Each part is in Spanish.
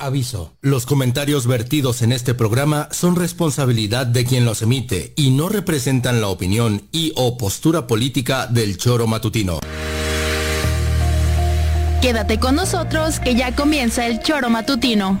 Aviso. Los comentarios vertidos en este programa son responsabilidad de quien los emite y no representan la opinión y o postura política del choro matutino. Quédate con nosotros que ya comienza el choro matutino.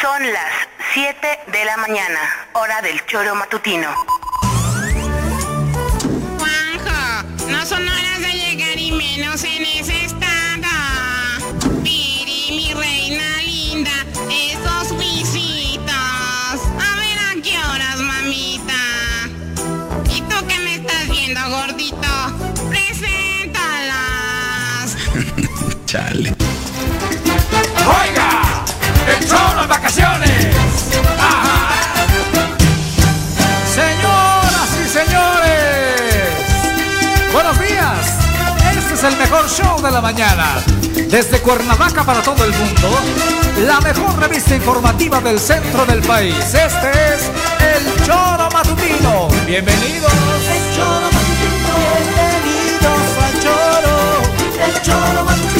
Son las 7 de la mañana, hora del choro matutino. Juanjo, no son horas de llegar y menos en ese estado. Piri, mi reina linda, esos visitos. A ver a qué horas, mamita. ¿Y tú qué me estás viendo, gordito? Preséntalas. Chale. ¡Oiga! ¡El choro en vacaciones! ¡Ajá! Señoras y señores, buenos días. Este es el mejor show de la mañana. Desde Cuernavaca para todo el mundo, la mejor revista informativa del centro del país. Este es el Choro Matutino. Bienvenidos. El Choro Matutino. Bienvenidos al Choro. El Choro Matutino.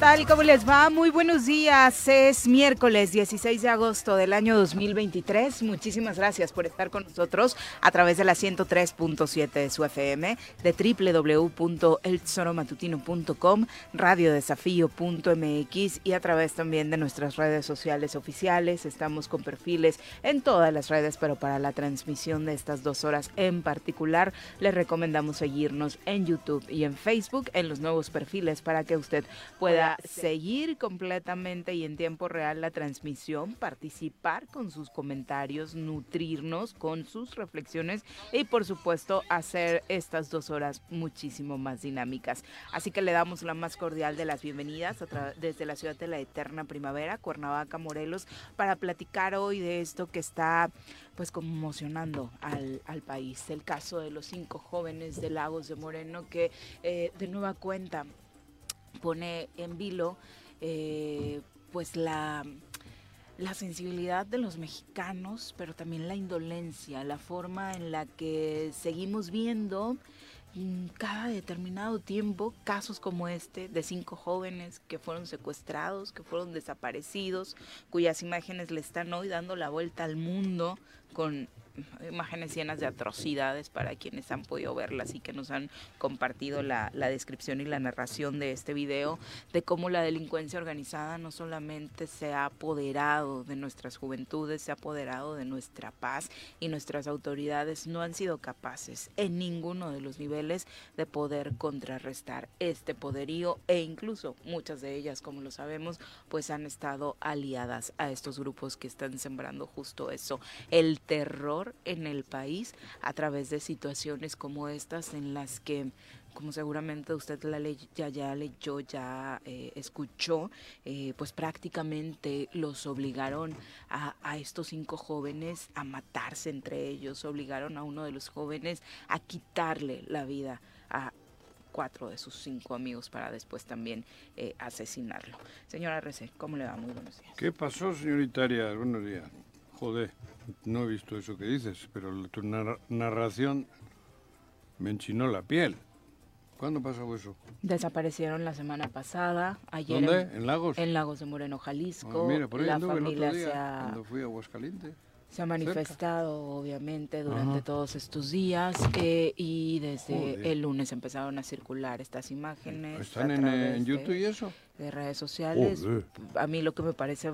Tal? ¿Cómo les va? Muy buenos días. Es miércoles 16 de agosto del año 2023. Muchísimas gracias por estar con nosotros a través de la 103.7 de su FM, de www.elzoromatutino.com, radiodesafío.mx y a través también de nuestras redes sociales oficiales. Estamos con perfiles en todas las redes, pero para la transmisión de estas dos horas en particular, les recomendamos seguirnos en YouTube y en Facebook en los nuevos perfiles para que usted pueda seguir completamente y en tiempo real la transmisión, participar con sus comentarios, nutrirnos con sus reflexiones y por supuesto hacer estas dos horas muchísimo más dinámicas. Así que le damos la más cordial de las bienvenidas desde la ciudad de la eterna primavera, Cuernavaca, Morelos, para platicar hoy de esto que está pues conmocionando al, al país. El caso de los cinco jóvenes de Lagos de Moreno que eh, de nueva cuenta pone en vilo eh, pues la, la sensibilidad de los mexicanos, pero también la indolencia, la forma en la que seguimos viendo cada determinado tiempo casos como este de cinco jóvenes que fueron secuestrados, que fueron desaparecidos, cuyas imágenes le están hoy dando la vuelta al mundo con imágenes llenas de atrocidades para quienes han podido verlas y que nos han compartido la, descripción y la narración de este video de cómo la delincuencia organizada no solamente se ha apoderado de nuestras juventudes, se ha apoderado de nuestra paz y nuestras autoridades no han sido capaces en ninguno de los niveles de poder contrarrestar este poderío e incluso muchas de ellas, como lo sabemos, pues han estado aliadas a estos grupos que están sembrando justo eso, el terror en el país a través de situaciones como estas en las que como seguramente usted la ley, ya, ya leyó, ya eh, escuchó, eh, pues prácticamente los obligaron a, estos cinco jóvenes a matarse entre ellos, obligaron a uno de los jóvenes a quitarle la vida a cuatro de sus cinco amigos para después también eh, asesinarlo. Señora Rece, ¿cómo le va? Muy buenos días. ¿Qué pasó, señorita Arias? Buenos días. Joder, no he visto eso que dices, pero tu narra- narración me enchinó la piel. ¿Cuándo pasó eso? Desaparecieron la semana pasada, ayer ¿Dónde? en, ¿En Lagos? en Lagos de Moreno, Ah, Jalisco. mira, por ahí la anduve el otro familia día, se ha... cuando fui a Aguascalientes. Se ha manifestado, obviamente, durante todos estos días eh, y desde el lunes empezaron a circular estas imágenes. ¿Están en, en YouTube y eso? De redes sociales. A mí lo que me parece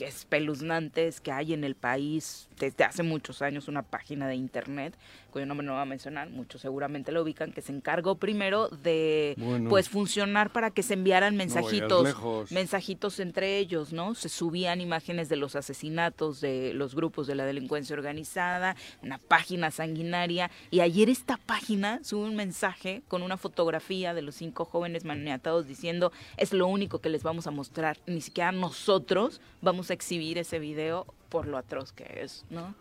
espeluznante es que hay en el país desde hace muchos años una página de internet, cuyo nombre no va a mencionar, muchos seguramente lo ubican, que se encargó primero de pues funcionar para que se enviaran mensajitos, mensajitos entre ellos, ¿no? Se subían imágenes de los asesinatos de los grupos de la delincuencia organizada, una página sanguinaria, y ayer esta página sube un mensaje con una fotografía de los cinco jóvenes maniatados diciendo es lo único que les vamos a mostrar. Ni siquiera nosotros vamos a exhibir ese video por lo atroz que es, ¿no?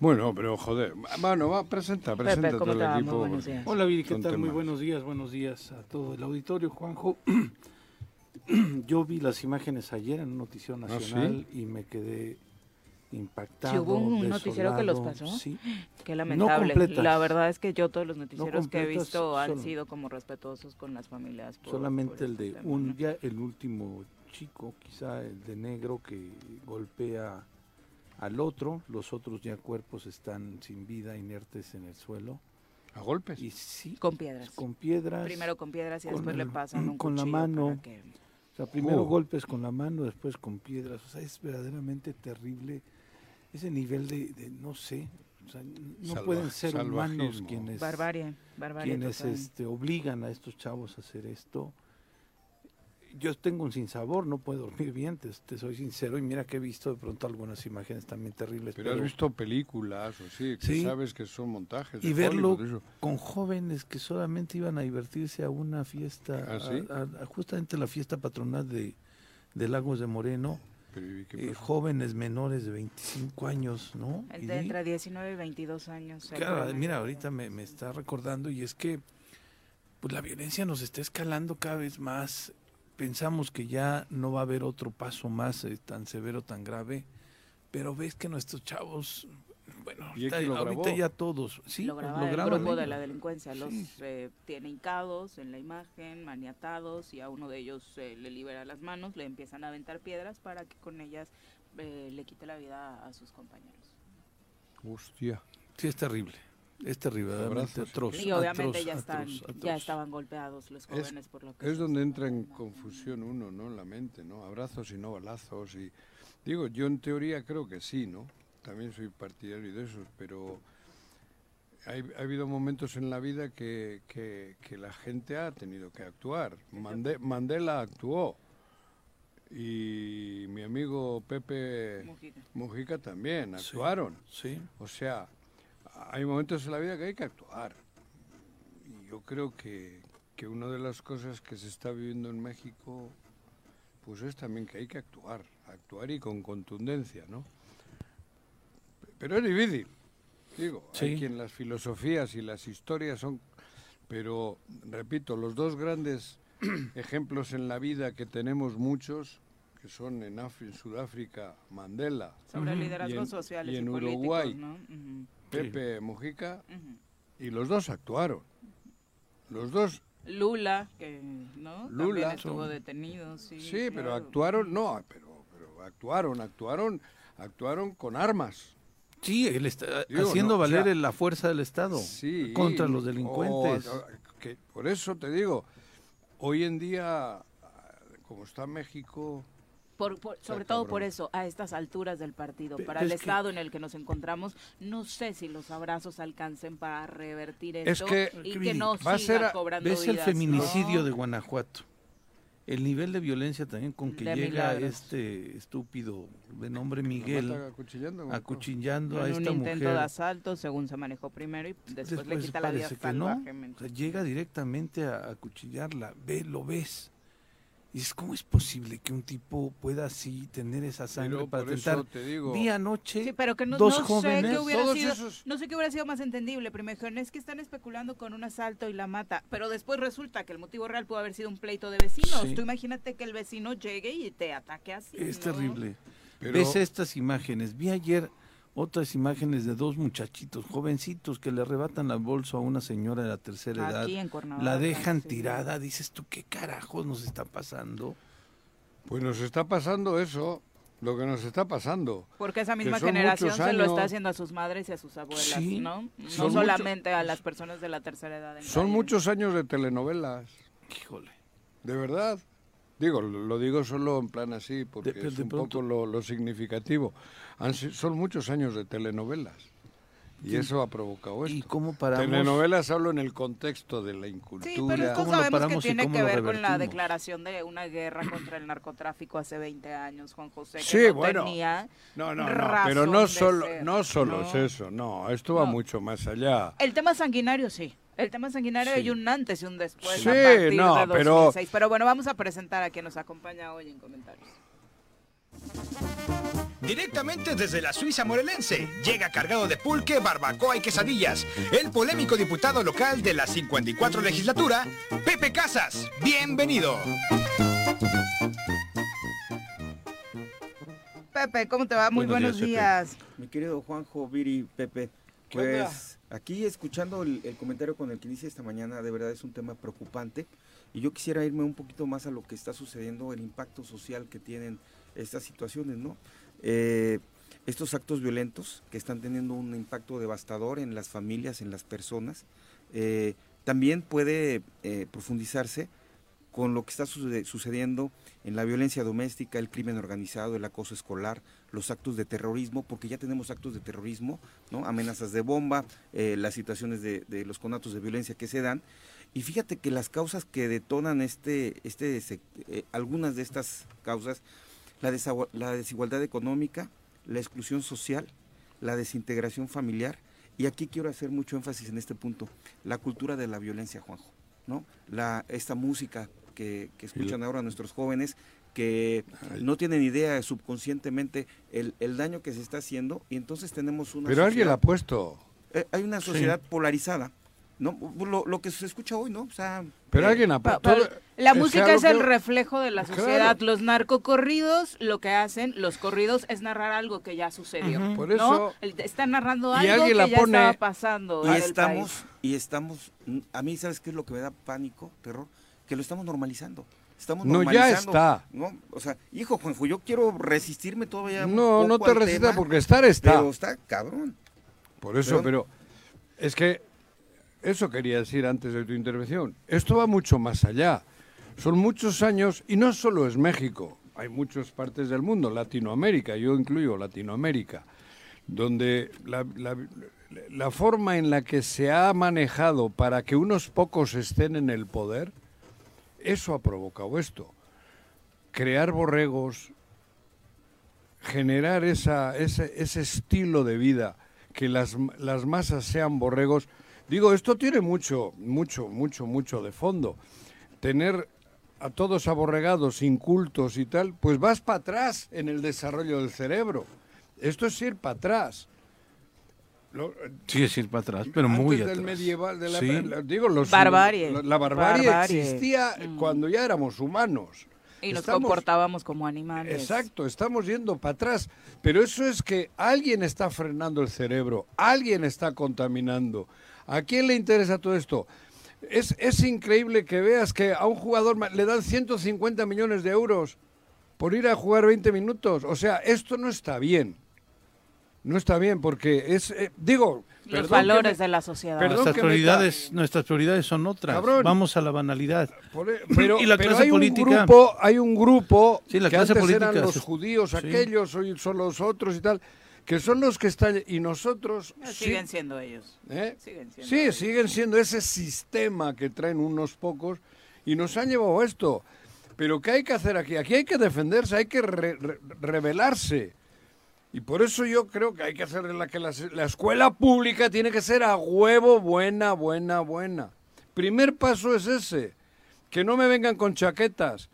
Bueno, pero joder, bueno, va, presenta, presenta todo el equipo. Hola, Viri, ¿qué tal? Muy buenos días, buenos días a todo el auditorio, Juanjo. Yo vi las imágenes ayer en Noticiero ¿Ah, Nacional y me quedé impactado. hubo un noticiero que los pasó. Sí. Qué lamentable. la verdad es que yo todos los noticieros que he visto han sido como respetuosos con las familias. solamente el de este un ya el último chico, quizá el de negro que golpea al otro, los otros ya cuerpos están sin vida, inertes en el suelo. ¿A golpes? Y sí, con piedras. Con piedras. Primero con piedras y después le pasan un Con la mano. O sea, primero oh. golpes con la mano, después con piedras. O sea, es verdaderamente terrible ese nivel de, no sé, no pueden ser humanos quienes, barbarie, quienes este, obligan a estos chavos a hacer esto. Yo tengo un sinsabor, no puedo dormir bien, te, soy sincero, y mira que he visto de pronto algunas imágenes también terribles. Pero, has visto películas, o sí, que sabes que son montajes. Y verlo con jóvenes que solamente iban a divertirse a una fiesta, ¿Ah, justamente la fiesta patronal de, de Lagos de Moreno, eh, jóvenes menores de 25 años, ¿no? entre 19 y 22 años. Claro, mira, ahorita me, está recordando y es que pues la violencia nos está escalando cada vez más. Pensamos que ya no va a haber otro paso más eh, tan severo, tan grave, pero ves que nuestros chavos bueno, ahorita, ya todos, sí, lo, graba el grupo de la delincuencia, los eh, tiene hincados en la imagen, maniatados, y a uno de ellos eh, le libera las manos, le empiezan a aventar piedras para que con ellas eh, le quite la vida a sus compañeros. Hostia. Sí, es terrible. Es terrible, atroz. Y obviamente ya, están, ya estaban golpeados los jóvenes por lo que... Es donde entra en confusión uno, ¿no? En la mente, ¿no? Abrazos y no balazos. y Digo, yo en teoría creo que sí, ¿no? También soy partidario de eso, pero ha habido momentos en la vida que, la gente ha tenido que actuar. Mandela actuó y mi amigo Pepe Mujica, también actuaron. Sí, O sea, hay momentos en la vida que hay que actuar. Y yo creo que, que una de las cosas que se está viviendo en México pues es también que hay que actuar, actuar y con contundencia, ¿no? Pero es difícil. Digo, hay quien las filosofías y las historias son... Pero, repito, los dos grandes ejemplos en la vida que tenemos muchos, que son en, Sudáfrica, Mandela. Sobre liderazgos sociales y en Uruguay, Pepe Mujica, y los dos actuaron. Los dos Lula, que ¿no? Lula También estuvo detenido, sí. Sí, pero actuaron, no, pero, pero actuaron, actuaron, actuaron con armas. Sí, él está haciendo valer la fuerza del Estado contra los delincuentes. que, por eso te digo, hoy en día, como está México... sobre todo por eso, a estas alturas del partido, para el estado en el que nos encontramos, no sé si los abrazos alcancen para revertir esto y que no siga cobrando ¿Ves el feminicidio de Guanajuato? El nivel de violencia también con que llega este estúpido de nombre Miguel acuchillando, a esta mujer. un intento de asalto, según se manejó primero, y después, le quita la vida salvajemente. llega directamente a acuchillarla, ve, lo ves. Y es cómo es posible que un tipo pueda así tener esa sangre para tentar. Te digo, Día noche. Sí, pero que no, dos jóvenes, sé qué hubiera sido, no sé qué hubiera sido más entendible. Primero es que están especulando con un asalto y la mata, pero después resulta que el motivo real pudo haber sido un pleito de vecinos. Tú imagínate que el vecino llegue y te ataque así. Es terrible. Ves estas imágenes. Vi ayer otras imágenes de dos muchachitos jovencitos que le arrebatan la bolsa a una señora de la tercera edad, la dejan tirada, dices tú, ¿qué carajos nos está pasando? Pues nos está pasando eso, lo que nos está pasando. Porque esa misma generación se lo está haciendo a sus madres y a sus abuelas, Sí, ¿no? No son solamente a las personas de la tercera edad. en Son calle. muchos años de telenovelas. Híjole. De verdad. Digo, lo lo digo solo en plan así, porque De- es de un pronto. poco lo, lo significativo. Han son muchos años de telenovelas. Y Sí. eso ha provocado esto. ¿Y cómo paramos? Telenovelas hablo en el contexto de la incultura. Sí, pero esto ¿Cómo lo sabemos que tiene que ver con la declaración de una guerra contra el narcotráfico hace 20 años, Juan José, que Sí, no bueno. tenía No, no, pero no solo, no solo ¿no? es eso, no, esto va No. mucho más allá. El tema sanguinario sí. El tema sanguinario Sí. hay un antes y un después Sí, a partir no, de pero- 2006. Pero bueno, vamos a presentar a quien nos acompaña hoy en comentarios. Directamente desde la Suiza morelense, llega cargado de pulque, barbacoa y quesadillas, el polémico diputado local de la 54 legislatura, Pepe Casas. Bienvenido. Pepe, ¿cómo te va? Muy Buenos buenos, días, días. Mi querido Juanjo, Viri, Pepe, pues aquí escuchando el, comentario con el que inicia esta mañana, de verdad es un tema preocupante y yo quisiera irme un poquito más a lo que está sucediendo, el impacto social que tienen estas situaciones, ¿no? Eh, estos actos violentos que están teniendo un impacto devastador en las familias, en las personas, eh, también puede eh, profundizarse con lo que está sucediendo en la violencia doméstica, el crimen organizado, el acoso escolar, los actos de terrorismo, porque ya tenemos actos de terrorismo, amenazas de bomba, eh, las situaciones de, los conatos de violencia que se dan. Y fíjate que las causas que detonan este, este, eh, algunas de estas causas, la, la desigualdad económica, la exclusión social, la desintegración familiar, y aquí quiero hacer mucho énfasis en este punto, la cultura de la violencia, Juanjo, ¿no? Esta música que, que escuchan ahora nuestros jóvenes, que no tienen idea subconscientemente el, el daño que se está haciendo, y entonces tenemos una Pero alguien la ha puesto. eh, hay una sociedad polarizada, ¿no? Lo, lo que se escucha hoy, ¿no? O sea, Pero eh, alguien ha puesto. la música es el que- reflejo de la Claro. sociedad. Los narcocorridos lo que hacen, los corridos, es narrar algo que ya sucedió. Por ¿no? eso- El- Está narrando Y algo alguien que la ya pone- estaba pasando. y estamos, país. y estamos, a mí, ¿sabes qué es lo que me da pánico, terror? Que lo estamos normalizando. Estamos No, ya está. ¿no? O sea, hijo, Juanjo, yo quiero resistirme todavía un No, no poco te al resistas tema, porque estar está. Pero está cabrón. Por eso, pero es que eso quería decir antes de tu intervención. Esto va mucho más allá. Son muchos años, y no solo es México, hay muchas partes del mundo, Latinoamérica, yo incluyo Latinoamérica, donde la, la- la forma en la que se ha manejado para que unos pocos estén en el poder, eso ha provocado esto. Crear borregos, generar esa, ese, ese estilo de vida, que las, las masas sean borregos. Digo, esto tiene mucho, mucho, mucho, mucho de fondo. Tener a todos aborregados, incultos y tal, pues vas para atrás en el desarrollo del cerebro. Esto es ir para atrás. Lo- Sí, es ir para atrás, pero antes muy del atrás. medieval, de la, Sí. la- digo, los, Barbarie. La, la barbarie, Barbarie. existía Mm. cuando ya éramos humanos. Y nos Estamos- comportábamos como animales. Exacto, estamos yendo para atrás. Pero eso es que alguien está frenando el cerebro, alguien está contaminando. ¿A quién le interesa todo esto? Es, es increíble que veas que a un jugador le dan 150 millones de euros por ir a jugar 20 minutos. O sea, esto no está bien. No está bien porque es, eh, digo, Los valores me- de la sociedad. Nuestras prioridades, nuestras prioridades son otras. Cabrón. Vamos a la banalidad. Por e- pero, y la pero clase hay política. un grupo, hay un grupo Sí, la que clase antes política eran los judíos, sí. aquellos, hoy son los otros y tal, que son los que están y nosotros No, sí- Siguen siendo ellos. ¿eh? Siguen siendo Sí, ellos. siguen siendo ese sistema que traen unos pocos y nos han llevado esto. Pero ¿qué hay que hacer aquí? Aquí hay que defenderse, hay que re- re- rebelarse. Y por eso yo creo que hay que hacer la que la, la escuela pública tiene que ser a huevo buena, buena, buena. Primer paso es ese, que no me vengan con chaquetas.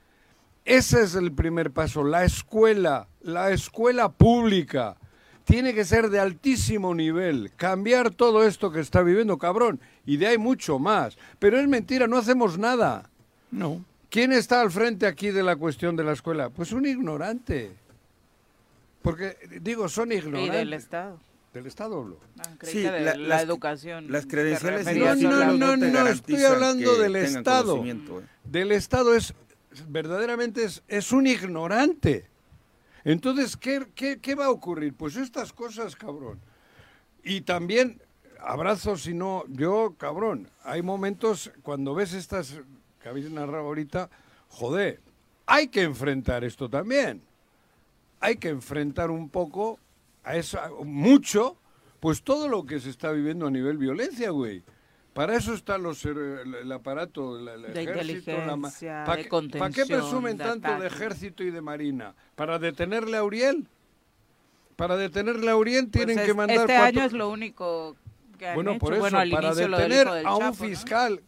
Ese es el primer paso, la escuela, la escuela pública. Tiene que ser de altísimo nivel, cambiar todo esto que está viviendo, cabrón. Y de ahí mucho más. Pero es mentira, no hacemos nada. No. ¿Quién está al frente aquí de la cuestión de la escuela? Pues un ignorante. Porque, digo, son Y ignorantes. del Estado. Del Estado hablo. Ah, creí Sí, que de la- la, las- educación. Las credenciales y No, no, no, te no, estoy hablando que del Estado. ¿eh? Del Estado es, verdaderamente es, es un ignorante. Entonces, ¿qué, qué, qué va a ocurrir? Pues estas cosas, cabrón. Y también, abrazos, si no, yo, cabrón, hay momentos cuando ves estas que habéis narrado ahorita, joder, hay que enfrentar esto también. Hay que enfrentar un poco a eso, mucho, pues todo lo que se está viviendo a nivel violencia, güey. Para eso está los, el, el aparato, el, el De ejército, la ma- inteligencia, ¿pa' de qué- ¿Para qué presumen de tanto de ejército y de marina? ¿Para detenerle a Uriel? Para detenerle a Uriel tienen Pues que es- mandar este cuatro- año es lo único que han bueno, hecho. por eso, bueno, al para detener a un fiscal,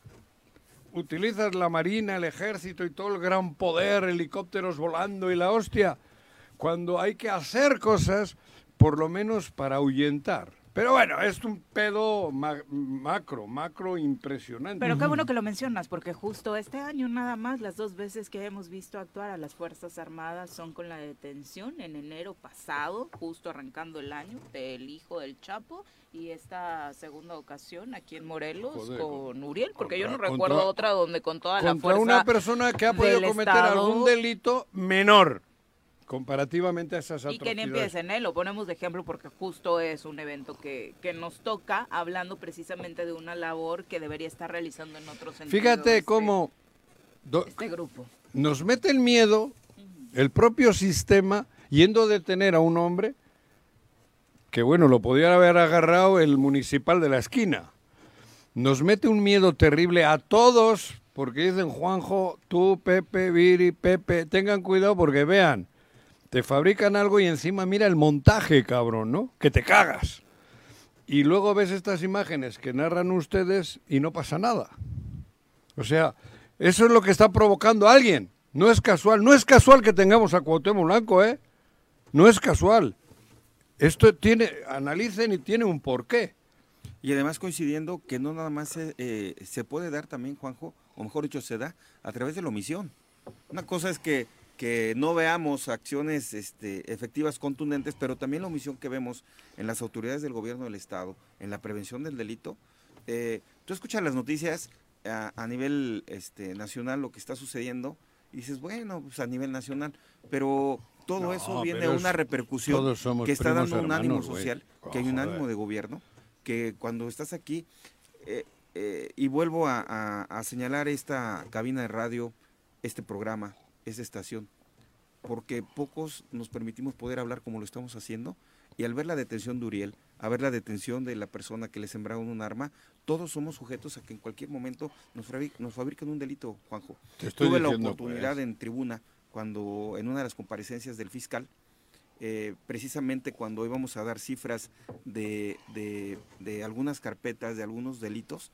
utilizas la marina, el ejército y todo el gran poder, helicópteros volando y la hostia, cuando hay que hacer cosas, por lo menos para ahuyentar. Pero bueno, es un pedo ma- macro, macro impresionante. Pero qué bueno que lo mencionas, porque justo este año nada más, las dos veces que hemos visto actuar a las Fuerzas Armadas son con la detención en enero pasado, justo arrancando el año, del hijo del Chapo, y esta segunda ocasión aquí en Morelos Joder, con Uriel, porque yo no recuerdo contra- otra donde con toda la contra fuerza una persona que ha podido cometer Estado, algún delito menor comparativamente a esas Y que ni atrocidades. empiece en él, lo ponemos de ejemplo porque justo es un evento que, que nos toca, hablando precisamente de una labor que debería estar realizando en otros sentidos. Fíjate cómo do- Este grupo. nos mete el miedo el propio sistema yendo a detener a un hombre que bueno, lo podía haber agarrado el municipal de la esquina. Nos mete un miedo terrible a todos porque dicen Juanjo, tú, Pepe, Viri, Pepe, tengan cuidado porque vean, te fabrican algo y encima mira el montaje, cabrón, ¿no? Que te cagas. Y luego ves estas imágenes que narran ustedes y no pasa nada. O sea, eso es lo que está provocando a alguien. No es casual. No es casual que tengamos a Cuauhtémoc Blanco, ¿eh? No es casual. Esto tiene, analicen y tiene un porqué. Y además coincidiendo que no nada más se, eh, se puede dar también, Juanjo, o mejor dicho, se da a través de la omisión. Una cosa es que, que no veamos acciones este, efectivas, contundentes, pero también la omisión que vemos en las autoridades del gobierno del Estado, en la prevención del delito. Eh, tú escuchas las noticias a, a nivel este, nacional, lo que está sucediendo, y dices, bueno, pues a nivel nacional, pero todo No, eso viene a pero una es- repercusión que está dando un ánimo hermanos, social, que hay un ánimo de gobierno, que cuando estás aquí, eh, eh, y vuelvo a, a- a señalar esta cabina de radio, este programa, esta estación, porque pocos nos permitimos poder hablar como lo estamos haciendo, y al ver la detención de Uriel, a ver la detención de la persona que le sembraron un arma, todos somos sujetos a que en cualquier momento nos, nos fabriquen un delito, Juanjo. Te estoy Tuve la oportunidad pues. en tribuna, cuando en una de las comparecencias del fiscal, eh, precisamente cuando íbamos a dar cifras de, de- de algunas carpetas, de algunos delitos,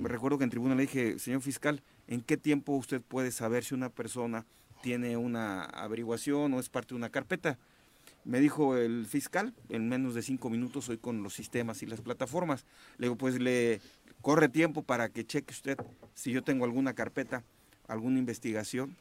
me recuerdo que en tribuna le dije, señor fiscal, ¿en qué tiempo usted puede saber si una persona tiene una averiguación o es parte de una carpeta? Me dijo el fiscal, en menos de cinco minutos hoy con los sistemas y las plataformas. Le digo, pues le corre tiempo para que cheque usted si yo tengo alguna carpeta, alguna investigación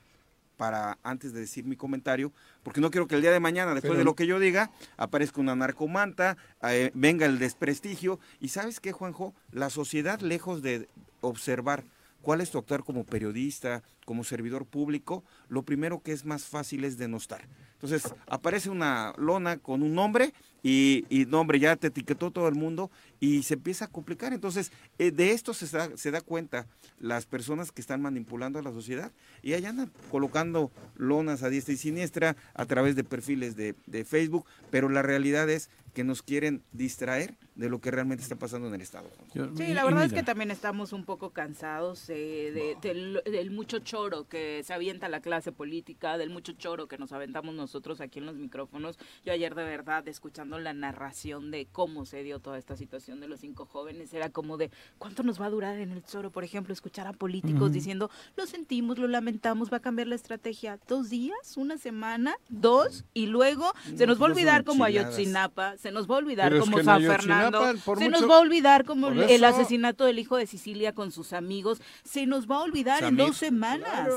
para antes de decir mi comentario, porque no quiero que el día de mañana, después Pero- de lo que yo diga, aparezca una narcomanta, eh, venga el desprestigio. Y sabes qué, Juanjo, la sociedad, lejos de observar cuál es tu actuar como periodista, como servidor público, lo primero que es más fácil es denostar. Entonces, aparece una lona con un nombre y, y nombre, ya te etiquetó todo el mundo y se empieza a complicar. Entonces, eh, de esto se da, se da cuenta las personas que están manipulando a la sociedad y allá andan colocando lonas a diestra y siniestra a través de perfiles de, de Facebook, pero la realidad es que nos quieren distraer de lo que realmente está pasando en el Estado. Sí, la verdad es que también estamos un poco cansados eh, de- del, del mucho choro que se avienta la clase política, del mucho choro que nos aventamos nosotros aquí en los micrófonos. Yo ayer de verdad, escuchando la narración de cómo se dio toda esta situación de los cinco jóvenes, era como de, ¿cuánto nos va a durar en el choro, por ejemplo, escuchar a políticos diciendo, lo sentimos, lo lamentamos, va a cambiar la estrategia? ¿Dos días? ¿Una semana? ¿Dos? Y luego se nos va a olvidar como. Ayotzinapa, se nos va a olvidar Pero es como que San Fernando, se nos va a olvidar como el asesinato del hijo de Sicilia con sus amigos, se nos va a olvidar en dos semanas.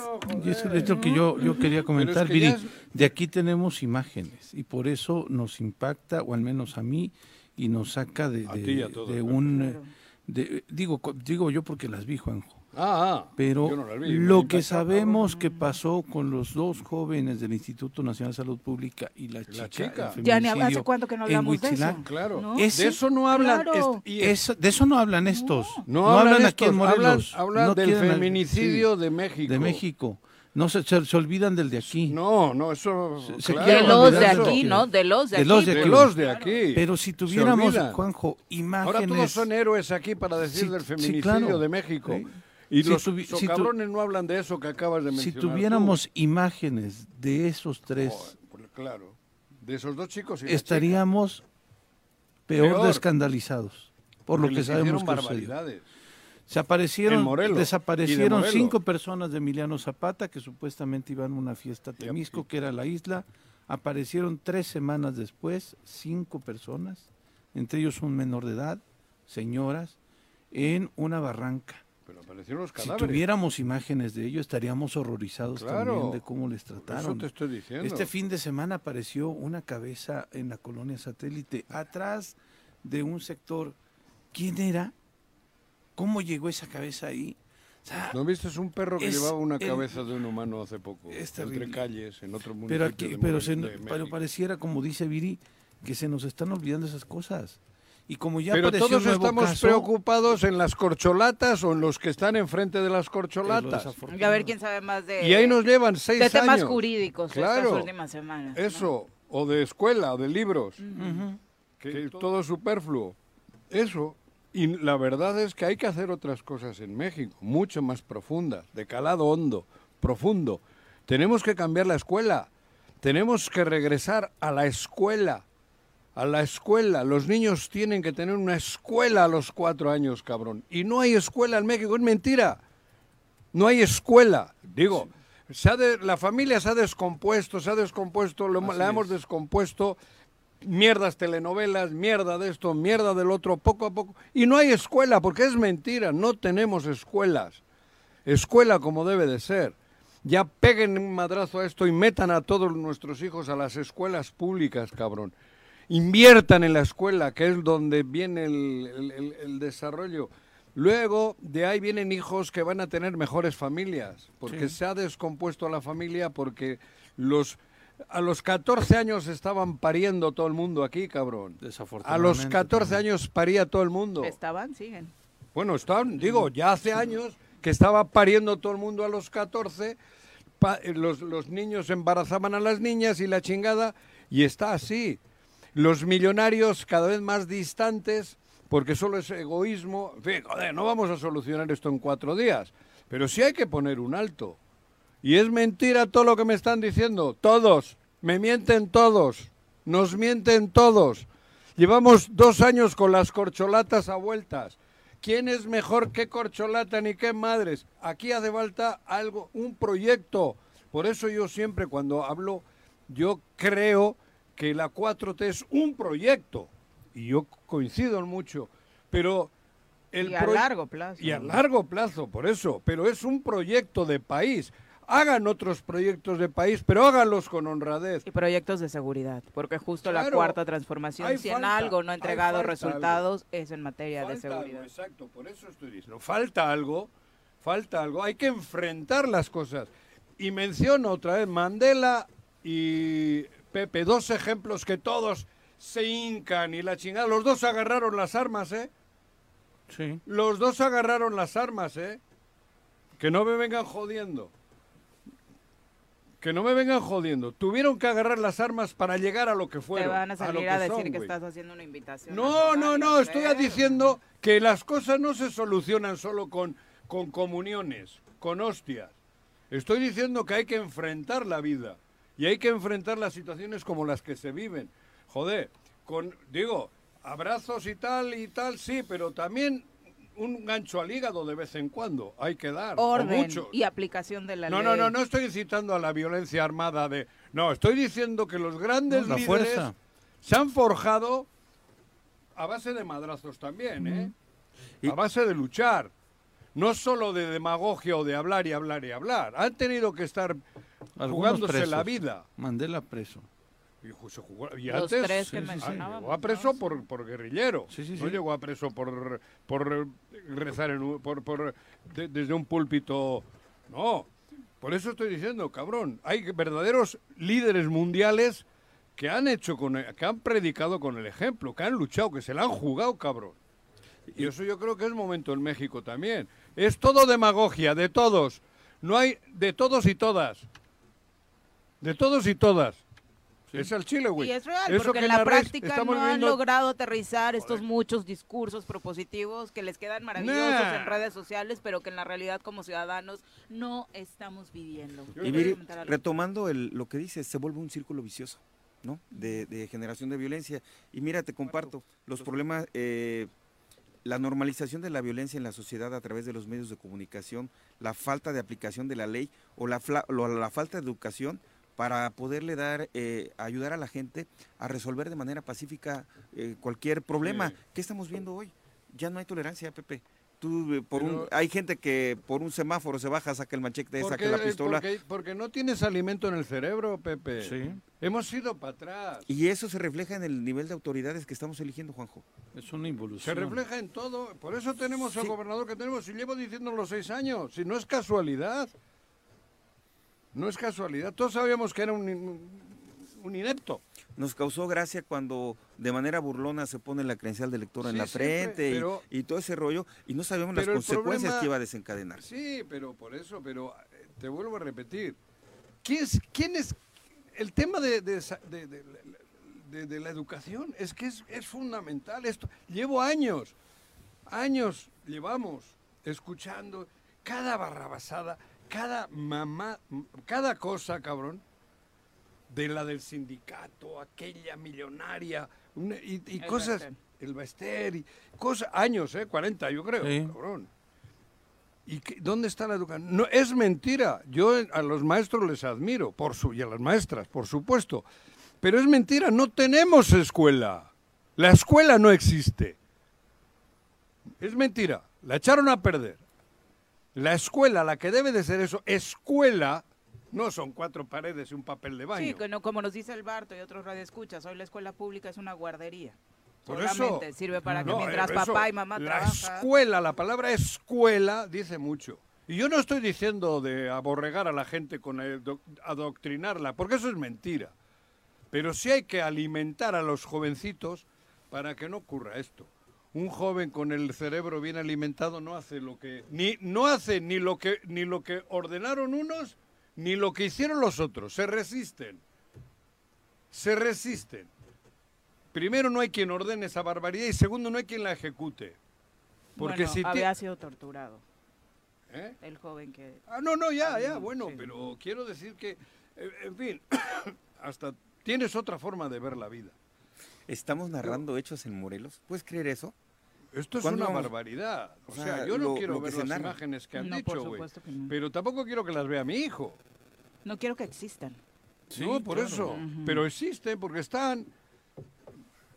Y eso es lo que yo, yo quería comentar, que Viri. ya es- De aquí tenemos imágenes y por eso nos impacta, o al menos a mí, y nos saca de, de- ti y a todos, de claro. un... de- digo, digo yo porque las vi, Juanjo. Ah, ah, Pero yo no la vi, lo que sabemos que pasó con los dos jóvenes del Instituto Nacional de Salud Pública y la chica, La chica. el Ya ni- ¿hace cuánto que no en hablamos de eso? Claro. ¿No? Ese- de eso no hablan. Claro. de eso no hablan estos. no, hablan, aquí en Morelos. Hablan, hablan No del feminicidio sí, de México. de México. No se, se, se olvidan del de aquí. No, no, eso. Se- se claro, De los de aquí, eso. ¿no? De los de De aquí. los de De aquí. los de aquí. Pero si tuviéramos. Juanjo, imágenes. Ahora todos son héroes aquí para decir Sí, del sí, feminicidio claro. de México. Y Si los si cabrones no hablan de eso que acabas de Si mencionar. tuviéramos imágenes de esos tres, pues claro. De esos dos chicos y estaríamos peor, Peor. de escandalizados. Por lo que sabemos que sucedió. Se aparecieron, desaparecieron cinco personas de Emiliano Zapata que supuestamente iban a una fiesta a- Temisco, que era la isla. Aparecieron tres semanas después cinco personas, entre ellos un menor de edad, señoras, en una barranca. Pero aparecieron los Si tuviéramos imágenes de ello, estaríamos horrorizados Claro. también de cómo les trataron. Eso te estoy diciendo. Este fin de semana apareció una cabeza en la colonia satélite, atrás de un sector. ¿Quién era? ¿Cómo llegó esa cabeza ahí? O sea, ¿No viste un perro que es llevaba una el- cabeza de un humano hace poco? Es entre calles, en otro municipio pero aquí, pero, se- pero pareciera, como dice Viri, que se nos están olvidando esas cosas. Y como ya Pero todos un nuevo estamos caso, preocupados en las corcholatas o en los que están enfrente de las que corcholatas. Y a ver quién sabe más de, Y ahí nos llevan seis de temas años. jurídicos Claro. estas últimas semanas. ¿no? Eso, o de escuela, o de libros, Ujú. que todo es superfluo. Eso. Y la verdad es que hay que hacer otras cosas en México, mucho más profundas, de calado hondo, profundo. Tenemos que cambiar la escuela. Tenemos que regresar a la escuela. A la escuela. Los niños tienen que tener una escuela a los cuatro años, cabrón. Y no hay escuela en México, es mentira. No hay escuela. Digo, se ha de- la familia se ha descompuesto, se ha descompuesto, lo- la hemos es. descompuesto. Mierdas telenovelas, mierda de esto, mierda del otro, poco a poco. Y no hay escuela, porque es mentira, no tenemos escuelas. Escuela como debe de ser. Ya peguen un madrazo a esto y metan a todos nuestros hijos a las escuelas públicas, cabrón. Inviertan en la escuela, que es donde viene el, el- desarrollo. Luego, de ahí vienen hijos que van a tener mejores familias, porque se ha descompuesto la familia, porque los a los 14 años estaban pariendo todo el mundo aquí, cabrón. A Desafortunadamente. los 14 también. años paría todo el mundo. Estaban, siguen. Bueno, están, digo, ya hace años que estaba pariendo todo el mundo a los 14, pa- eh, los, los niños embarazaban a las niñas y la chingada, y está así. Los millonarios cada vez más distantes, porque solo es egoísmo. En fin, joder, no vamos a solucionar esto en cuatro días, pero sí hay que poner un alto. Y es mentira todo lo que me están diciendo, todos, me mienten todos, nos mienten todos. Llevamos dos años con las corcholatas a vueltas. ¿Quién es mejor que corcholata ni qué madres? Aquí hace falta algo, un proyecto. Por eso yo siempre cuando hablo, yo creo que la 4T es un proyecto. Y yo coincido en mucho. Pero el y a largo plazo. y a largo plazo, por eso. Pero es un proyecto de país. Hagan otros proyectos de país, pero háganlos con honradez. Y proyectos de seguridad, porque justo la cuarta transformación, si en algo no ha entregado resultados, es en materia de algo, seguridad. exacto, por eso estoy diciendo. Falta algo, falta algo. Hay que enfrentar las cosas. Y menciono otra vez Mandela y Pepe, dos ejemplos que todos se hincan y la chingada. Los dos agarraron las armas, ¿eh? Sí. Los dos agarraron las armas, ¿eh? Que no me vengan jodiendo. Que no me vengan jodiendo. Tuvieron que agarrar las armas para llegar a lo que Te fueron. van a lo salir que a, decir son, que estás haciendo una invitación. No, no, no, estoy diciendo que las cosas no se solucionan solo con, con comuniones, con hostias. Estoy diciendo que hay que enfrentar la vida y hay que enfrentar las situaciones como las que se viven. Joder, con, digo, abrazos y tal y tal, sí, pero también un gancho al hígado de vez en cuando hay que dar. Orden muchos. y aplicación de la No, ley. no, no, no estoy incitando a la violencia armada de... No, estoy diciendo que los grandes No, líderes fuerza. se han forjado a base de madrazos también, ¿eh? A base de luchar. No solo de demagogia o de hablar y hablar y hablar. Han tenido que estar Algunos jugándose presos. la vida. Mandela preso. Y, se jugó- y Los antes tres que mencionábamos, llegó a preso por, por guerrillero. Sí, sí, No llegó a preso por, por rezar en un- por, por- de- desde un púlpito. No. Por eso estoy diciendo, cabrón. Hay verdaderos líderes mundiales que han hecho con el- que han predicado con el ejemplo, que han luchado, que se la han jugado, cabrón. Y eso yo creo que es momento en México también. Es todo demagogia, de todos. No hay de todos y todas. De todos y todas. Es el Chile, güey. Y es real, Eso porque que en la práctica no han logrado aterrizar estos muchos discursos propositivos que les quedan maravillosos Nah. en redes sociales, pero que en la realidad como ciudadanos no estamos viviendo. Y retomando el- lo que dices, se vuelve un círculo vicioso, ¿no? De, de generación de violencia. Y mira, te comparto los problemas, eh, la normalización de la violencia en la sociedad a través de los medios de comunicación, la falta de aplicación de la ley o la, fla- lo- la falta de educación para poderle dar, eh, ayudar a la gente a resolver de manera pacífica eh, cualquier problema. Sí. ¿Qué estamos viendo hoy? Ya no hay tolerancia, Pepe. Tú, eh, por un, hay gente que por un semáforo se baja, saca el machete, saca la pistola. Porque, porque no tienes alimento en el cerebro, Pepe. Sí. Hemos ido para atrás. Y eso se refleja en el nivel de autoridades que estamos eligiendo, Juanjo. Es una Se involución. refleja en todo. Por eso tenemos al Sí. gobernador que tenemos. Y llevo diciéndolo seis años. Si no es casualidad. No es casualidad. Todos sabíamos que era un, in- un inepto. Nos causó gracia cuando de manera burlona se pone la credencial de lector en la siempre, frente y- pero- y, todo ese rollo y no sabíamos las consecuencias problema- que iba a desencadenar. Sí, pero por eso, pero eh, te vuelvo a repetir. ¿Quién es, quién es el tema de la educación? Es que es, es fundamental esto. Llevo años, años llevamos escuchando cada barrabasada, cada mamá, cada cosa, cabrón, de la del sindicato, aquella millonaria, una- y, y El cosas, el Baster, y cosas, años, ¿eh? 40 yo creo, Sí. cabrón. ¿Y qué- dónde está la educación? No, es mentira. Yo a los maestros les admiro, por su, y a las maestras, por supuesto. Pero es mentira, no tenemos escuela. La escuela no existe. Es mentira, la echaron a perder. La escuela, la que debe de ser eso, escuela, no son cuatro paredes y un papel de baño. Sí, que no, como nos dice el Barto y otros radioescuchas, hoy la escuela pública es una guardería. Por Solamente eso, sirve para que mientras eso, papá y mamá La escuela, la palabra escuela dice mucho. Y yo no estoy diciendo de aborregar a la gente con el doc- adoctrinarla, porque eso es mentira. Pero sí hay que alimentar a los jovencitos para que no ocurra esto. Un joven con el cerebro bien alimentado no hace lo que ni no hace ni lo que ni lo que ordenaron unos ni lo que hicieron los otros. Se resisten. Se resisten. Primero no hay quien ordene esa barbaridad y segundo no hay quien la ejecute. Porque Bueno, si había sido torturado ¿Eh? el joven que... Ah, no, no, ya, ya, no, bueno, sí. pero quiero decir que, eh, en fin, hasta tienes otra forma de ver la vida. Estamos narrando hechos en Morelos. ¿Puedes creer eso? Esto es ¿Cuándo una vamos? barbaridad. O O sea, sea, yo no lo- quiero ver las narra. imágenes que han No, dicho, güey. supuesto que no. Pero tampoco quiero que las vea mi hijo. No quiero que existan. no, por claro. eso. Pero existen porque están...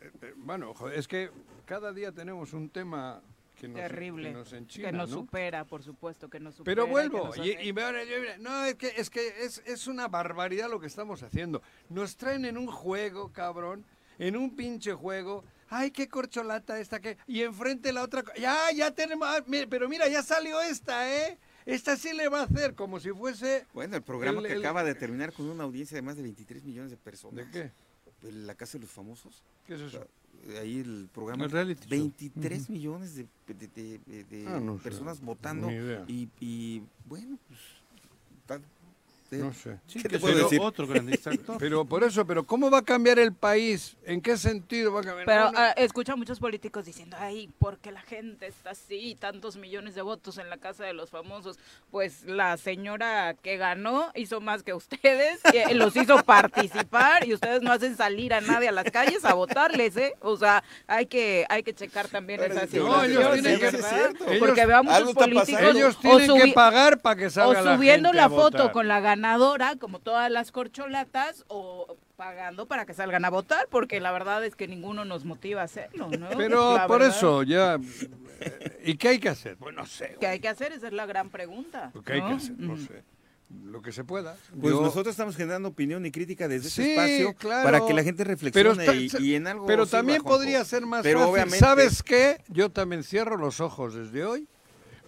eh, eh, bueno, es que cada día tenemos un tema que nos, Terrible. que nos enchina, que nos ¿no? supera, por supuesto, que nos supera. Pero vuelvo, y, y decir, no, es que, es, que es, es una barbaridad lo que estamos haciendo. Nos traen en un juego, cabrón, en un pinche juego. Ay, qué corcholata esta que... Y enfrente la otra... Ya, ya tenemos... ah, Pero mira, ya salió esta, ¿eh? Esta sí le va a hacer como si fuese... Bueno, el programa El- que el- acaba de terminar con una audiencia de más de 23 millones de personas. ¿De qué? De la Casa de los Famosos. ¿Qué es eso? Ahí el programa. El reality show. 23 millones de, de- de- de- de Ah, no sé. personas votando. Ni idea. Y, y, bueno, pues. Eh, No sé. Sí, ¿Qué que te puedo decir? otro grandista actor. Pero por eso, pero ¿cómo va a cambiar el país? ¿En qué sentido va a cambiar? Pero No, no. ah, escucho a muchos políticos diciendo, ay, ¿por qué la gente está así? Tantos millones de votos en la Casa de los Famosos. Pues la señora que ganó hizo más que ustedes, y los hizo participar y ustedes no hacen salir a nadie a las calles a votarles, ¿eh? O sea, hay que, hay que checar también esa que No, ellos situación, tienen ¿es que- es cierto. Ellos- Porque veo a muchos algo está pasando. políticos Ellos o tienen que pagar para que o salga la subiendo gente la a foto votar. con la ganadora, como todas las corcholatas, o pagando para que salgan a votar, porque la verdad es que ninguno nos motiva a hacerlo, ¿no? Pero La por verdad, eso ya... eh, ¿Y qué hay que hacer? Pues no sé. ¿Qué hay que hacer? Esa es la gran pregunta. ¿Qué hay que hacer? No sé. lo que se pueda. Pues Yo- nosotros estamos generando opinión y crítica desde Sí, este espacio claro. para que la gente reflexione está- y, y en algo Pero también podría ser más Pero fácil. obviamente- ¿Sabes qué? Yo también cierro los ojos desde hoy.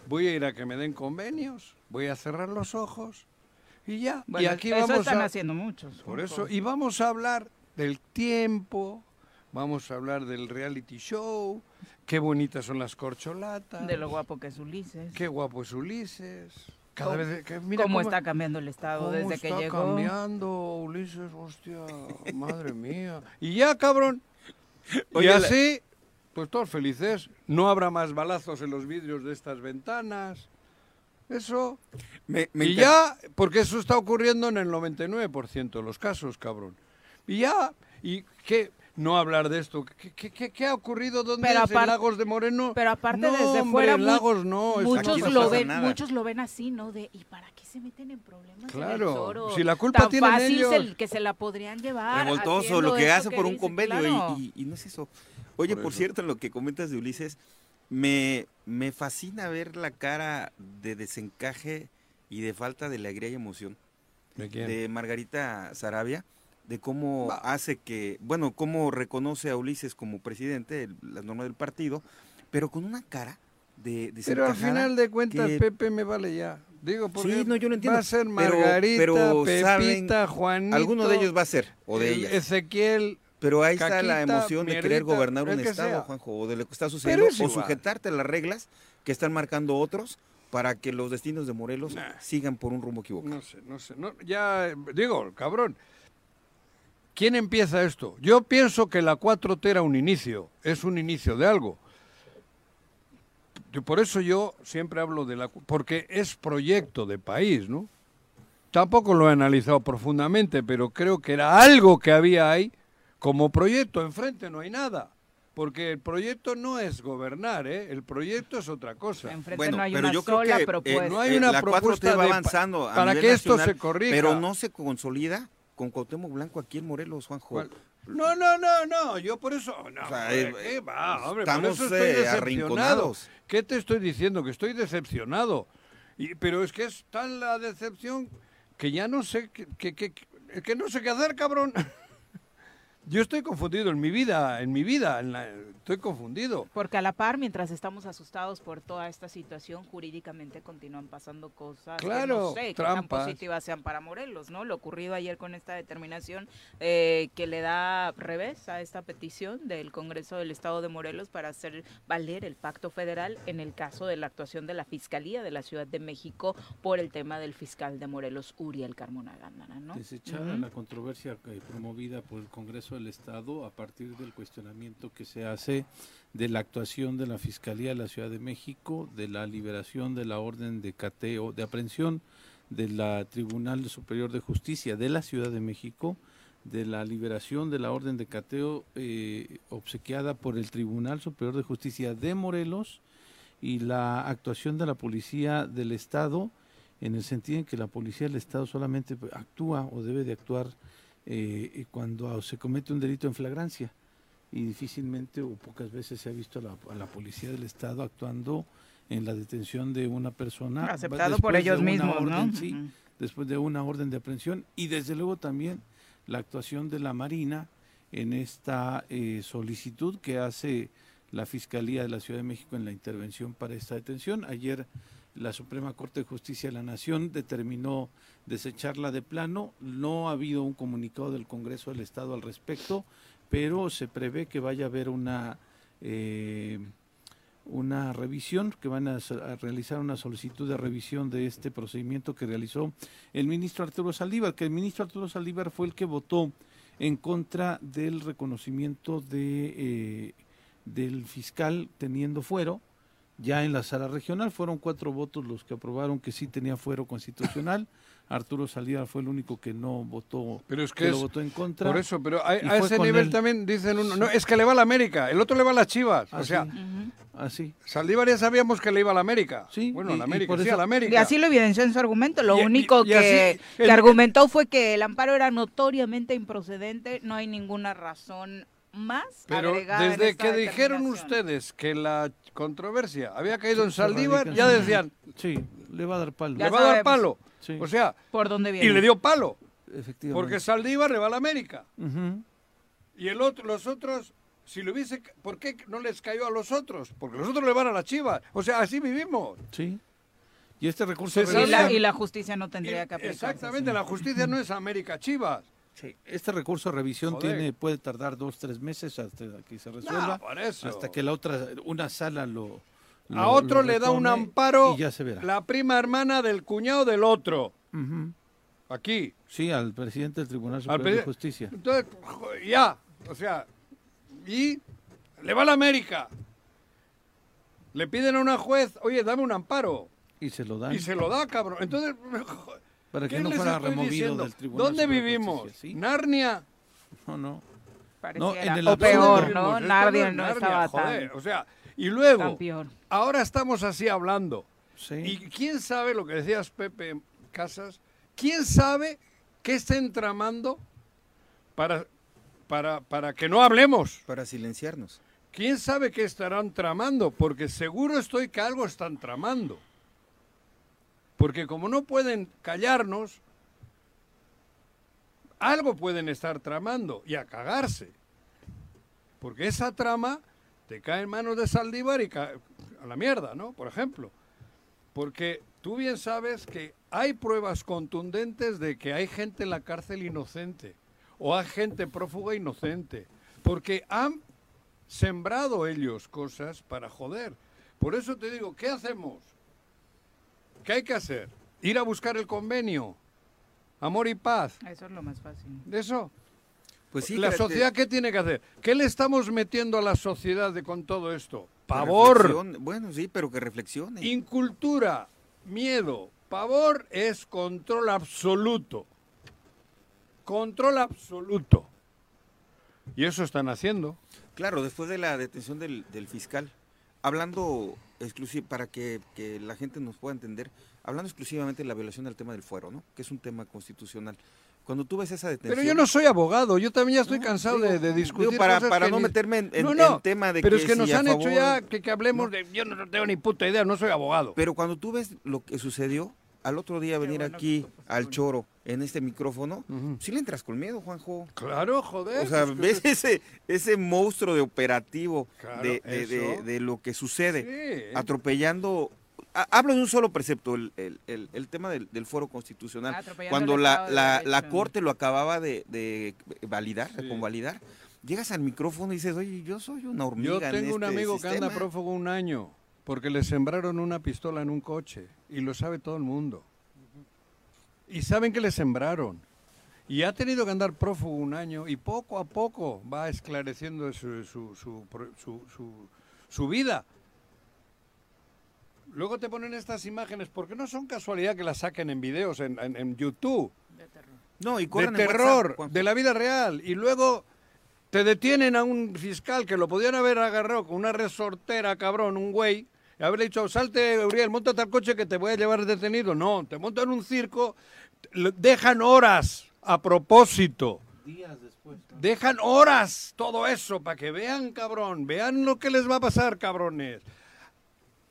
Voy a ir a que me den convenios. Voy a cerrar los ojos. Y ya. y Bueno, aquí eso vamos están a... haciendo muchos. Por eso. Y vamos a hablar del tiempo. Vamos a hablar del reality show. Qué bonitas son las corcholatas. De lo guapo que es Ulises. Qué guapo es Ulises. Cada ¿Cómo- vez que, mira cómo está cambiando el Estado cómo desde que está llegó? cambiando Ulises, hostia, madre mía. Y ya, cabrón. Oye, y así, pues todos felices. No habrá más balazos en los vidrios de estas ventanas. Eso. Me- me y ya, porque eso está ocurriendo en el 99% de los casos, cabrón. Y ya, ¿y qué? No hablar de esto. ¿Qué, qué- qué- qué ha ocurrido? ¿Dónde Pero es? ¿En apar- Lagos de Moreno? Pero aparte No, desde hombre, fuera en Lagos no. muchos no lo ven, nada. muchos lo ven así, ¿no? De ¿y para qué se meten en problemas? en el Claro, si la culpa Tan tienen fácil ellos. se- que se la podrían llevar. revoltoso lo que hace por un dice, convenio y- claro. y, y no es eso. Oye, Por por, eso. cierto, en lo que comentas de Ulises, me, me fascina ver la cara de desencaje y de falta de alegría y emoción ¿De quién? de Margarita Sarabia, de cómo hace que, bueno, cómo reconoce a Ulises como presidente, el- las normas del partido, pero con una cara de Pero al final de cuentas, que- Pepe me vale ya. Digo, porque Sí, no, yo lo entiendo. va a ser pero- Margarita, pero saben- Pepita, Juanito. Alguno de ellos va a ser, o de el ellas. Ezequiel. Pero ahí está la emoción de querer Mierdita, gobernar un estado, sea. Juanjo, o de lo que está sucediendo, es o sujetarte a las reglas que están marcando otros para que los destinos de Morelos sigan por un rumbo equivocado. No sé, no sé. no, ya, digo, cabrón. ¿Quién empieza esto? Yo pienso que la 4T era un inicio, es un inicio de algo. Por eso yo siempre hablo de la... Porque es proyecto de país, ¿no? Tampoco lo he analizado profundamente, pero creo que era algo que había ahí como proyecto. Enfrente no hay nada. Porque el proyecto no es gobernar, ¿eh? El proyecto es otra cosa. Enfrente Bueno, no hay pero una yo creo sola que, eh, propuesta. no hay Eh, una la 4T propuesta va de avanzando a para nivel que esto se corrija. Pero no se consolida con Cuauhtémoc Blanco aquí en Morelos, Juanjo. ¿Cuál? No, no, no, no, yo por eso, no, O sea, hombre, eh, ¿qué va, hombre? por estamos, eso estoy eh, decepcionado. ¿Qué te estoy diciendo? Que estoy decepcionado. Y, pero es que es tan la decepción que ya no sé qué- qué- que no sé qué hacer, cabrón. Yo estoy confundido en mi vida, en mi vida, en la- estoy confundido. Porque a la par, mientras estamos asustados por toda esta situación, jurídicamente continúan pasando cosas Claro, que no sé qué tan trampas. positivas sean para Morelos, ¿no? Lo ocurrido ayer con esta determinación eh, que le da revés a esta petición del Congreso del Estado de Morelos para hacer valer el pacto federal en el caso de la actuación de la Fiscalía de la Ciudad de México por el tema del fiscal de Morelos, Uriel Carmona Gándara, ¿no? Desechada la controversia eh, promovida por el Congreso del Estado a partir del cuestionamiento que se hace de la actuación de la Fiscalía de la Ciudad de México, de la liberación de la orden de cateo, de aprehensión de la Tribunal Superior de Justicia de la Ciudad de México, de la liberación de la orden de cateo eh, obsequiada por el Tribunal Superior de Justicia de Morelos y la actuación de la Policía del Estado en el sentido en que la Policía del Estado solamente actúa o debe de actuar eh, cuando se comete un delito en flagrancia y difícilmente o pocas veces se ha visto a la, a la Policía del Estado actuando en la detención de una persona Aceptado por ellos mismos, ¿no? orden, sí, Ujú. después de una orden de aprehensión y desde luego también la actuación de la Marina en esta eh, solicitud que hace la Fiscalía de la Ciudad de México en la intervención para esta detención. Ayer la Suprema Corte de Justicia de la Nación determinó desecharla de plano. No ha habido un comunicado del Congreso del Estado al respecto, pero se prevé que vaya a haber una eh, una revisión, que van a, realizar una solicitud de revisión de este procedimiento que realizó el ministro Arturo Saldívar, que el ministro Arturo Saldívar fue el que votó en contra del reconocimiento de eh, del fiscal teniendo fuero ya en la sala regional fueron cuatro votos los que aprobaron que sí tenía fuero constitucional Arturo Saldívar fue el único que no votó Pero es que es- votó en contra Por eso, pero a, y ese nivel él. también dicen uno, no, es que le va a la América, el otro le va a las Chivas. o Así. sea, así Saldívar ya sabíamos que le iba a la América. Sí, bueno, a y- la y América, por sí, eso- a la América. Y así lo evidenció en su argumento. Lo Y- y- único y así, que, que el- argumentó fue que el amparo era notoriamente improcedente. No hay ninguna razón más Pero desde que dijeron ustedes que la controversia había caído en Saldívar, ya decían, sí le va a dar palo Ya le va a dar palo. O sea, ¿por dónde viene? Y le dio palo. Efectivamente. Porque Saldívar le va a la América. Y el otro, los otros, si le hubiese, ¿por qué no les cayó a los otros? Porque los otros le van a la Chivas. O sea, así vivimos. Sí. Y este recurso Y la, y la justicia no tendría que aplicarse. Exactamente, la justicia no es América Chivas. Sí, este recurso de revisión Joder. tiene puede tardar dos tres meses hasta que se resuelva, No, hasta que la otra una sala lo, lo- A otro lo le da un amparo y ya se verá. la prima hermana del cuñado del otro. Aquí. Sí, al presidente del Tribunal Al Superior de Justicia. Entonces, ya. O sea, y le va a la América. Le piden a una juez, oye, dame un amparo. Y se lo dan Y se lo da, cabrón. Entonces, jo- para que ¿qué no fuera removido diciendo? del Tribunal ¿Dónde vivimos? Sí. Narnia. No, no. Pareciera. en el o peor. ¿no? Es no Narnia, estaba joder. tan, O sea, y luego, ahora estamos así hablando. Sí. Y quién sabe lo que decías, Pepe Casas, quién sabe qué estén tramando para, para, para que no hablemos. Para silenciarnos. ¿Quién sabe qué estarán tramando? Porque seguro estoy que algo están tramando. Porque como no pueden callarnos, algo pueden estar tramando y a cagarse. Porque esa trama te cae en manos de Saldívar y ca- a la mierda, ¿no? Por ejemplo. Porque tú bien sabes que hay pruebas contundentes de que hay gente en la cárcel inocente o hay gente prófuga inocente. Porque han sembrado ellos cosas para joder. Por eso te digo, ¿qué hacemos? ¿Qué hay que hacer? Ir a buscar el convenio. Amor y paz. Eso es lo más fácil. ¿De eso? Pues sí, ¿La sociedad qué tiene que hacer? ¿Qué le estamos metiendo a la sociedad de, con todo esto? Pavor. Bueno, sí, pero que reflexione. incultura, miedo. Pavor es control absoluto. Control absoluto. Y eso están haciendo. Claro, después de la detención del, del fiscal, hablando para que, que la gente nos pueda entender, hablando exclusivamente de la violación del tema del fuero, ¿no? Que es un tema constitucional. Cuando tú ves esa detención... Pero yo no soy abogado, yo también ya estoy No, cansado digo, de, de digo, discutir para- cosas para que no ni- meterme en- en- No, no, en tema de pero que es que si nos han hecho ya que, que hablemos de... Yo no tengo ni puta idea, no soy abogado. Pero cuando tú ves lo que sucedió, al otro día venir bueno aquí al choro en este micrófono, sí le entras con miedo, Juanjo. Claro, joder. O sea, que ves ese, ese monstruo de operativo Claro, de, de- de- eso. de lo que sucede, Sí. atropellando. ha- Hablo de un solo precepto, el, el- el- el tema del, del foro constitucional. Atropellando Cuando la, la- la corte lo acababa de, de validar, de Sí. convalidar, llegas al micrófono y dices, oye, yo soy una hormiga. Yo en tengo un este amigo que anda sistema". prófugo un año porque le sembraron una pistola en un coche y lo sabe todo el mundo. Y saben que le sembraron. Y ha tenido que andar prófugo un año y poco a poco va esclareciendo su, su, su, pro- su- su- su vida. Luego te ponen estas imágenes, porque no son casualidad que las saquen en videos en, en- en YouTube No, y de terror, WhatsApp, de la vida real. Y luego te detienen a un fiscal que lo podían haber agarrado con una resortera, cabrón, un güey, haberle dicho, salte, Uriel, montate al coche que te voy a llevar detenido. No, te montan un circo, dejan horas a propósito. Días después. Dejan horas todo eso para que vean, cabrón, vean lo que les va a pasar, cabrones.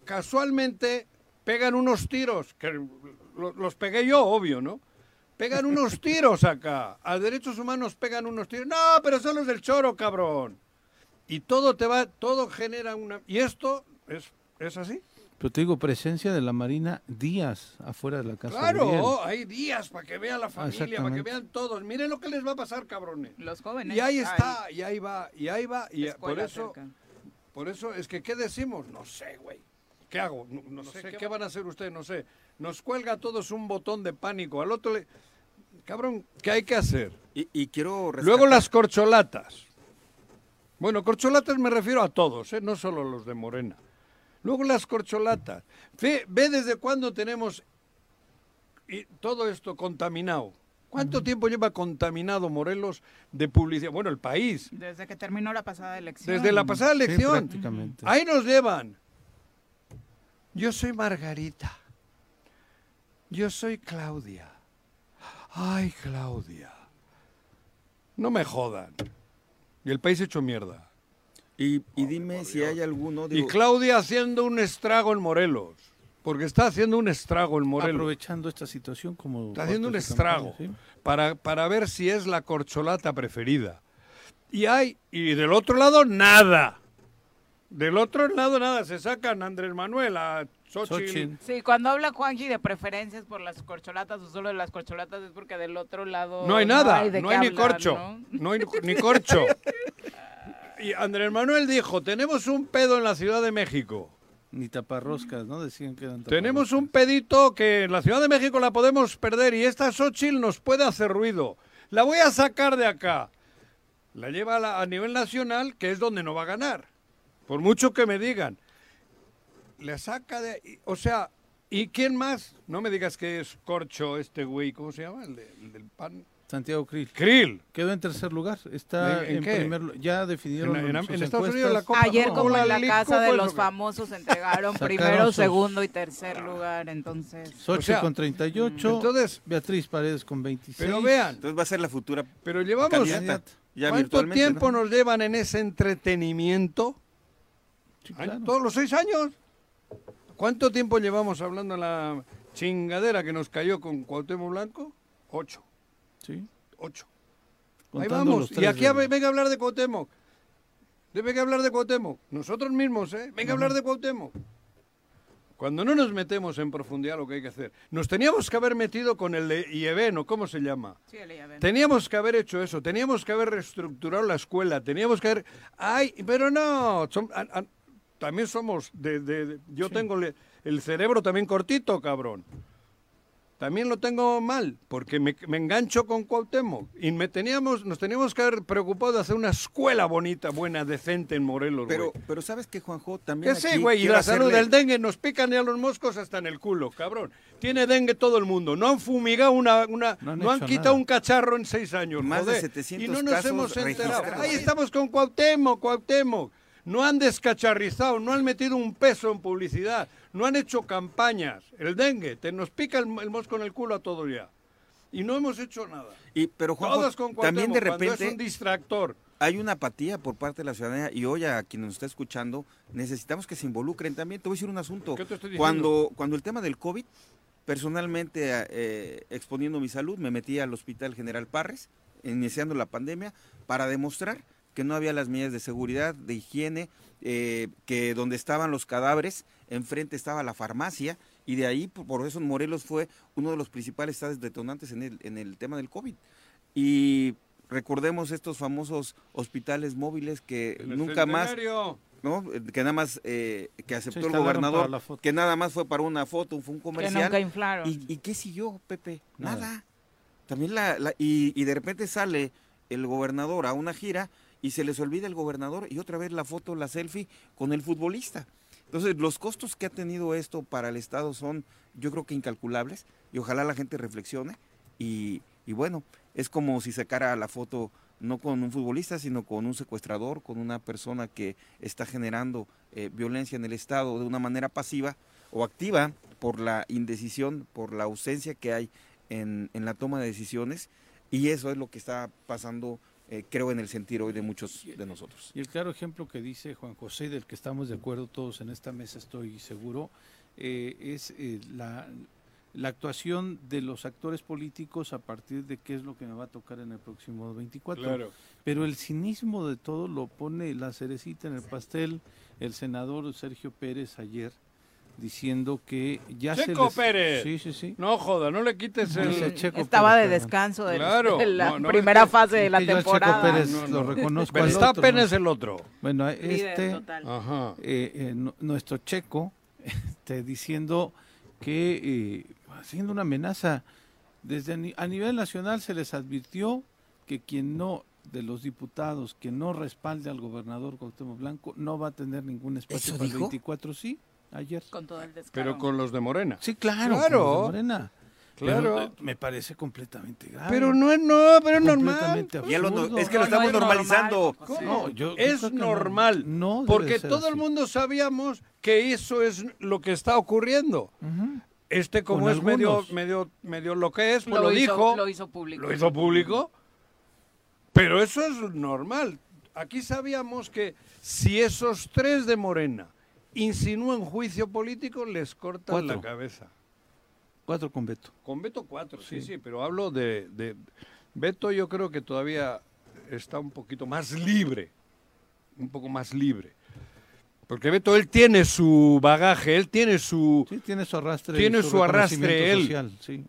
Casualmente pegan unos tiros, que lo- los pegué yo, obvio, ¿no? Pegan unos tiros acá. A derechos humanos pegan unos tiros. No, pero son los del choro, cabrón. Y todo te va, todo genera una. Y esto es, es así. Pero te digo, presencia de la Marina días afuera de la casa. Claro, hay días para que vean la familia, para que vean todos. Miren lo que les va a pasar, cabrones. Los jóvenes. Y ahí hay está, y ahí va, y ahí va. Y por eso, cerca. por eso es que, ¿qué decimos? No sé, güey. ¿Qué hago? No, no sé, ¿qué van a hacer ustedes? No sé. Nos cuelga a todos un botón de pánico. Al otro le... Cabrón, ¿qué hay que hacer? Y, y quiero Luego rescatar- las corcholatas. Bueno, corcholatas me refiero a todos, ¿eh? no solo los de Morena. Luego las corcholatas. Ve, ve desde cuándo tenemos y todo esto contaminado. ¿Cuánto tiempo lleva contaminado Morelos de publicidad? Bueno, el país. Desde que terminó la pasada elección. Desde la pasada Sí, elección. prácticamente. Ahí nos llevan. Yo soy Margarita. Yo soy Claudia. Ay, Claudia. No me jodan. Y el país hecho mierda. Y, y dime si hay alguno. Y digo, Claudia haciendo un estrago en Morelos. porque está haciendo un estrago el Morelos. Aprovechando esta situación como... Está haciendo un estrago campaña, ¿sí? para, para ver si es la corcholata preferida. Y hay, y del otro lado, nada. Del otro lado, nada. Se sacan a Andrés Manuel, a Xochitl. Sí, cuando habla Juanji de preferencias por las corcholatas o solo de las corcholatas es porque del otro lado No hay nada, de no qué hay ni corcho. ¿no? No hay ni corcho. Y Andrés Manuel dijo, tenemos un pedo en la Ciudad de México. Ni taparroscas, ¿no? Decían que eran Tenemos un pedito que en la Ciudad de México la podemos perder y esta Xochitl nos puede hacer ruido. La voy a sacar de acá. La lleva a, la- a nivel nacional, que es donde no va a ganar. Por mucho que me digan. Le saca de... O sea, ¿y quién más? No me digas que es Corcho este güey, ¿cómo se llama? El, de- el del pan. Santiago Krill. Krill. Quedó en tercer lugar. Está ¿En- primer lu- Ya definieron En- en- sus en Estados Unidos la. Copa- Ayer como en la casa de los famosos entregaron primero, sus- segundo y tercer lugar, entonces... Xochitl O sea, con 38, entonces- Beatriz Paredes con 26. Pero vean, Entonces va a ser la futura pero llevamos... candidata. Ya ¿Cuánto tiempo ¿no? nos llevan en ese entretenimiento? Claro. Todos los seis años. ¿Cuánto tiempo llevamos hablando en la chingadera que nos cayó con Cuauhtémoc Blanco? Ocho. Sí. Ocho. Ahí vamos. Y aquí a- de- venga a hablar de Cuauhtémoc. Debe que hablar de Cuauhtémoc. Nosotros mismos, ¿eh? Venga a hablar de Cuauhtémoc. Cuando no nos metemos en profundidad lo que hay que hacer. Nos teníamos que haber metido con el IEBEN, ¿o cómo se llama? Sí, el IABEN. Teníamos que haber hecho eso, teníamos que haber reestructurado la escuela, teníamos que haber... ¡Ay! Pero no, son- a- a- también somos de... de- de- yo tengo le- el cerebro también cortito, cabrón. También lo tengo mal, porque me, me engancho con Cuauhtémoc. Y me teníamos, nos teníamos que haber preocupado de hacer una escuela bonita, buena, decente en Morelos, Pero, pero ¿sabes qué, Juanjo? También Que sí, güey, y la salud del dengue nos pican ya los moscos hasta en el culo, cabrón. Tiene dengue todo el mundo. No han fumigado una, una No no han quitado nada. un cacharro en seis años, Más de joder. 700 y no nos casos hemos enterado. Ahí estamos con Cuauhtémoc, Cuauhtémoc. No han descacharrizado, no han metido un peso en publicidad, no han hecho campañas. El dengue, te nos pica el, el mosco en el culo a todos ya. Y no hemos hecho nada. Y, pero Juanjo, Todos con también de repente es un distractor. hay una apatía por parte de la ciudadanía y hoy a quien nos está escuchando necesitamos que se involucren también. Te voy a decir un asunto. ¿Qué te estoy diciendo? Cuando, cuando el tema del COVID, personalmente eh, exponiendo mi salud, me metí al Hospital General Parres, iniciando la pandemia, para demostrar que no había las medidas de seguridad, de higiene, eh, que donde estaban los cadáveres, enfrente estaba la farmacia, y de ahí, por- eso Morelos fue uno de los principales estados detonantes en el, en el tema del COVID. Y recordemos estos famosos hospitales móviles que El nunca más. ¿no? Que nada más eh, que aceptó el gobernador, la foto. que nada más fue para una foto, fue un Que comercial. nunca inflaron. ¿Y, y qué siguió, Pepe? Nada. Nada. También la, la- y, y de repente sale el gobernador a una gira y se les olvida el gobernador y otra vez la foto, la selfie con el futbolista. Entonces, los costos que ha tenido esto para el Estado son, yo creo que incalculables y ojalá la gente reflexione y, bueno, es como si sacara la foto no con un futbolista, sino con un secuestrador, con una persona que está generando eh, violencia en el Estado de una manera pasiva o activa por la indecisión, por la ausencia que hay en, en la toma de decisiones. Y eso es lo que está pasando, eh, creo, en el sentir hoy de muchos de nosotros. Y el claro ejemplo que dice Juan José, del que estamos de acuerdo todos en esta mesa, estoy seguro, eh, es eh, la, la actuación de los actores políticos a partir de qué es lo que me va a tocar en el próximo 24. Claro. Pero el cinismo de todo lo pone la cerecita en el pastel el senador Sergio Pérez ayer diciendo que ya se Checo les- Pérez. Sí, sí, sí. No joda, no le quites Dice el... Checo Estaba Pérez, de descanso de, Claro, la no, no, primera es que- fase de la yo al Checo temporada. Pérez No, lo no. reconozco Verstappen es el otro. Bueno, este. Ajá. eh, eh, nu- nuestro checo este, diciendo que eh, haciendo una amenaza desde a, ni- a nivel nacional se les advirtió que quien no de los diputados que no respalde al gobernador Cuauhtémoc Blanco no va a tener ningún espacio ¿Eso para el dijo? 24 sí ayer Con todo el descaro. Pero con los de Morena. sí claro Claro. con los de Morena Claro. Pero, eh, me parece completamente grave Pero no es no, pero es normal. Ya lo no- es que lo No, no estamos es normal, normalizando. No, yo- yo Es no- normal. no porque todo el mundo sabíamos que eso es lo que está ocurriendo. Este como Con es medio, medio, medio lo que es, pues lo, lo, hizo, dijo, lo hizo público. lo hizo público. Pero eso es normal. Aquí sabíamos que si esos tres de Morena insinúan juicio político, les cortan la cabeza. Cuatro con Beto. Con Beto cuatro, sí, Sí. sí, pero hablo de, de... Beto yo creo que todavía está un poquito más libre, un poco más libre. Porque Beto, él tiene su bagaje, él tiene su... Sí, tiene su arrastre. Tiene su arrastre él. social, sí.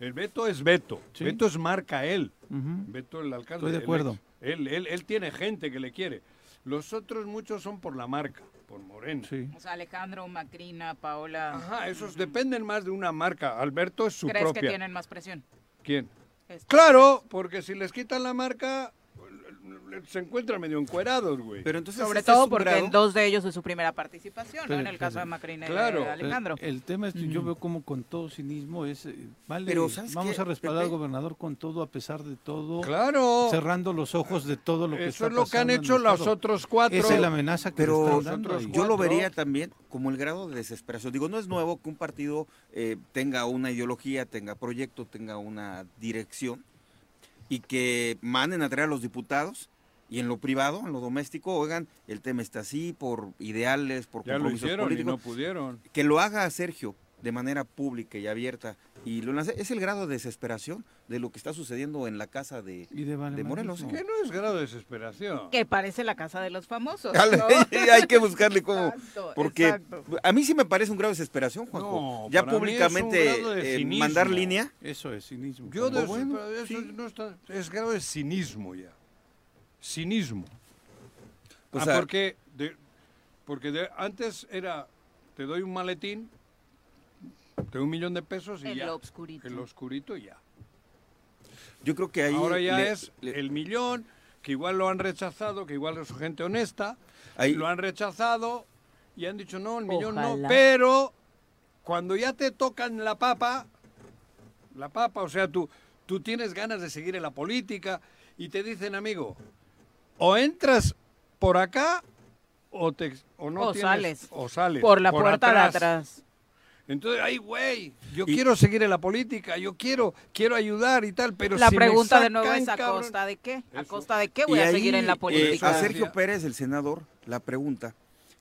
El Beto es Beto, Sí. Beto es marca él. Ujú. Beto el alcalde. Estoy de acuerdo. Él, él, él tiene gente que le quiere. Los otros muchos son por la marca, por Moreno. Sí. O sea, Alejandro, Macrina, Paola. Ajá, esos dependen más de una marca. Alberto es su ¿Crees propia. que tienen más presión? ¿Quién? Estos. Claro, porque si les quitan la marca, se encuentran medio encuerados, güey. Pero entonces Sobre este es todo porque grado- en dos de ellos es su primera participación, ¿no? En el caso pero- de Macrina y de Alejandro. El, el tema es que yo veo como con todo cinismo es, eh, vale, Pero, ¿sabes vamos qué, a respaldar al gobernador con todo, a pesar de todo, Claro. cerrando los ojos de todo lo que Eso está es lo que han hecho los otros cuatro. Esa es la amenaza que Pero le están dando nosotros ahí. Yo lo vería también como el grado de desesperación. Digo, no es nuevo que un partido eh, tenga una ideología, tenga proyecto, tenga una dirección y que manden a traer a los diputados y en lo privado, en lo doméstico, oigan, el tema está así por ideales, por Ya lo compromisos y políticos. no pudieron. Que lo haga Sergio de manera pública y abierta y lo es el grado de desesperación de lo que está sucediendo en la casa de, Y de de Morelos. valemadrismo. Que no es grado de desesperación. Que parece la casa de los famosos. ¿no? Hay que buscarle cómo. Exacto, Porque exacto. a mí sí me parece un grado de desesperación, Juanjo. No, ya para mí es un públicamente grado de eh, cinismo. mandar línea. Eso es cinismo. Yo de bueno, pero eso sí. no está- es grado de cinismo ya. Cinismo. O Ah, sea, porque de- porque de- antes era, te doy un maletín, doy un millón de pesos y En ya. lo obscurito. En lo oscurito y ya. yo creo que ahí. Ahora ya le- es le- el millón, que igual lo han rechazado, que igual es gente honesta, ahí- lo han rechazado y han dicho no, el millón no, pero cuando ya te tocan la papa, la papa, o sea, tú, tú tienes ganas de seguir en la política y te dicen, amigo, o entras por acá o, te, o no O tienes- sales. o sales Por la puerta de atrás. Entonces, ay, güey, yo Y- quiero seguir en la política, yo quiero, quiero ayudar y tal, pero La si me pregunta de nuevo sacan, es a cabrón- costa de qué? ¿A Eso. costa de qué y voy a ahí, seguir en la eh, política? a Sergio Pérez, el senador, la pregunta.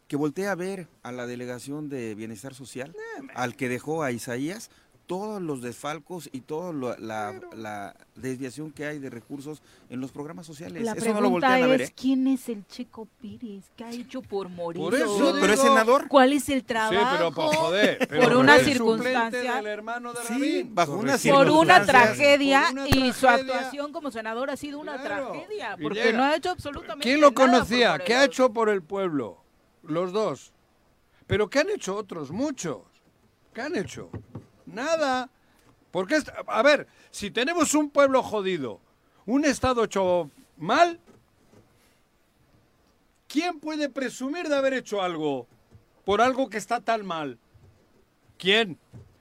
Que voltea a ver a la delegación de Bienestar Social, al que dejó a Isaías, todos los desfalcos y toda la, la- la desviación que hay de recursos en los programas sociales. La Eso no lo pregunta voltean a ver, es, ¿eh? ¿quién es el Chico Pires? ¿Qué ha hecho por morir? Por eso No, pero es senador. ¿Cuál es el Sí, trabajo? pero por joder. pero Por una circunstancia- del hermano de Sí, bajo una Correcto. por una tragedia Por una y su actuación como senador ha sido una Claro. tragedia porque llega- no ha hecho absolutamente ¿Quién lo nada por conocía? ¿Qué ha hecho por el pueblo? Los dos. Pero ¿qué han hecho otros? Muchos. ¿Qué han hecho? Nada. Porque, a ver, si tenemos un pueblo jodido, un Estado hecho mal, ¿quién puede presumir de haber hecho algo por algo que está tan mal? ¿Quién?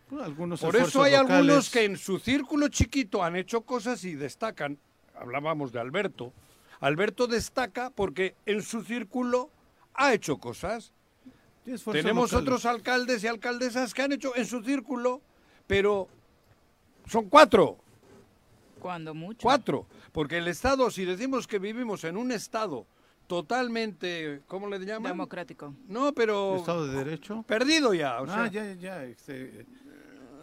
Pues, algunos Por eso hay algunos que en su círculo chiquito han hecho cosas y destacan. Hablábamos de Alberto. Alberto destaca porque en su círculo ha hecho cosas. Tenemos locales. otros alcaldes y alcaldesas que han hecho en su círculo, pero son cuatro, Cuando mucho. cuatro. Porque el Estado, si decimos que vivimos en un Estado totalmente, ¿cómo le llaman? Democrático. No, pero Estado de Derecho. perdido ya. O sea, ah, ya, ya, este,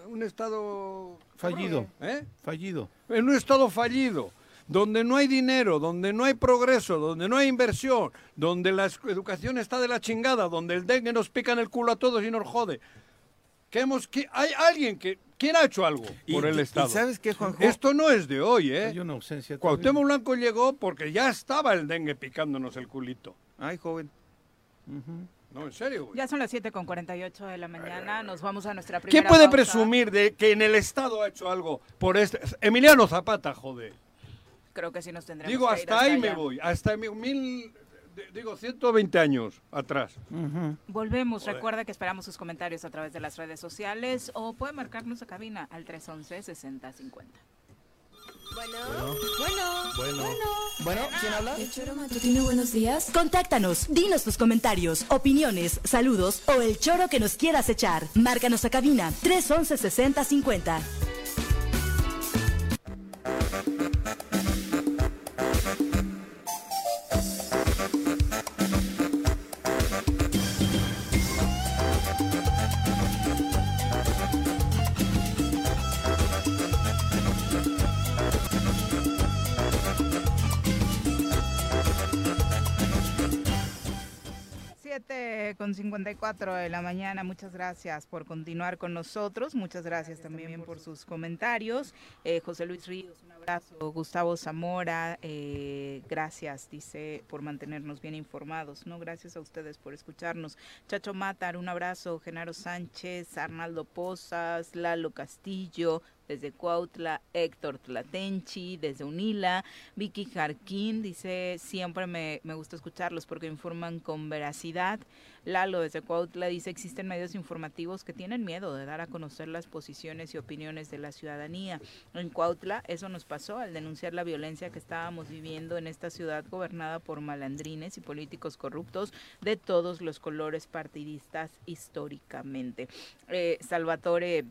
un Estado... fallido, ¿Eh? fallido. en un estado fallido, donde no hay dinero, donde no hay progreso, donde no hay inversión, donde la educación está de la chingada, donde el dengue nos pica en el culo a todos y nos jode. Que hemos, que hay alguien que ¿quién ha hecho algo Y- por el y- y estado? ¿sabes qué, Juanjo? Esto no es de hoy, ¿eh? Hay una ausencia. Cuauhtémoc Blanco llegó porque ya estaba el dengue picándonos el culito. Ay, joven. No, en serio, güey. Ya son las 7 con 48 de la mañana. Nos vamos a nuestra primera ¿Quién puede pausa. presumir de que en el estado ha hecho algo por este? Emiliano Zapata, joder. Creo que sí nos tendremos Digo, que ir hasta ahí allá. me voy, hasta mi- mil, digo, 120 años atrás. Volvemos. Recuerda que esperamos sus comentarios a través de las redes sociales o puede marcarnos a cabina al 311-6050. Bueno, bueno, bueno, Bueno, ¿quién habla? El choro matutino, buenos días. Contáctanos, dinos tus comentarios, opiniones, saludos o el choro que nos quieras echar. Márcanos a cabina 311 6050. con 54 de la mañana. Muchas gracias por continuar con nosotros. Muchas gracias también por sus comentarios. Eh, José Luis Ríos, un abrazo. Gustavo Zamora, eh, gracias, dice, por mantenernos bien informados. No, gracias a ustedes por escucharnos. Chacho Matar, un abrazo. Genaro Sánchez, Arnaldo Pozas, Lalo Castillo, desde Cuautla, Héctor Tlatenchi, desde Unila, Vicky Jarquín, dice, siempre me, me gusta escucharlos porque informan con veracidad. Lalo desde Cuautla dice, existen medios informativos que tienen miedo de dar a conocer las posiciones y opiniones de la ciudadanía. En Cuautla eso nos pasó al denunciar la violencia que estábamos viviendo en esta ciudad gobernada por malandrines y políticos corruptos de todos los colores partidistas históricamente. Eh, Salvatore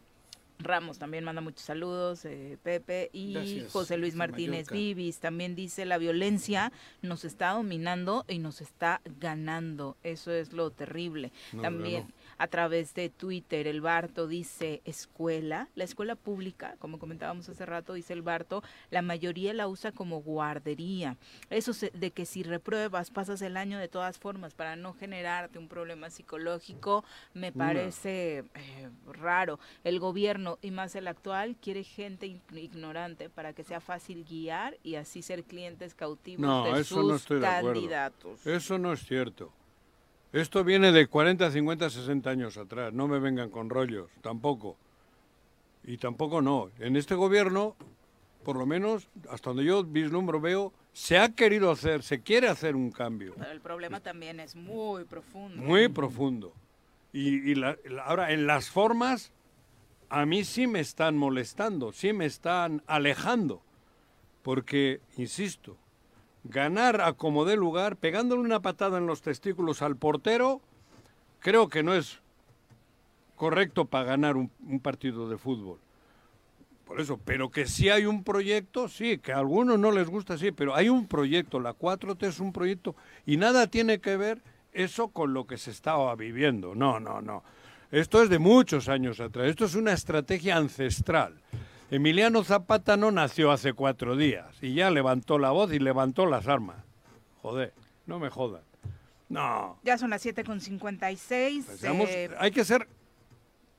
Ramos también manda muchos saludos, eh, Pepe y Gracias, José Luis Martínez. Vivis también dice la violencia nos está dominando y nos está ganando. Eso es lo terrible. También. A través de Twitter el Barto dice escuela, la escuela pública, como comentábamos hace rato, dice el Barto, la mayoría la usa como guardería. Eso se- de que si repruebas pasas el año de todas formas para no generarte un problema psicológico me parece eh, raro. El gobierno y más el actual quiere gente ignorante para que sea fácil guiar y así ser clientes cautivos No, de eso sus no estoy de acuerdo. candidatos. Eso no es cierto. Esto viene de 40, 50, 60 años atrás. No me vengan con rollos, tampoco. Y tampoco no. En este gobierno, por lo menos, hasta donde yo vislumbro, veo, se ha querido hacer, se quiere hacer un cambio. Pero el problema también es muy profundo. Muy profundo. Y, y la- la- ahora, en las formas, a mí sí me están molestando, sí me están alejando. Porque, insisto, ganar a como dé lugar, pegándole una patada en los testículos al portero, creo que no es correcto para ganar un, partido de fútbol. Por eso, pero que sí hay un proyecto, sí, que a algunos no les gusta, sí, pero hay un proyecto, la 4T es un proyecto y nada tiene que ver eso con lo que se estaba viviendo. No, no, no. Esto es de muchos años atrás, esto es una estrategia ancestral. Emiliano Zapata no nació hace cuatro días y ya levantó la voz y levantó las armas. Joder, no me jodan. No, Ya son las 7 con 56. Seamos- eh, hay que ser,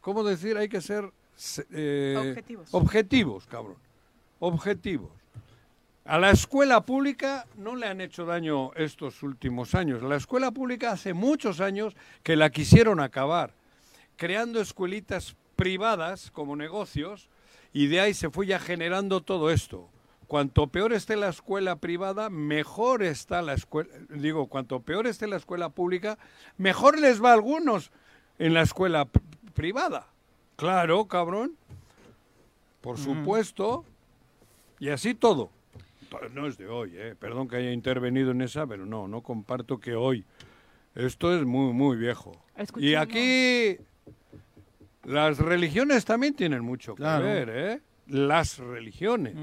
¿cómo decir? Hay que ser se- eh, Objetivos. objetivos, cabrón. Objetivos. A la escuela pública no le han hecho daño estos últimos años. La escuela pública hace muchos años que la quisieron acabar, creando escuelitas privadas como negocios y de ahí se fue ya generando todo esto. Cuanto peor esté la escuela privada, mejor está la escuela. Digo, cuanto peor esté la escuela pública, mejor les va a algunos en la escuela privada. Claro, cabrón. Por supuesto. Y así todo. To- No es de hoy, ¿eh? Perdón que haya intervenido en esa, pero no, no comparto que hoy. Esto es muy, muy viejo. Y aquí las religiones también tienen mucho que Claro. ver, ¿eh? Las religiones.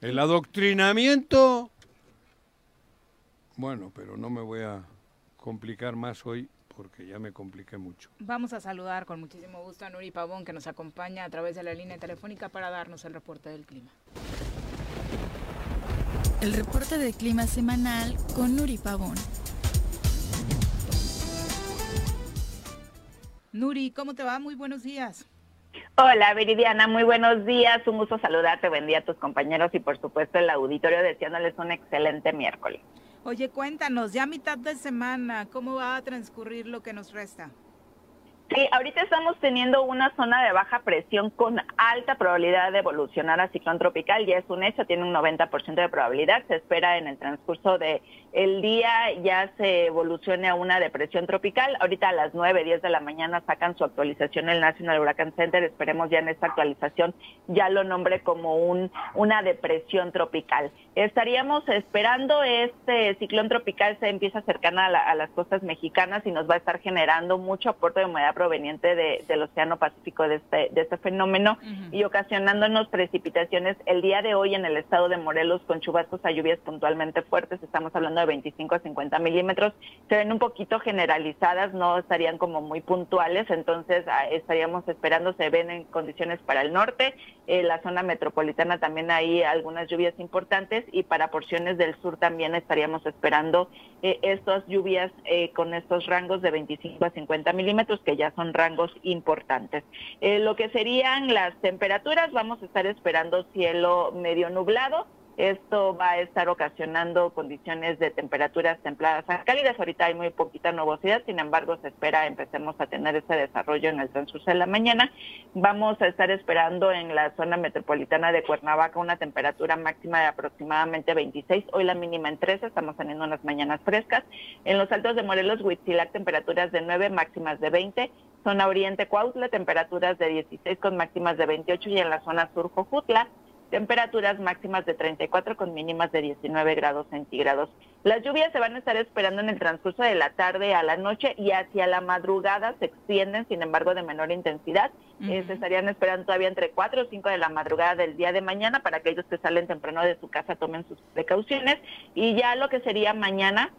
El adoctrinamiento. Bueno, pero no me voy a complicar más hoy porque ya me compliqué mucho. Vamos a saludar con muchísimo gusto a Nuri Pavón que nos acompaña a través de la línea telefónica para darnos el reporte del clima. El reporte de clima semanal con Nuri Pavón. Nuri, ¿cómo te va? Muy buenos días. Hola, Viridiana, muy buenos días. Un gusto saludarte. Buen día a tus compañeros y, por supuesto, el auditorio deseándoles un excelente miércoles. Oye, cuéntanos, ya mitad de semana, ¿cómo va a transcurrir lo que nos resta? Sí, ahorita estamos teniendo una zona de baja presión con alta probabilidad de evolucionar a ciclón tropical. Ya es un hecho, tiene un 90% de probabilidad. Se espera en el transcurso de el día ya se evolucione a una depresión tropical. Ahorita a las 9, 10 de la mañana sacan su actualización el National Hurricane Center. Esperemos ya en esta actualización ya lo nombre como un, una depresión tropical. Estaríamos esperando este ciclón tropical se empieza a acercar a, la- a las costas mexicanas y nos va a estar generando mucho aporte de humedad proveniente de- del Océano Pacífico de este, de este fenómeno y ocasionándonos precipitaciones el día de hoy en el estado de Morelos con chubascos a lluvias puntualmente fuertes. Estamos hablando de 25 a 50 milímetros. Se ven un poquito generalizadas, no estarían como muy puntuales, entonces ah, estaríamos esperando, se ven en condiciones para el norte eh, la zona metropolitana también hay algunas lluvias importantes y para porciones del sur también estaríamos esperando eh, estas lluvias eh, con estos rangos de 25 a 50 milímetros que ya son rangos importantes. lo que serían las temperaturas, vamos a estar esperando cielo medio nublado esto va a estar ocasionando condiciones de temperaturas templadas a cálidas. Ahorita hay muy poquita nubosidad, sin embargo, se espera empecemos a tener ese desarrollo en el transcurso de la mañana. Vamos a estar esperando en la zona metropolitana de Cuernavaca una temperatura máxima de aproximadamente 26, hoy la mínima en 13, estamos teniendo unas mañanas frescas. En los altos de Morelos, Huitzilac, temperaturas de 9, máximas de 20. Zona Oriente, Cuautla, temperaturas de 16 con máximas de 28 y en la zona sur, Jojutla, temperaturas máximas de 34 con mínimas de 19 grados centígrados. Las lluvias se van a estar esperando en el transcurso de la tarde a la noche y hacia la madrugada se extienden, sin embargo, de menor intensidad. Eh, se estarían esperando todavía entre 4 o 5 de la madrugada del día de mañana para aquellos que salen temprano de su casa tomen sus precauciones. Y ya lo que sería mañana,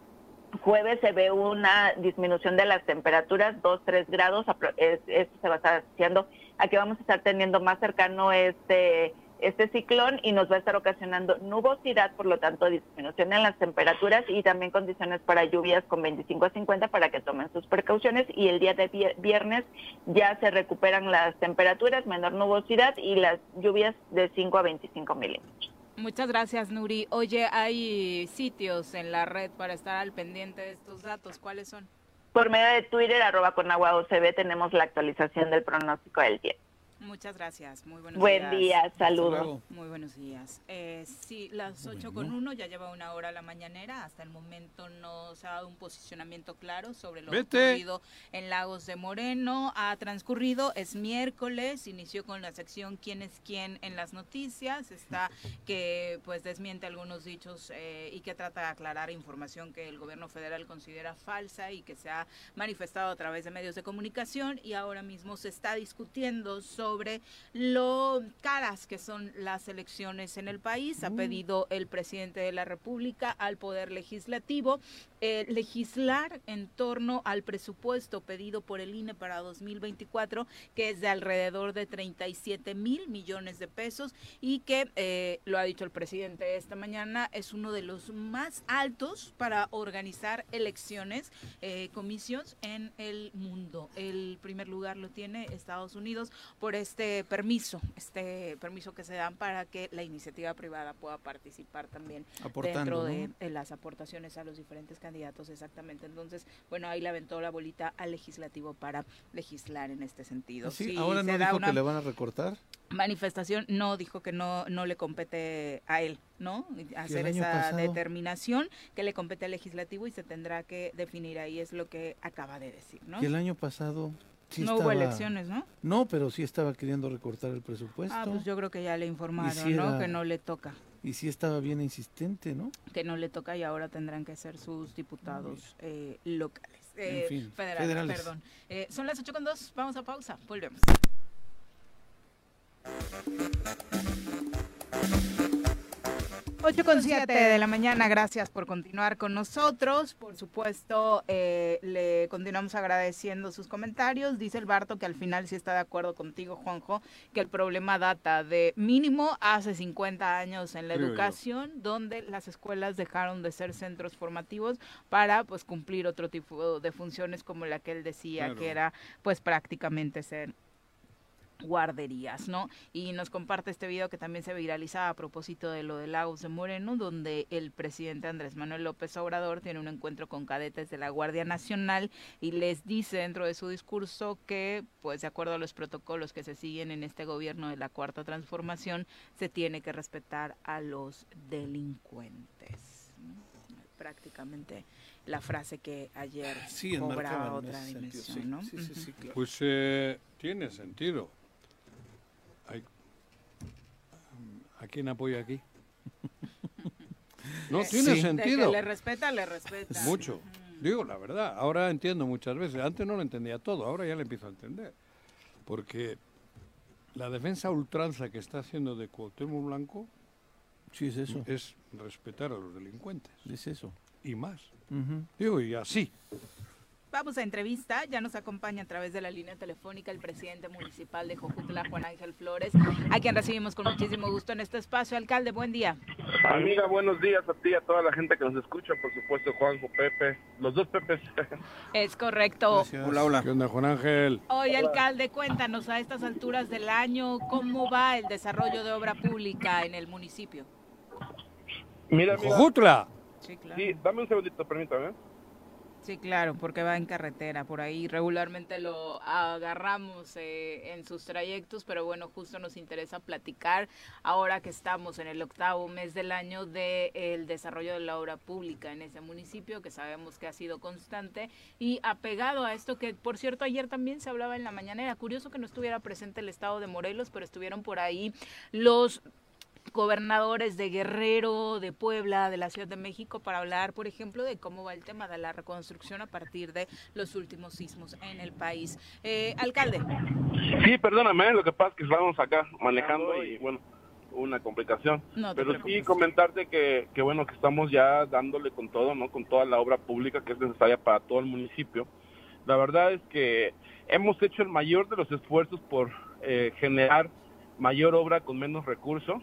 jueves se ve una disminución de las temperaturas, 2, 3 grados. Esto se va a estar haciendo a que vamos a estar teniendo más cercano este este ciclón y nos va a estar ocasionando nubosidad, por lo tanto disminución en las temperaturas y también condiciones para lluvias con 25 a 50 para que tomen sus precauciones y el día de viernes ya se recuperan las temperaturas, menor nubosidad y las lluvias de 5 a 25 milímetros. Muchas gracias, Nuri. Oye, hay sitios en la red para estar al pendiente de estos datos. ¿Cuáles son? Por medio de Twitter, arroba con agua OCB, tenemos la actualización del pronóstico del tiempo. Muchas gracias, muy buenos Buen días. Buen día, saludos. Muy buenos días. Eh, sí, las 8 con 1, ya lleva una hora la mañanera. Hasta el momento no se ha dado un posicionamiento claro sobre lo ocurrido en Lagos de Moreno. Ha transcurrido, es miércoles, inició con la sección quién es quién en las noticias. Está que pues desmiente algunos dichos eh, y que trata de aclarar información que el gobierno federal considera falsa y que se ha manifestado a través de medios de comunicación. Y ahora mismo se está discutiendo sobre sobre lo caras que son las elecciones en el país. Ha mm. pedido el presidente de la República al Poder Legislativo eh, legislar en torno al presupuesto pedido por el INE para 2024, que es de alrededor de 37 mil millones de pesos y que, eh, lo ha dicho el presidente esta mañana, es uno de los más altos para organizar elecciones, eh, comicios en el mundo. El primer lugar lo tiene Estados Unidos por este permiso, este permiso que se dan para que la iniciativa privada pueda participar también dentro de, las aportaciones a los diferentes candidatos, exactamente. Entonces, bueno, ahí le aventó la bolita al legislativo para legislar en este sentido. ¿Sí? ¿Ahora no dijo que le van a recortar? Manifestación no dijo que no, no le compete a él, ¿no? Hacer esa determinación que le compete al legislativo y se tendrá que definir ahí, es lo que acaba de decir, ¿no? Que el año pasado no hubo elecciones, ¿no? No, pero sí estaba queriendo recortar el presupuesto. Ah, pues yo creo que ya le informaron, ¿no? Que no le toca. Y sí estaba bien insistente, ¿no? Que no le toca y ahora tendrán que ser sus diputados eh, locales. Eh, federales, perdón. Eh, son las 8 con 2, vamos a pausa, volvemos. 8 con 7 de la mañana, gracias por continuar con nosotros. Por supuesto, eh, le continuamos agradeciendo sus comentarios. Dice el Barto que al final sí está de acuerdo contigo, Juanjo, que el problema data de mínimo hace 50 años en la educación, donde las escuelas dejaron de ser centros formativos para pues cumplir otro tipo de funciones como la que él decía, que era pues prácticamente ser guarderías, ¿no? Y nos comparte este video que también se viraliza a propósito de lo de Lagos de Moreno, donde el presidente Andrés Manuel López Obrador tiene un encuentro con cadetes de la Guardia Nacional y les dice dentro de su discurso que, pues de acuerdo a los protocolos que se siguen en este gobierno de la Cuarta Transformación, se tiene que respetar a los delincuentes. Prácticamente la frase que ayer sí, cobra otra dimensión, ¿no? Pues eh, tiene sentido ¿A quién apoya aquí? No tiene sentido. le respeta, le respeta. Mucho. Digo la verdad, ahora entiendo muchas veces. Antes no lo entendía todo, ahora ya le empiezo a entender. Porque la defensa ultranza que está haciendo de Cuauhtémoc Blanco sí, es, eso. es respetar a los delincuentes. Es eso. Y más. Digo, y así. Vamos a entrevista, ya nos acompaña a través de la línea telefónica el presidente municipal de Jojutla, Juan Ángel Flores, a quien recibimos con muchísimo gusto en este espacio. Alcalde, buen día. Amiga, buenos días a ti y a toda la gente que nos escucha, por supuesto, Juanjo, Pepe, los dos Pepes. Es correcto. Hola, hola. ¿Qué onda, Juan Ángel? Hoy, alcalde, cuéntanos a estas alturas del año cómo va el desarrollo de obra pública en el municipio. Mira, mira. ¡Jojutla! Sí, claro. Sí, dame un segundito, permítame. Sí, claro, porque va en carretera, por ahí regularmente lo agarramos eh, en sus trayectos, pero bueno, justo nos interesa platicar ahora que estamos en el octavo mes del año del desarrollo de la obra pública en ese municipio, que sabemos que ha sido constante y apegado a esto que, por cierto, ayer también se hablaba en la mañana, era curioso que no estuviera presente el estado de Morelos, pero estuvieron por ahí los gobernadores de Guerrero, de Puebla, de la Ciudad de México para hablar, por ejemplo, de cómo va el tema de la reconstrucción a partir de los últimos sismos en el país. Eh, alcalde. Sí, perdóname, lo que pasa es que estamos acá manejando y bueno, una complicación. Pero sí comentarte que, que bueno, que estamos ya dándole con todo, ¿no? Con toda la obra pública que es necesaria para todo el municipio. La verdad es que hemos hecho el mayor de los esfuerzos por eh, generar mayor obra con menos recursos.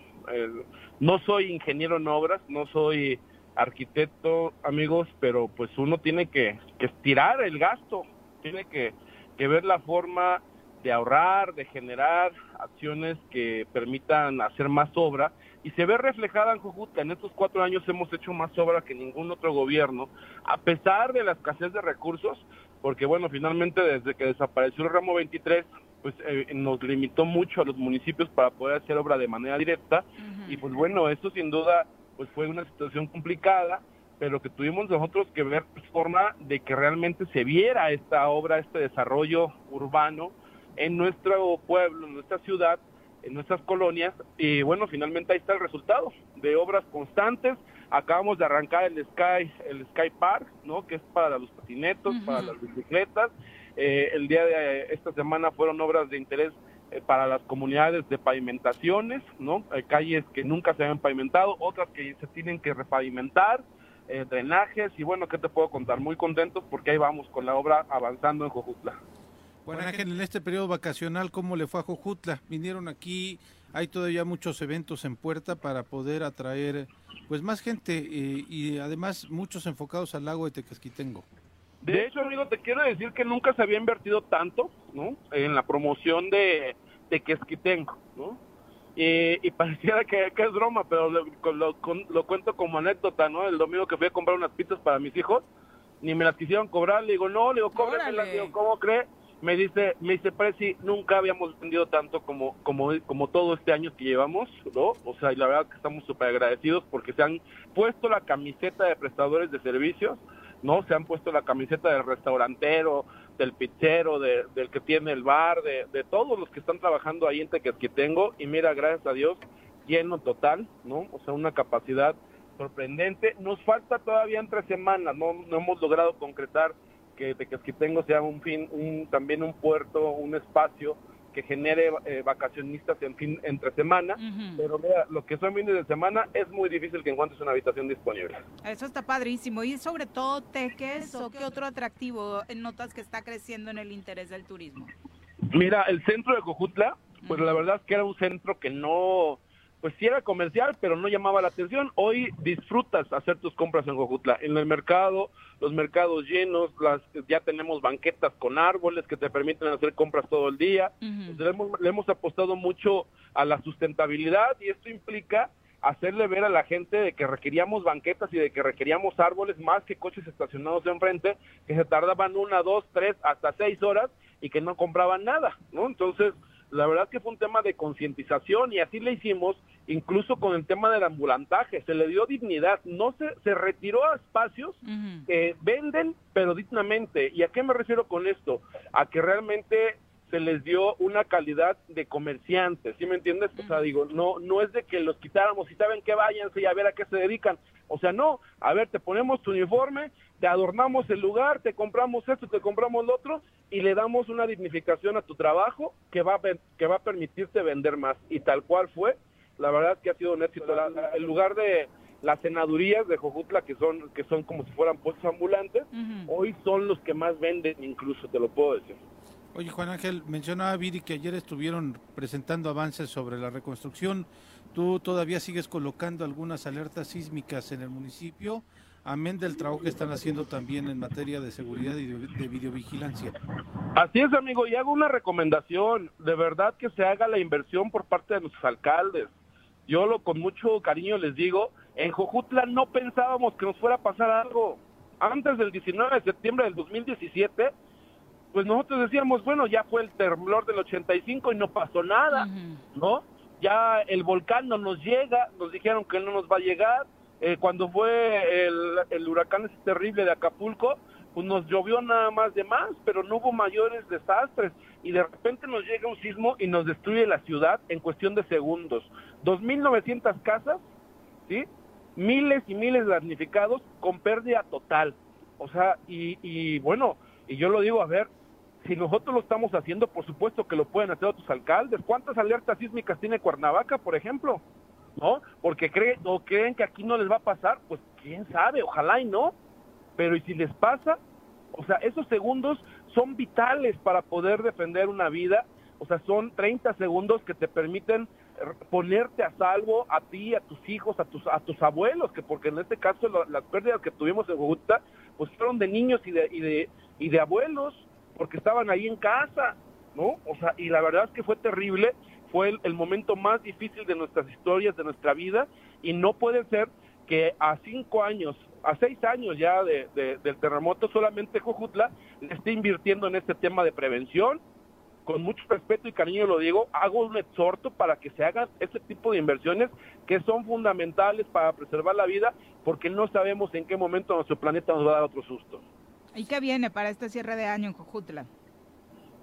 No soy ingeniero en obras, no soy arquitecto, amigos, pero pues uno tiene que, estirar el gasto, tiene que, ver la forma de ahorrar, de generar acciones que permitan hacer más obra y se ve reflejada en Jujutla. En estos cuatro años hemos hecho más obra que ningún otro gobierno, a pesar de la escasez de recursos, porque bueno, finalmente desde que desapareció el ramo 23 pues eh, nos limitó mucho a los municipios para poder hacer obra de manera directa y pues bueno, eso sin duda pues fue una situación complicada, pero que tuvimos nosotros que ver pues, forma de que realmente se viera esta obra, este desarrollo urbano en nuestro pueblo, en nuestra ciudad, en nuestras colonias y bueno, finalmente ahí está el resultado de obras constantes. Acabamos de arrancar el Sky, el Sky Park, ¿no? Que es para los patinetos, para las bicicletas eh, el día de esta semana fueron obras de interés eh, para las comunidades de pavimentaciones, ¿no? Hay calles que nunca se habían pavimentado, otras que se tienen que repavimentar, eh, drenajes y bueno, ¿qué te puedo contar? Muy contentos porque ahí vamos con la obra avanzando en Jojutla. Bueno, Ángel, en este periodo vacacional, ¿cómo le fue a Jojutla? Vinieron aquí, hay todavía muchos eventos en puerta para poder atraer pues más gente y además muchos enfocados al lago de Tecasquitengo. De hecho, amigo, te quiero decir que nunca se había invertido tanto, ¿no? En la promoción de, de Quesquitengo, ¿no? Y, pareciera que, es broma, pero lo, lo, cuento como anécdota, ¿no? El domingo que fui a comprar unas pizzas para mis hijos, ni me las quisieron cobrar, le digo, no, le digo, cóbramelas, le digo, ¿cómo cree? Me dice, me dice, Preci, nunca habíamos vendido tanto como, como, como todo este año que llevamos, ¿no? O sea, y la verdad que estamos súper agradecidos porque se han puesto la camiseta de prestadores de servicios, ¿no? Se han puesto la camiseta del restaurantero, del pizzero, del que tiene el bar, de, todos los que están trabajando ahí en tengo y mira, gracias a Dios, lleno total, ¿no? O sea, una capacidad sorprendente. Nos falta todavía entre semanas, no, no hemos logrado concretar que Tequesquitengo sea un fin, un, también un puerto, un espacio que genere eh, vacacionistas en fin entre semana, pero mira, lo que son fines de semana es muy difícil que encuentres una habitación disponible. Eso está padrísimo y sobre todo Teques o qué otro atractivo notas que está creciendo en el interés del turismo. Mira, el centro de Cojutla, pues la verdad es que era un centro que no pues sí era comercial, pero no llamaba la atención. Hoy disfrutas hacer tus compras en Jojutla. En el mercado, los mercados llenos, las ya tenemos banquetas con árboles que te permiten hacer compras todo el día. le, hemos, le hemos apostado mucho a la sustentabilidad y esto implica hacerle ver a la gente de que requeríamos banquetas y de que requeríamos árboles más que coches estacionados enfrente, que se tardaban una, dos, tres, hasta seis horas y que no compraban nada, ¿no? Entonces, la verdad que fue un tema de concientización y así le hicimos, incluso con el tema del ambulantaje, se le dio dignidad, no se, se retiró a espacios que venden, pero dignamente. ¿Y a qué me refiero con esto? A que realmente se les dio una calidad de comerciantes, ¿sí me entiendes? O sea, digo, no, no es de que los quitáramos y saben que váyanse y a ver a qué se dedican. O sea, no, a ver, te ponemos tu uniforme, te adornamos el lugar, te compramos esto, te compramos lo otro y le damos una dignificación a tu trabajo que va a, que va a permitirte vender más. Y tal cual fue, la verdad que ha sido un éxito. el lugar de las senadurías de Jojutla, que son, que son como si fueran puestos ambulantes, hoy son los que más venden, incluso, te lo puedo decir. Oye, Juan Ángel, mencionaba Viri que ayer estuvieron presentando avances sobre la reconstrucción. ¿Tú todavía sigues colocando algunas alertas sísmicas en el municipio? Amén del trabajo que están haciendo también en materia de seguridad y de, videovigilancia. Así es, amigo, y hago una recomendación. De verdad que se haga la inversión por parte de nuestros alcaldes. Yo lo con mucho cariño les digo, en Jojutla no pensábamos que nos fuera a pasar algo. Antes del 19 de septiembre del 2017, pues nosotros decíamos, bueno, ya fue el temblor del 85 y no pasó nada, ¿no? Ya el volcán no nos llega, nos dijeron que no nos va a llegar. Eh, cuando fue el, el huracán ese terrible de Acapulco, pues nos llovió nada más de más, pero no hubo mayores desastres. Y de repente nos llega un sismo y nos destruye la ciudad en cuestión de segundos. 2.900 casas, ¿sí? miles y miles de damnificados con pérdida total. O sea, y, y bueno, y yo lo digo, a ver, si nosotros lo estamos haciendo, por supuesto que lo pueden hacer otros alcaldes. ¿Cuántas alertas sísmicas tiene Cuernavaca, por ejemplo? ¿No? Porque creen o creen que aquí no les va a pasar, pues quién sabe, ojalá y no. Pero y si les pasa, o sea, esos segundos son vitales para poder defender una vida. O sea, son 30 segundos que te permiten ponerte a salvo a ti, a tus hijos, a tus a tus abuelos, que porque en este caso las pérdidas que tuvimos en Bogotá, pues fueron de niños y de y de y de abuelos, porque estaban ahí en casa, ¿no? O sea, y la verdad es que fue terrible, fue el, momento más difícil de nuestras historias, de nuestra vida, y no puede ser que a cinco años, a seis años ya de, del terremoto, solamente Jojutla le esté invirtiendo en este tema de prevención, con mucho respeto y cariño lo digo, hago un exhorto para que se hagan este tipo de inversiones que son fundamentales para preservar la vida, porque no sabemos en qué momento nuestro planeta nos va a dar otro susto. ¿Y qué viene para este cierre de año en Cojutla?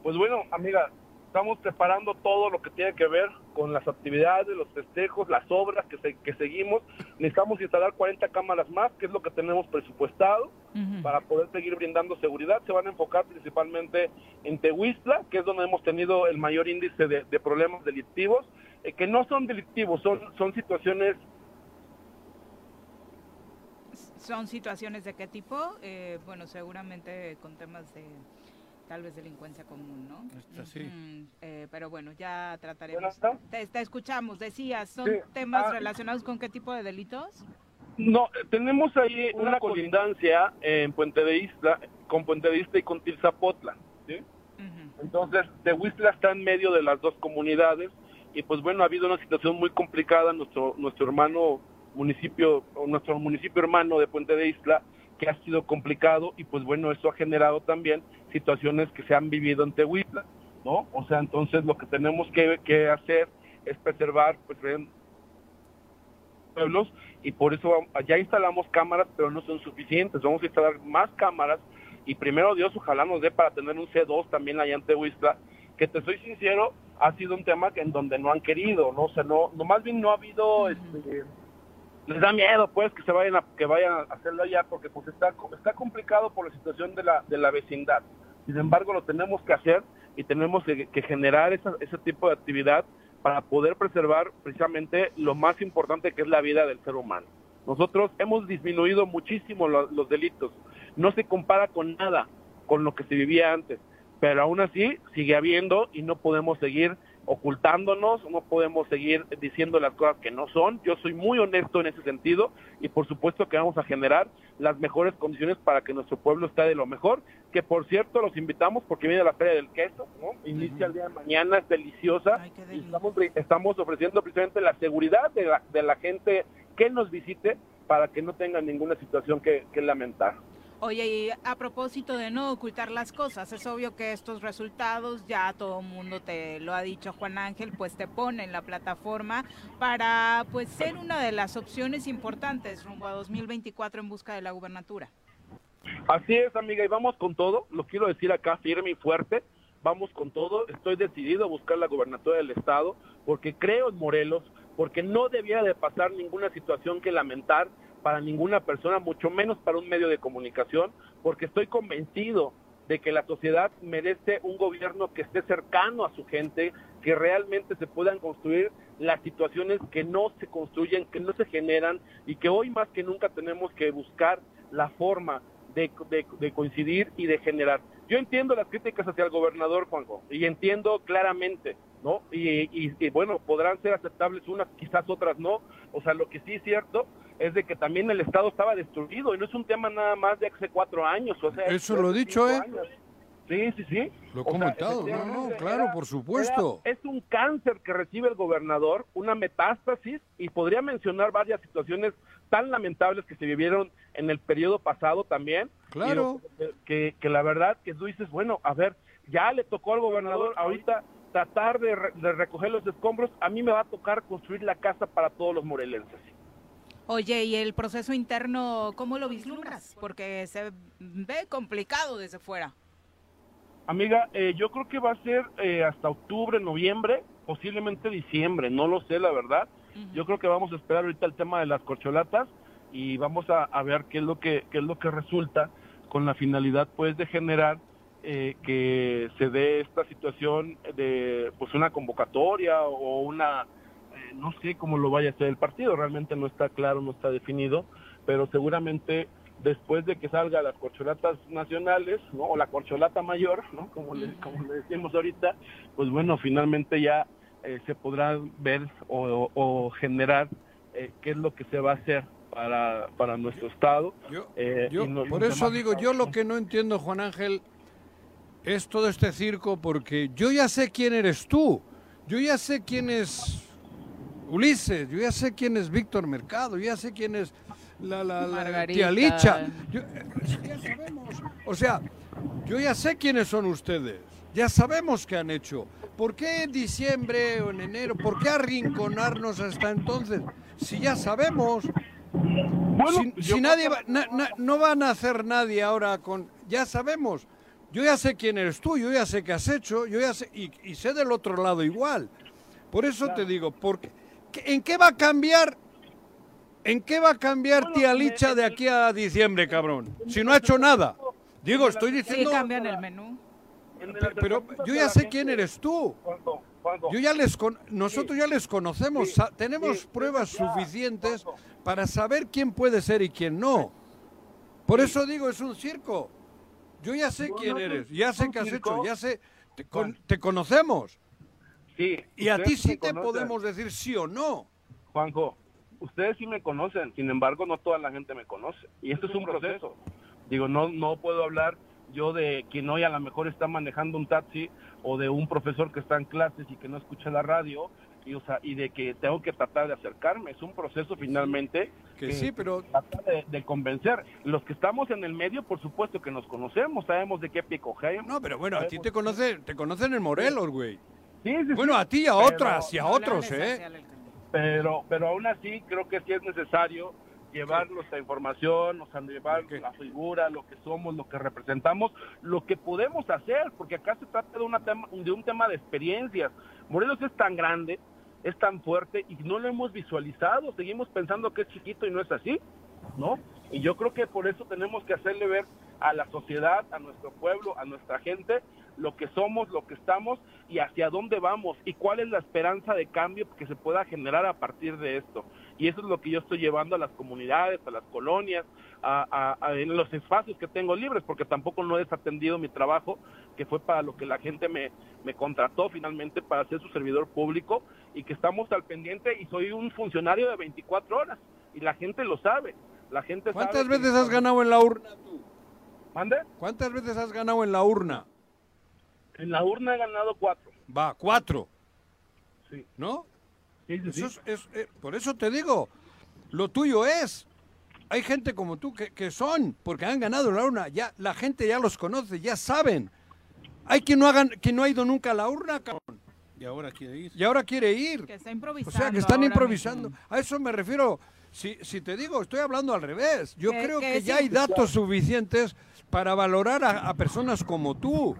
Pues bueno, amiga, estamos preparando todo lo que tiene que ver con las actividades, los festejos, las obras que, que seguimos. Necesitamos instalar 40 cámaras más, que es lo que tenemos presupuestado, para poder seguir brindando seguridad. Se van a enfocar principalmente en Tehuistla, que es donde hemos tenido el mayor índice de, problemas delictivos, eh, que no son delictivos, son, son situaciones ¿Son situaciones de qué tipo? Eh, bueno, seguramente con temas de tal vez delincuencia común, ¿no? sí. Eh, pero bueno, ya trataremos. Te, escuchamos, decías, ¿son temas ah, relacionados con qué tipo de delitos? No, tenemos ahí una colindancia en Puente de Isla, con Puente de Isla y con Tilzapotla, ¿sí? Entonces, Tehuistla está en medio de las dos comunidades y pues bueno, ha habido una situación muy complicada, nuestro, nuestro hermano municipio, nuestro municipio hermano de Puente de Isla, que ha sido complicado y pues bueno, eso ha generado también situaciones que se han vivido en Tehuitla, ¿no? O sea, entonces lo que tenemos que, hacer es preservar pues, pueblos y por eso ya instalamos cámaras, pero no son suficientes, vamos a instalar más cámaras y primero Dios ojalá nos dé para tener un C2 también allá en Tehuistla, que te soy sincero, ha sido un tema que en donde no han querido, ¿no? O sea, no, no más bien no ha habido este, les da miedo pues que se vayan a, que vayan a hacerlo allá porque pues está está complicado por la situación de la de la vecindad. Sin embargo lo tenemos que hacer y tenemos que, generar ese tipo de actividad para poder preservar precisamente lo más importante que es la vida del ser humano. Nosotros hemos disminuido muchísimo los delitos. No se compara con nada con lo que se vivía antes pero aún así sigue habiendo y no podemos seguir ocultándonos, no podemos seguir diciendo las cosas que no son. Yo soy muy honesto en ese sentido y por supuesto que vamos a generar las mejores condiciones para que nuestro pueblo esté de lo mejor, que por cierto los invitamos porque viene la Feria del Queso, ¿no? Inicia el día de mañana, es deliciosa y estamos, ofreciendo precisamente la seguridad de la, de la gente que nos visite para que no tengan ninguna situación que lamentar. Oye, y a propósito de no ocultar las cosas, es obvio que estos resultados, ya todo el mundo te lo ha dicho Juan Ángel, pues te pone en la plataforma para pues ser una de las opciones importantes rumbo a 2024 en busca de la gubernatura. Así es, amiga, y vamos con todo, lo quiero decir acá firme y fuerte, vamos con todo, estoy decidido a buscar la gubernatura del estado porque creo en Morelos, porque no debiera de pasar ninguna situación que lamentar para ninguna persona, mucho menos para un medio de comunicación, porque estoy convencido de que la sociedad merece un gobierno que esté cercano a su gente, que realmente se puedan construir las situaciones que no se construyen, que no se generan y que hoy más que nunca tenemos que buscar la forma de, coincidir y de generar. Yo entiendo las críticas hacia el gobernador, Juanjo, y entiendo claramente, ¿no? Y, y, bueno, podrán ser aceptables unas, quizás otras no. O sea, lo que sí es cierto es de que también el Estado estaba destruido y no es un tema nada más de hace cuatro años. O sea, Eso lo he dicho, ¿eh? Sí, sí, sí. Lo he comentado, no, no, claro, por supuesto. es un cáncer que recibe el gobernador, una metástasis, y podría mencionar varias situaciones tan lamentables que se vivieron en el periodo pasado también. Claro. que, que, la verdad que tú dices, bueno, a ver, ya le tocó al gobernador ahorita tratar de, de recoger los escombros, a mí me va a tocar construir la casa para todos los morelenses. Oye, ¿y el proceso interno cómo lo vislumbras? Porque se ve complicado desde fuera. Amiga, eh, yo creo que va a ser eh, hasta octubre, noviembre, posiblemente diciembre, no lo sé la verdad. Yo creo que vamos a esperar ahorita el tema de las corcholatas y vamos a, ver qué es lo que qué es lo que resulta con la finalidad pues de generar eh, que se dé esta situación de pues una convocatoria o una no sé cómo lo vaya a hacer el partido, realmente no está claro, no está definido, pero seguramente después de que salga las corcholatas nacionales, ¿no? O la corcholata mayor, ¿no? Como le, como le decimos ahorita, pues bueno, finalmente ya eh, se podrá ver o, generar eh, qué es lo que se va a hacer para, para nuestro estado. Yo, eh, por eso digo, yo lo que no entiendo, Juan Ángel, es todo este circo, porque yo ya sé quién eres tú, yo ya sé quién es Ulises, yo ya sé quién es Víctor Mercado, yo ya sé quién es la, la, la tía Licha. ya sabemos. O sea, yo ya sé quiénes son ustedes. Ya sabemos qué han hecho. ¿Por qué en diciembre o en enero? ¿Por qué arrinconarnos hasta entonces? Si ya sabemos. si, nadie no van a hacer nadie ahora con. Ya sabemos. Yo ya sé quién eres tú, yo ya sé qué has hecho, yo ya sé, y, sé del otro lado igual. Por eso te digo, porque, ¿en qué va a cambiar ¿En qué va a cambiar tía Licha de aquí a diciembre, cabrón? Si no ha hecho nada. Digo, estoy diciendo... Sí, cambian el menú. Pero, yo ya sé quién eres tú. Yo ya les nosotros ya les conocemos, tenemos pruebas suficientes para saber quién puede ser y quién no. Por eso digo, es un circo. Yo ya sé quién eres, ya sé qué has hecho, ya sé, te, te conocemos. Sí. Y a ti sí te podemos decir sí o no. Juanjo, ustedes sí me conocen, sin embargo no toda la gente me conoce. Y esto es un proceso. Digo, no, no puedo hablar yo de quien hoy a lo mejor está manejando un taxi o de un profesor que está en clases y que no escucha la radio y, o sea, y de que tengo que tratar de acercarme. Es un proceso finalmente que, sí, pero de, convencer. Los que estamos en el medio, por supuesto que nos conocemos, sabemos de qué pie No, pero bueno, a ti te conocen, te conocen en Morelos, güey. Sí, sí, bueno, a ti y a otras y a otros, ¿eh? Pero pero aún así creo que sí es necesario llevar nuestra información, o sea, llevar la figura, lo que somos, lo que representamos, lo que podemos hacer, porque acá se trata de, una tema, de un tema de experiencias. Morelos es tan grande, es tan fuerte y no lo hemos visualizado, seguimos pensando que es chiquito y no es así, ¿no? Y yo creo que por eso tenemos que hacerle ver a la sociedad, a nuestro pueblo, a nuestra gente, lo que somos, lo que estamos y hacia dónde vamos y cuál es la esperanza de cambio que se pueda generar a partir de esto. Y eso es lo que yo estoy llevando a las comunidades, a las colonias, a, en los espacios que tengo libres, porque tampoco no he desatendido mi trabajo, que fue para lo que la gente me, me contrató finalmente para ser su servidor público y que estamos al pendiente y soy un funcionario de 24 horas y la gente lo sabe. La gente ¿Cuántas veces has ganado en la urna tú? ¿Mande? ¿Cuántas veces has ganado en la urna? En la urna he ganado cuatro. Va, cuatro. Sí. ¿No? Sí, sí, Es, eh, por eso te digo, lo tuyo es. Hay gente como tú que, que son, porque han ganado en la urna, ya la gente ya los conoce, ya saben. Hay quien no, hagan, que no ha ido nunca a la urna, cabrón. Y ahora quiere ir. Y ahora quiere ir. Que está improvisando. O sea, que están improvisando. A eso me refiero. Si, si te digo, estoy hablando al revés. Yo creo que, ya hay datos suficientes para valorar a, personas como tú.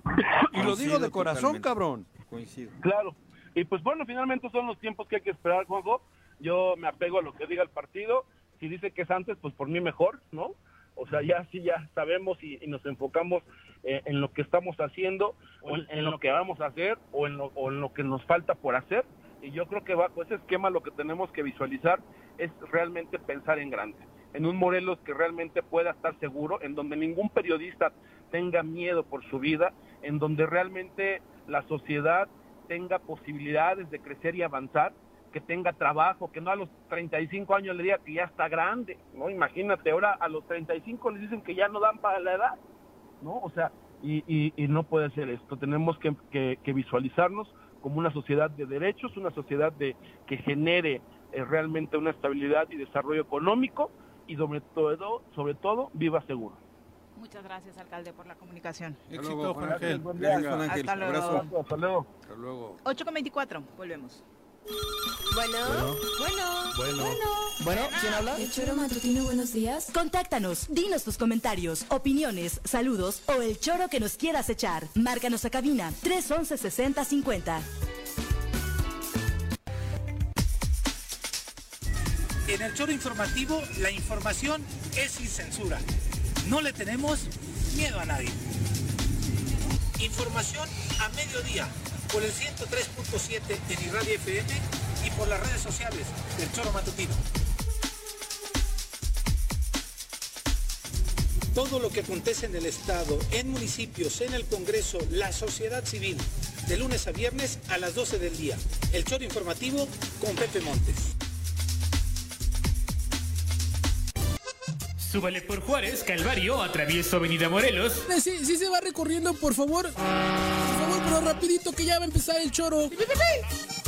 Y lo digo de corazón, cabrón. Coincido. Claro. Y pues bueno, finalmente son los tiempos que hay que esperar, Juanjo. Yo me apego a lo que diga el partido. Si dice que es antes, pues por mí mejor, ¿no? O sea, ya sí, ya sabemos y, nos enfocamos eh, en lo que estamos haciendo, o en, lo que vamos a hacer, o en lo, o en lo que nos falta por hacer. Y yo creo que bajo ese esquema lo que tenemos que visualizar es realmente pensar en grande, en un Morelos que realmente pueda estar seguro, en donde ningún periodista tenga miedo por su vida, en donde realmente la sociedad tenga posibilidades de crecer y avanzar, que tenga trabajo, que no a los 35 años le diga que ya está grande, ¿no? Imagínate, ahora a los 35 les dicen que ya no dan para la edad, ¿no? O sea, y, no puede ser esto, tenemos que, visualizarnos como una sociedad de derechos, una sociedad de que genere eh, realmente una estabilidad y desarrollo económico y sobre todo, sobre todo, viva seguro. Muchas gracias, alcalde, por la comunicación. Éxito, Juan Ángel. Hasta luego. Hasta luego. 8 con 24, volvemos. Bueno, bueno, bueno, bueno. Bueno, ¿quién habla? El choro matutino, buenos días. Contáctanos, dinos tus comentarios, opiniones, saludos o el choro que nos quieras echar. Márcanos a cabina 311 6050. En el choro informativo, la información es sin censura. No le tenemos miedo a nadie. Información a mediodía por el 103.7 en Irradio FM y por las redes sociales del Choro Matutino. Todo lo que acontece en el Estado, en municipios, en el Congreso, la sociedad civil, de lunes a viernes a las 12 del día. El Choro Informativo con Pepe Montes. Súbale por Juárez, Calvario, atravieso Avenida Morelos. Sí, sí se va recorriendo, por favor. Rapidito que ya va a empezar el choro. con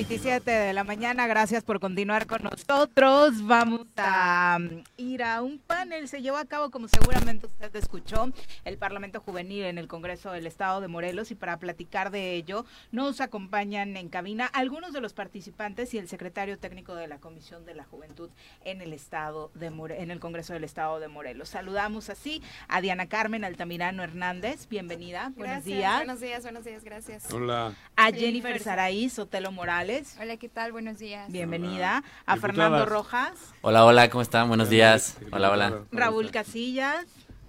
27 de la mañana. Gracias por continuar con nosotros. Vamos a um, ir a un panel. Se llevó a cabo, como seguramente usted escuchó, el Parlamento Juvenil en el Congreso del Estado de Morelos. Y para platicar de ello, nos acompañan en cabina algunos de los participantes y el secretario técnico de la Comisión de la Juventud en el Estado de en el Congreso del Estado de Morelos. Saludamos así a Diana Carmen Altamirano Hernández. Bienvenida. buenos días. Buenos días, buenos días, gracias. Hola. A Jennifer Saraí Sotelo Morales. Hola, ¿qué tal? Buenos días. Bienvenida. A Fernando Rojas. Hola, hola, ¿cómo están? Buenos días. Hola, hola. Raúl Casillas.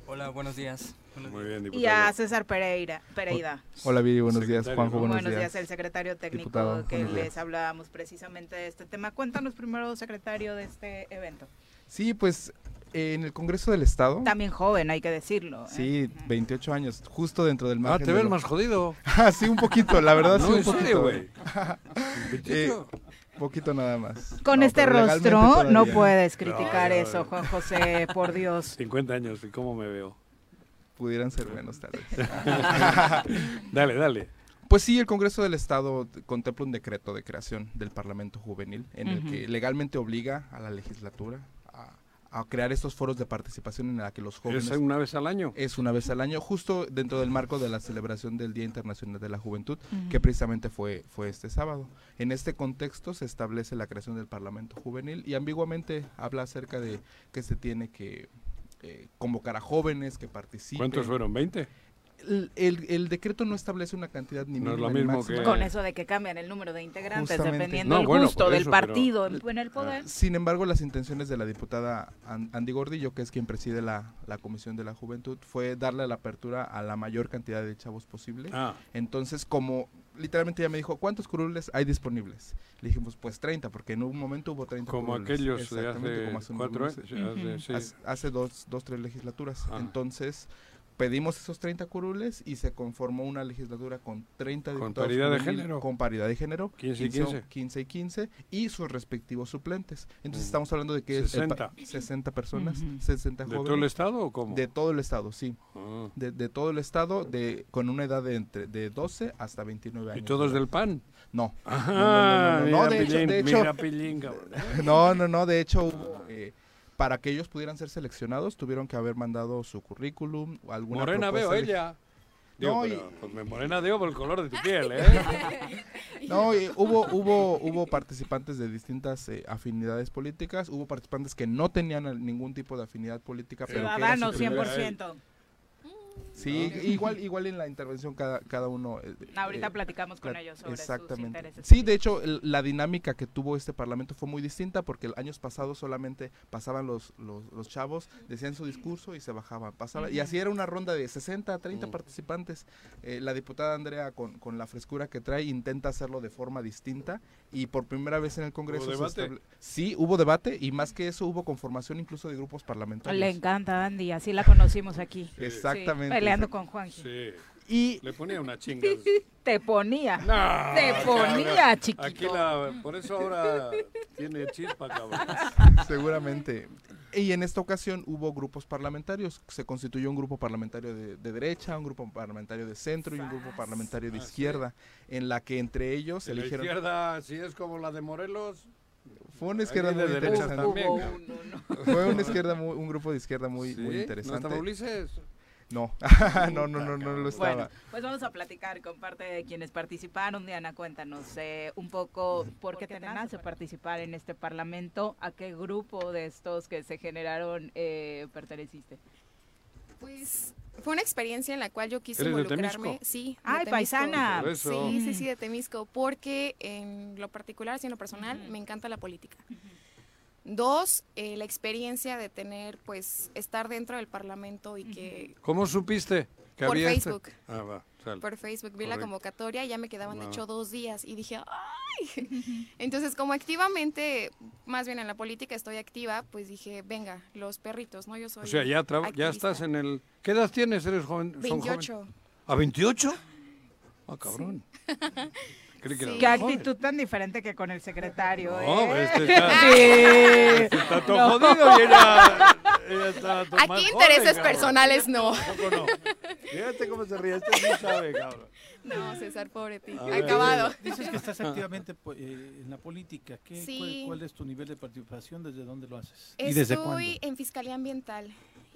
Hola, buenos días. Muy bien, y a César Pereira. Pereira. Hola, Viri, buenos días. Juanjo, buenos, buenos días. el secretario técnico que les hablábamos precisamente de este tema. Cuéntanos primero, secretario, de este evento. Sí, pues en el Congreso del Estado. También joven, hay que decirlo. ¿eh? Sí, 28 años, justo dentro del margen. Ah, te ves más jodido. ah, sí, un poquito, la verdad, sí, un poquito. güey. eh, poquito nada más. Con este rostro no puedes criticar eso, Juan José, por Dios. 50 años, ¿y cómo me veo? Pudieran ser menos, tal vez. dale, dale. Pues sí, el Congreso del Estado contempla un decreto de creación del Parlamento Juvenil en el que legalmente obliga a la legislatura a crear estos foros de participación en la que los jóvenes... ¿Es una vez al año? Es una vez al año, justo dentro del marco de la celebración del Día Internacional de la Juventud, que precisamente fue, fue este sábado. En este contexto se establece la creación del Parlamento Juvenil y ambiguamente habla acerca de que se tiene que eh, convocar a jóvenes que participen. ¿Cuántos fueron? ¿20? El, el, decreto no establece una cantidad ni no es lo mismo que... Con eso de que cambian el número de integrantes dependiendo del gusto del partido en el poder. Sin embargo, las intenciones de la diputada Andy Gordillo, que es quien preside la, la Comisión de la Juventud, fue darle la apertura a la mayor cantidad de chavos posible. Ah. Entonces, como literalmente ella me dijo, ¿cuántos curules hay disponibles? Le dijimos, pues 30, porque en un momento hubo 30 Como aquellos de hace, cuatro años. hace, dos, dos, tres legislaturas. Ah. Entonces pedimos esos 30 curules y se conformó una legislatura con 30 ¿Con paridad de género? Con paridad de género. 15 y 15. 15 y 15 y sus respectivos suplentes. Entonces estamos hablando de que 60. 60 personas, 60 jóvenes. ¿De todo el estado o cómo? De todo el estado, sí. Ah. De, de, todo el estado de con una edad de entre de 12 hasta 29 años. ¿Y todos del PAN? No. no, no, no, de hecho, de hecho, no, no, no, de hecho eh, para que ellos pudieran ser seleccionados tuvieron que haber mandado su currículum o alguna Morena veo ella. no, pues me morena veo por el color de tu piel, ¿eh? no, hubo, hubo, hubo participantes de distintas eh, afinidades políticas, hubo participantes que no tenían ningún tipo de afinidad política, pero Ciudadano, 100%. Sí, igual igual en la intervención cada, cada uno. Eh, Ahorita eh, platicamos con ellos sobre exactamente. sus intereses. Sí, de hecho, la dinámica que tuvo este parlamento fue muy distinta porque el años pasados solamente pasaban los, los, chavos, decían su discurso y se bajaban. Pasaba, Y así era una ronda de 60 a 30 mm. participantes. Eh, la diputada Andrea, con, con la frescura que trae, intenta hacerlo de forma distinta y por primera vez en el Congreso... ¿Hubo debate? Sí, hubo debate y más que eso hubo conformación incluso de grupos parlamentarios. Le encanta Andy, así la conocimos aquí. Exactamente con Juan. Sí. Y le ponía una chinga. Te ponía. te ponía, chiquito. Aquí la, por eso ahora tiene chispa, cabrón. Seguramente. Y en esta ocasión hubo grupos parlamentarios. Se constituyó un grupo parlamentario de, derecha, un grupo parlamentario de centro y un grupo parlamentario de ah, izquierda, en la que entre ellos eligieron. La izquierda, si es como la de Morelos. Fue una izquierda muy interesante. También, Fue una izquierda muy, un grupo de izquierda muy, muy interesante. ¿No? No, no, no, no, no lo estaba. Bueno, pues vamos a platicar con parte de quienes participaron. Diana, cuéntanos eh, un poco por qué te nace participar en este parlamento, a qué grupo de estos que se generaron eh, perteneciste. Pues fue una experiencia en la cual yo quise involucrarme. sí. Ay, paisana. Sí, sí, sí, de Temisco, porque en lo particular, así en lo personal, me encanta la política. Dos, eh, la experiencia de tener, pues, estar dentro del Parlamento y que... ¿Cómo supiste que Por había este? Facebook. Ah, va, Por Facebook. Vi la convocatoria y ya me quedaban, de hecho, dos días. Y dije, ¡ay! Entonces, como activamente, más bien en la política estoy activa, pues dije, venga, los perritos, ¿no? Yo soy O sea, ya, ya estás en el... ¿Qué edad tienes? ¿Eres joven? 28. ¿A 28? Ah, cabrón. Qué actitud tan diferente que con el secretario. No, ¿eh? este está, sí. este está todo jodido y ella, ella está todo Aquí intereses personales no. no. Fíjate cómo se ríe, este no sabe, cabrón. No, César, pobre ti. Acabado. Dices que estás activamente eh, en la política. ¿Qué, sí. cuál, es tu nivel de participación? ¿Desde dónde lo haces? Estoy ¿Y desde cuándo? en Fiscalía Ambiental.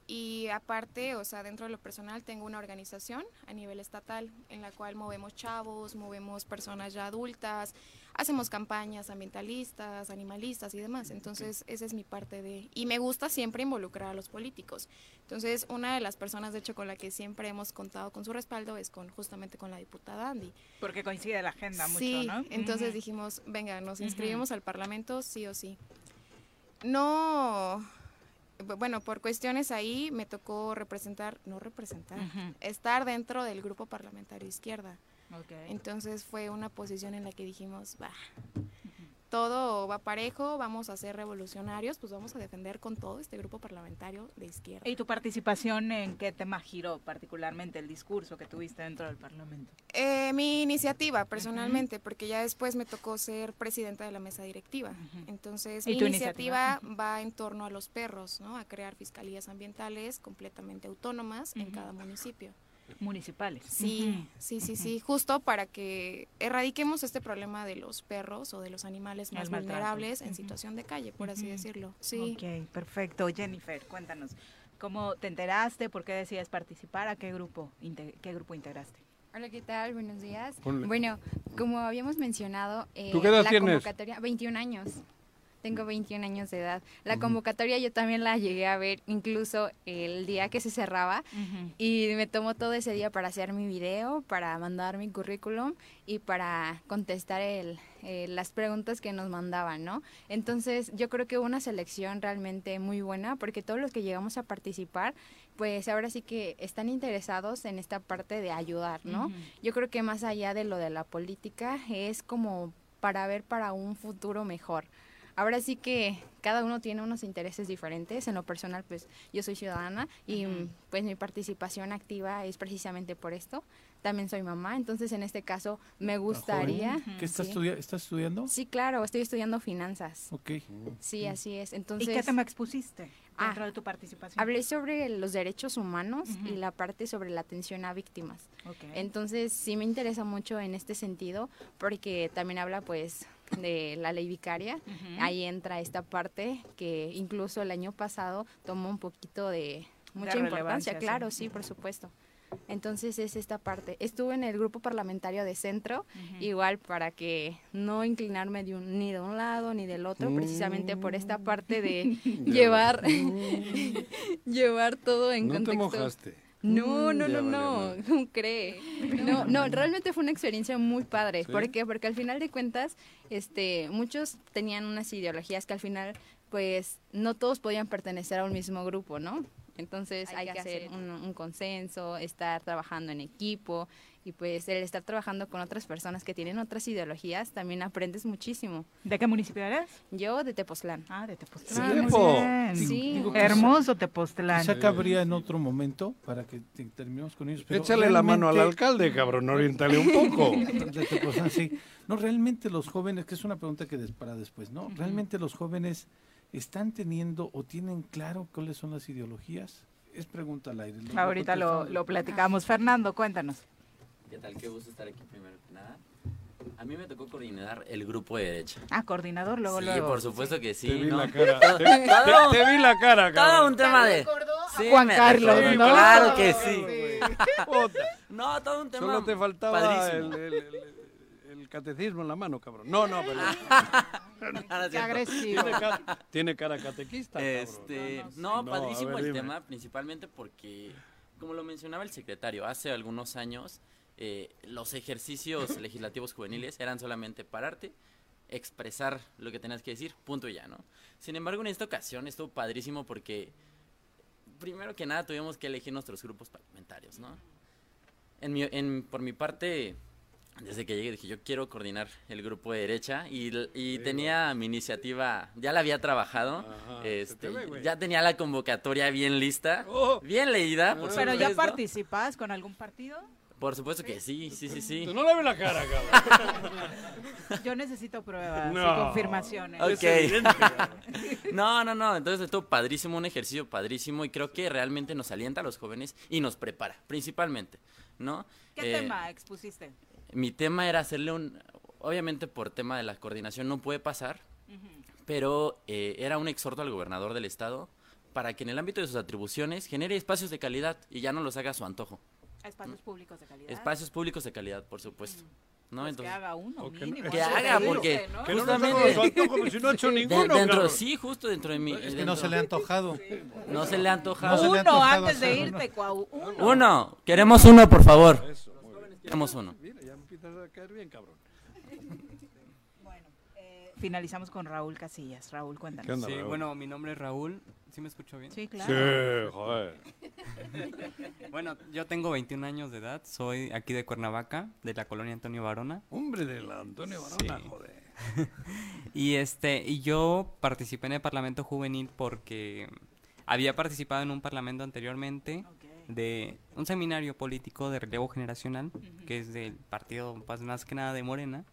Y aparte, o sea, dentro de lo personal tengo una organización a nivel estatal en la cual movemos chavos, movemos personas ya adultas, hacemos campañas ambientalistas, animalistas y demás. Entonces, esa es mi parte de... Y me gusta siempre involucrar a los políticos. Entonces, una de las personas, de hecho, con la que siempre hemos contado con su respaldo es con justamente con la diputada Andy. Porque coincide la agenda mucho, sí, ¿no? entonces dijimos, venga, nos inscribimos al Parlamento sí o sí. No bueno, por cuestiones ahí me tocó representar, no representar, estar dentro del grupo parlamentario izquierda. Entonces fue una posición en la que dijimos, va, todo va parejo, vamos a ser revolucionarios, pues vamos a defender con todo este grupo parlamentario de izquierda. ¿Y tu participación en qué tema giró particularmente el discurso que tuviste dentro del Parlamento? Eh, mi iniciativa personalmente, porque ya después me tocó ser presidenta de la mesa directiva. Entonces, mi iniciativa, va en torno a los perros, ¿no? A crear fiscalías ambientales completamente autónomas en cada municipio municipales. Sí, sí, sí, sí, justo para que erradiquemos este problema de los perros o de los animales más vulnerables en situación de calle, por así decirlo. Sí. Ok, perfecto. Jennifer, cuéntanos, ¿cómo te enteraste? ¿Por qué decides participar? ¿A qué grupo, qué grupo integraste? Hola, ¿qué tal? Buenos días. Bueno, como habíamos mencionado, eh, la tienes? convocatoria, 21 años. Tengo 21 años de edad. La convocatoria yo también la llegué a ver incluso el día que se cerraba y me tomó todo ese día para hacer mi video, para mandar mi currículum y para contestar el, eh, las preguntas que nos mandaban, ¿no? Entonces yo creo que hubo una selección realmente muy buena porque todos los que llegamos a participar pues ahora sí que están interesados en esta parte de ayudar, ¿no? Yo creo que más allá de lo de la política es como para ver para un futuro mejor ahora sí que cada uno tiene unos intereses diferentes. En lo personal, pues yo soy ciudadana y pues mi participación activa es precisamente por esto. También soy mamá, entonces en este caso me gustaría... ¿Qué estás, estás estudiando? Sí, claro, estoy estudiando finanzas. Ok. Sí, así es. Entonces, ¿Y qué tema expusiste ah, dentro de tu participación? Hablé sobre los derechos humanos y la parte sobre la atención a víctimas. Okay. Entonces sí me interesa mucho en este sentido porque también habla pues de la ley vicaria. Ahí entra esta parte que incluso el año pasado tomó un poquito de mucha importancia, claro, sí. por supuesto. Entonces es esta parte. Estuve en el grupo parlamentario de centro, igual para que no inclinarme de un, ni de un lado ni del otro, precisamente por esta parte de llevar, llevar todo en no contexto. Te mojaste. No, no, no, no, no cree. No, no, realmente fue una experiencia muy padre. ¿Por qué? Porque al final de cuentas, este, muchos tenían unas ideologías que al final, pues, no todos podían pertenecer a un mismo grupo, ¿no? Entonces hay, que hacer un, un, consenso, estar trabajando en equipo y pues el estar trabajando con otras personas que tienen otras ideologías también aprendes muchísimo. ¿De qué municipio eres? Yo de Tepoztlán. Ah, de Tepoztlán. Sí, sí. Hermoso Tepoztlán. Quizá cabría en otro momento para que terminemos con ellos. Pero Échale la mano al alcalde, cabrón, orientale un poco. de Tepoztlán, sí. No, realmente los jóvenes, que es una pregunta que des, para después, ¿no? Realmente los jóvenes están teniendo o tienen claro cuáles son las ideologías. Es pregunta al aire. Ahorita lo, lo platicamos. Fernando, cuéntanos. ¿Qué tal? Qué gusto estar aquí primero que nada. A mí me tocó coordinar el grupo de derecha. Ah, coordinador, luego, sí, luego. por supuesto que sí. Te vi ¿no? la cara. Te, te- te vi la cara, Todo cabrón. un tema de... Sí, Juan Carlos, recordó, ¿no? Claro que sí. No, todo un tema Solo te faltaba el, padrísimo. el- el- el catecismo en la mano, cabrón. No, no, pero... Es Qué agresivo. Tiene cara, tiene cara catequista, cabrón. Este, no, No, a padrísimo ver, el dime. tema, principalmente porque, como lo mencionaba el secretario, hace algunos años eh, los ejercicios legislativos juveniles eran solamente pararte, expresar lo que tenías que decir, punto y ya, ¿no? Sin embargo, en esta ocasión estuvo padrísimo porque, primero que nada, tuvimos que elegir nuestros grupos parlamentarios, ¿no? En mi, en, por mi parte, desde que llegué dije, yo quiero coordinar el grupo de derecha y, tenía mi iniciativa, ya la había trabajado, Ajá, este, te ve, güey. ya tenía la convocatoria bien lista, Oh. bien leída, por Pero ya participas con algún partido? Por supuesto que sí, sí, sí, sí. No le ves la cara, cabrón. Yo necesito pruebas y confirmaciones. Ok. No, no, no. Entonces estuvo padrísimo, un ejercicio padrísimo y creo que realmente nos alienta a los jóvenes y nos prepara, principalmente, ¿no? ¿Qué Eh, tema expusiste? Mi tema era hacerle un, obviamente por tema de la coordinación no puede pasar, pero eh, era un exhorto al gobernador del estado para que en el ámbito de sus atribuciones genere espacios de calidad y ya no los haga a su antojo. Espacios públicos de calidad. Espacios públicos de calidad, por supuesto. ¿no? Pues Entonces, que haga uno, que mínimo. que haga, porque ¿no? Que no nos justamente como si no ha hecho de- ninguno, dentro, cabrón. sí, justo dentro de mi. Es que dentro- no se le ha antojado. no se le ha antojado. No se le ha Uno antojado antes de irte, Cuau. Uno. Uno, queremos uno, por favor. Eso. Queremos uno. Mira, ya me empiezas a caer bien, cabrón. Finalizamos con Raúl Casillas. Raúl, cuéntanos. ¿Qué onda, Sí, Raúl? bueno, mi nombre es Raúl. ¿Sí me escucho bien? Sí, claro. Sí, joder. Bueno, yo tengo 21 años de edad, soy aquí de Cuernavaca, de la colonia Antonio Barona. Hombre de la Antonio Barona, Sí. joder. Y este, y yo participé en el Parlamento Juvenil porque había participado en un parlamento anteriormente de un seminario político de relevo generacional, que es del partido pues, más que nada de Morena.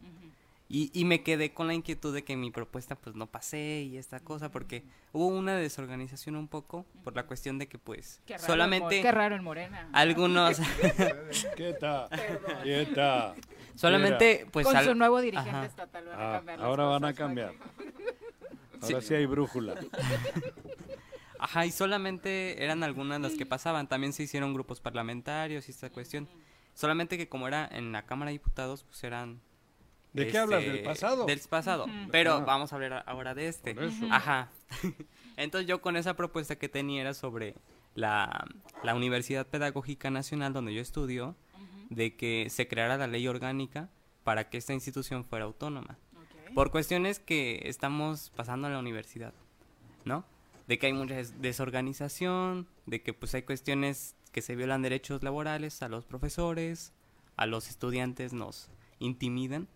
Y, y me quedé con la inquietud de que mi propuesta pues no pasé y esta cosa porque hubo una desorganización un poco por la cuestión de que pues Qué raro en solamente qué raro en Morena. algunos Quieta, quieta. solamente Mira. pues Con al- su nuevo dirigente Ajá. estatal van a Ah, cambiar las ahora van a cambiar. Sí. Ahora sí hay brújula. Ajá, y solamente eran algunas las que pasaban. También se hicieron grupos parlamentarios y esta cuestión. Solamente que como era en la Cámara de Diputados, pues eran... ¿De qué hablas? ¿Del pasado? Del pasado. Pero Ah. vamos a hablar ahora de este. Por eso. Ajá. Entonces yo con esa propuesta que tenía era sobre la, la Universidad Pedagógica Nacional donde yo estudio, de que se creara la ley orgánica para que esta institución fuera autónoma. Por cuestiones que estamos pasando en la universidad, ¿no? De que hay mucha des- desorganización, de que pues hay cuestiones que se violan derechos laborales a los profesores, a los estudiantes nos intimidan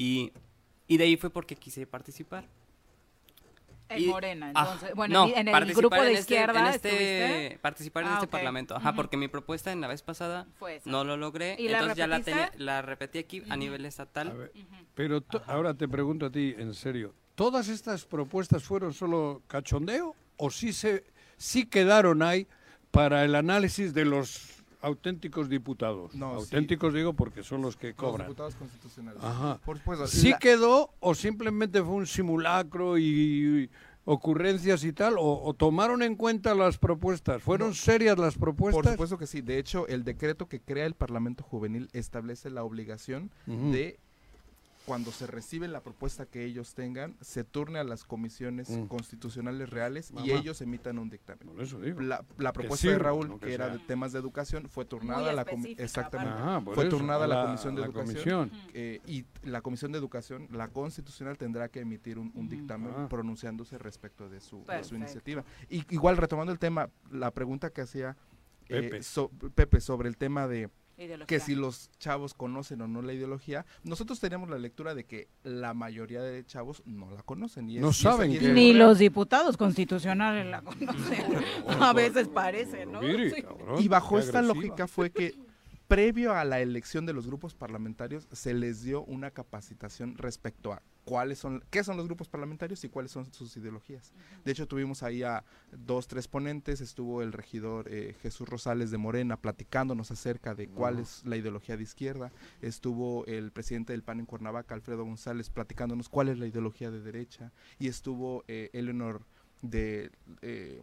y, y de ahí fue porque quise participar. En Y- Morena, ah, entonces. bueno, no, en el grupo de en este- izquierda en este- participar en Ah, este parlamento, ajá, porque mi propuesta en la vez pasada no lo logré, ¿Y la entonces ya la tenía, la repetí aquí a nivel estatal. Pero ahora te pregunto a ti, en serio, ¿todas estas propuestas fueron solo cachondeo o sí, se, sí quedaron ahí para el análisis de los auténticos diputados? No, sí. auténticos digo porque son los que Los cobran. diputados constitucionales. Ajá. Por supuesto. ¿Sí la- quedó o simplemente fue un simulacro y, ocurrencias y tal? ¿O, o tomaron en cuenta las propuestas? ¿Fueron serias las propuestas? Por supuesto que sí. De hecho, el decreto que crea el Parlamento Juvenil establece la obligación de cuando se recibe la propuesta que ellos tengan, se turne a las comisiones Mm. constitucionales reales y ellos emitan un dictamen. Por eso digo. La, propuesta de Raúl, ¿no? que, Que era de temas de educación, fue turnada a la exactamente. Ah, fue eso, turnada a la, a la- comisión de la educación comisión. eh, y la comisión de educación, la constitucional tendrá que emitir un, un dictamen Ah. pronunciándose respecto de su, de su Perfecto. iniciativa. Y igual retomando el tema, la pregunta que hacía eh, Pepe. so- Pepe sobre el tema de Ideología. que si los chavos conocen o no la ideología, nosotros teníamos la lectura de que la mayoría de chavos no la conocen. Y No es- saben es- y que- es- Ni los diputados constitucionales la conocen. A veces parece, ¿no? Sí. Y bajo esta lógica fue que previo a la elección de los grupos parlamentarios se les dio una capacitación respecto a cuáles son, qué son los grupos parlamentarios y cuáles son sus ideologías. De hecho, tuvimos ahí a dos, tres ponentes, estuvo el regidor eh, Jesús Rosales de Morena platicándonos acerca de cuál es la ideología de izquierda, estuvo el presidente del PAN en Cuernavaca, Alfredo González, platicándonos cuál es la ideología de derecha, y estuvo eh, Eleanor de... eh,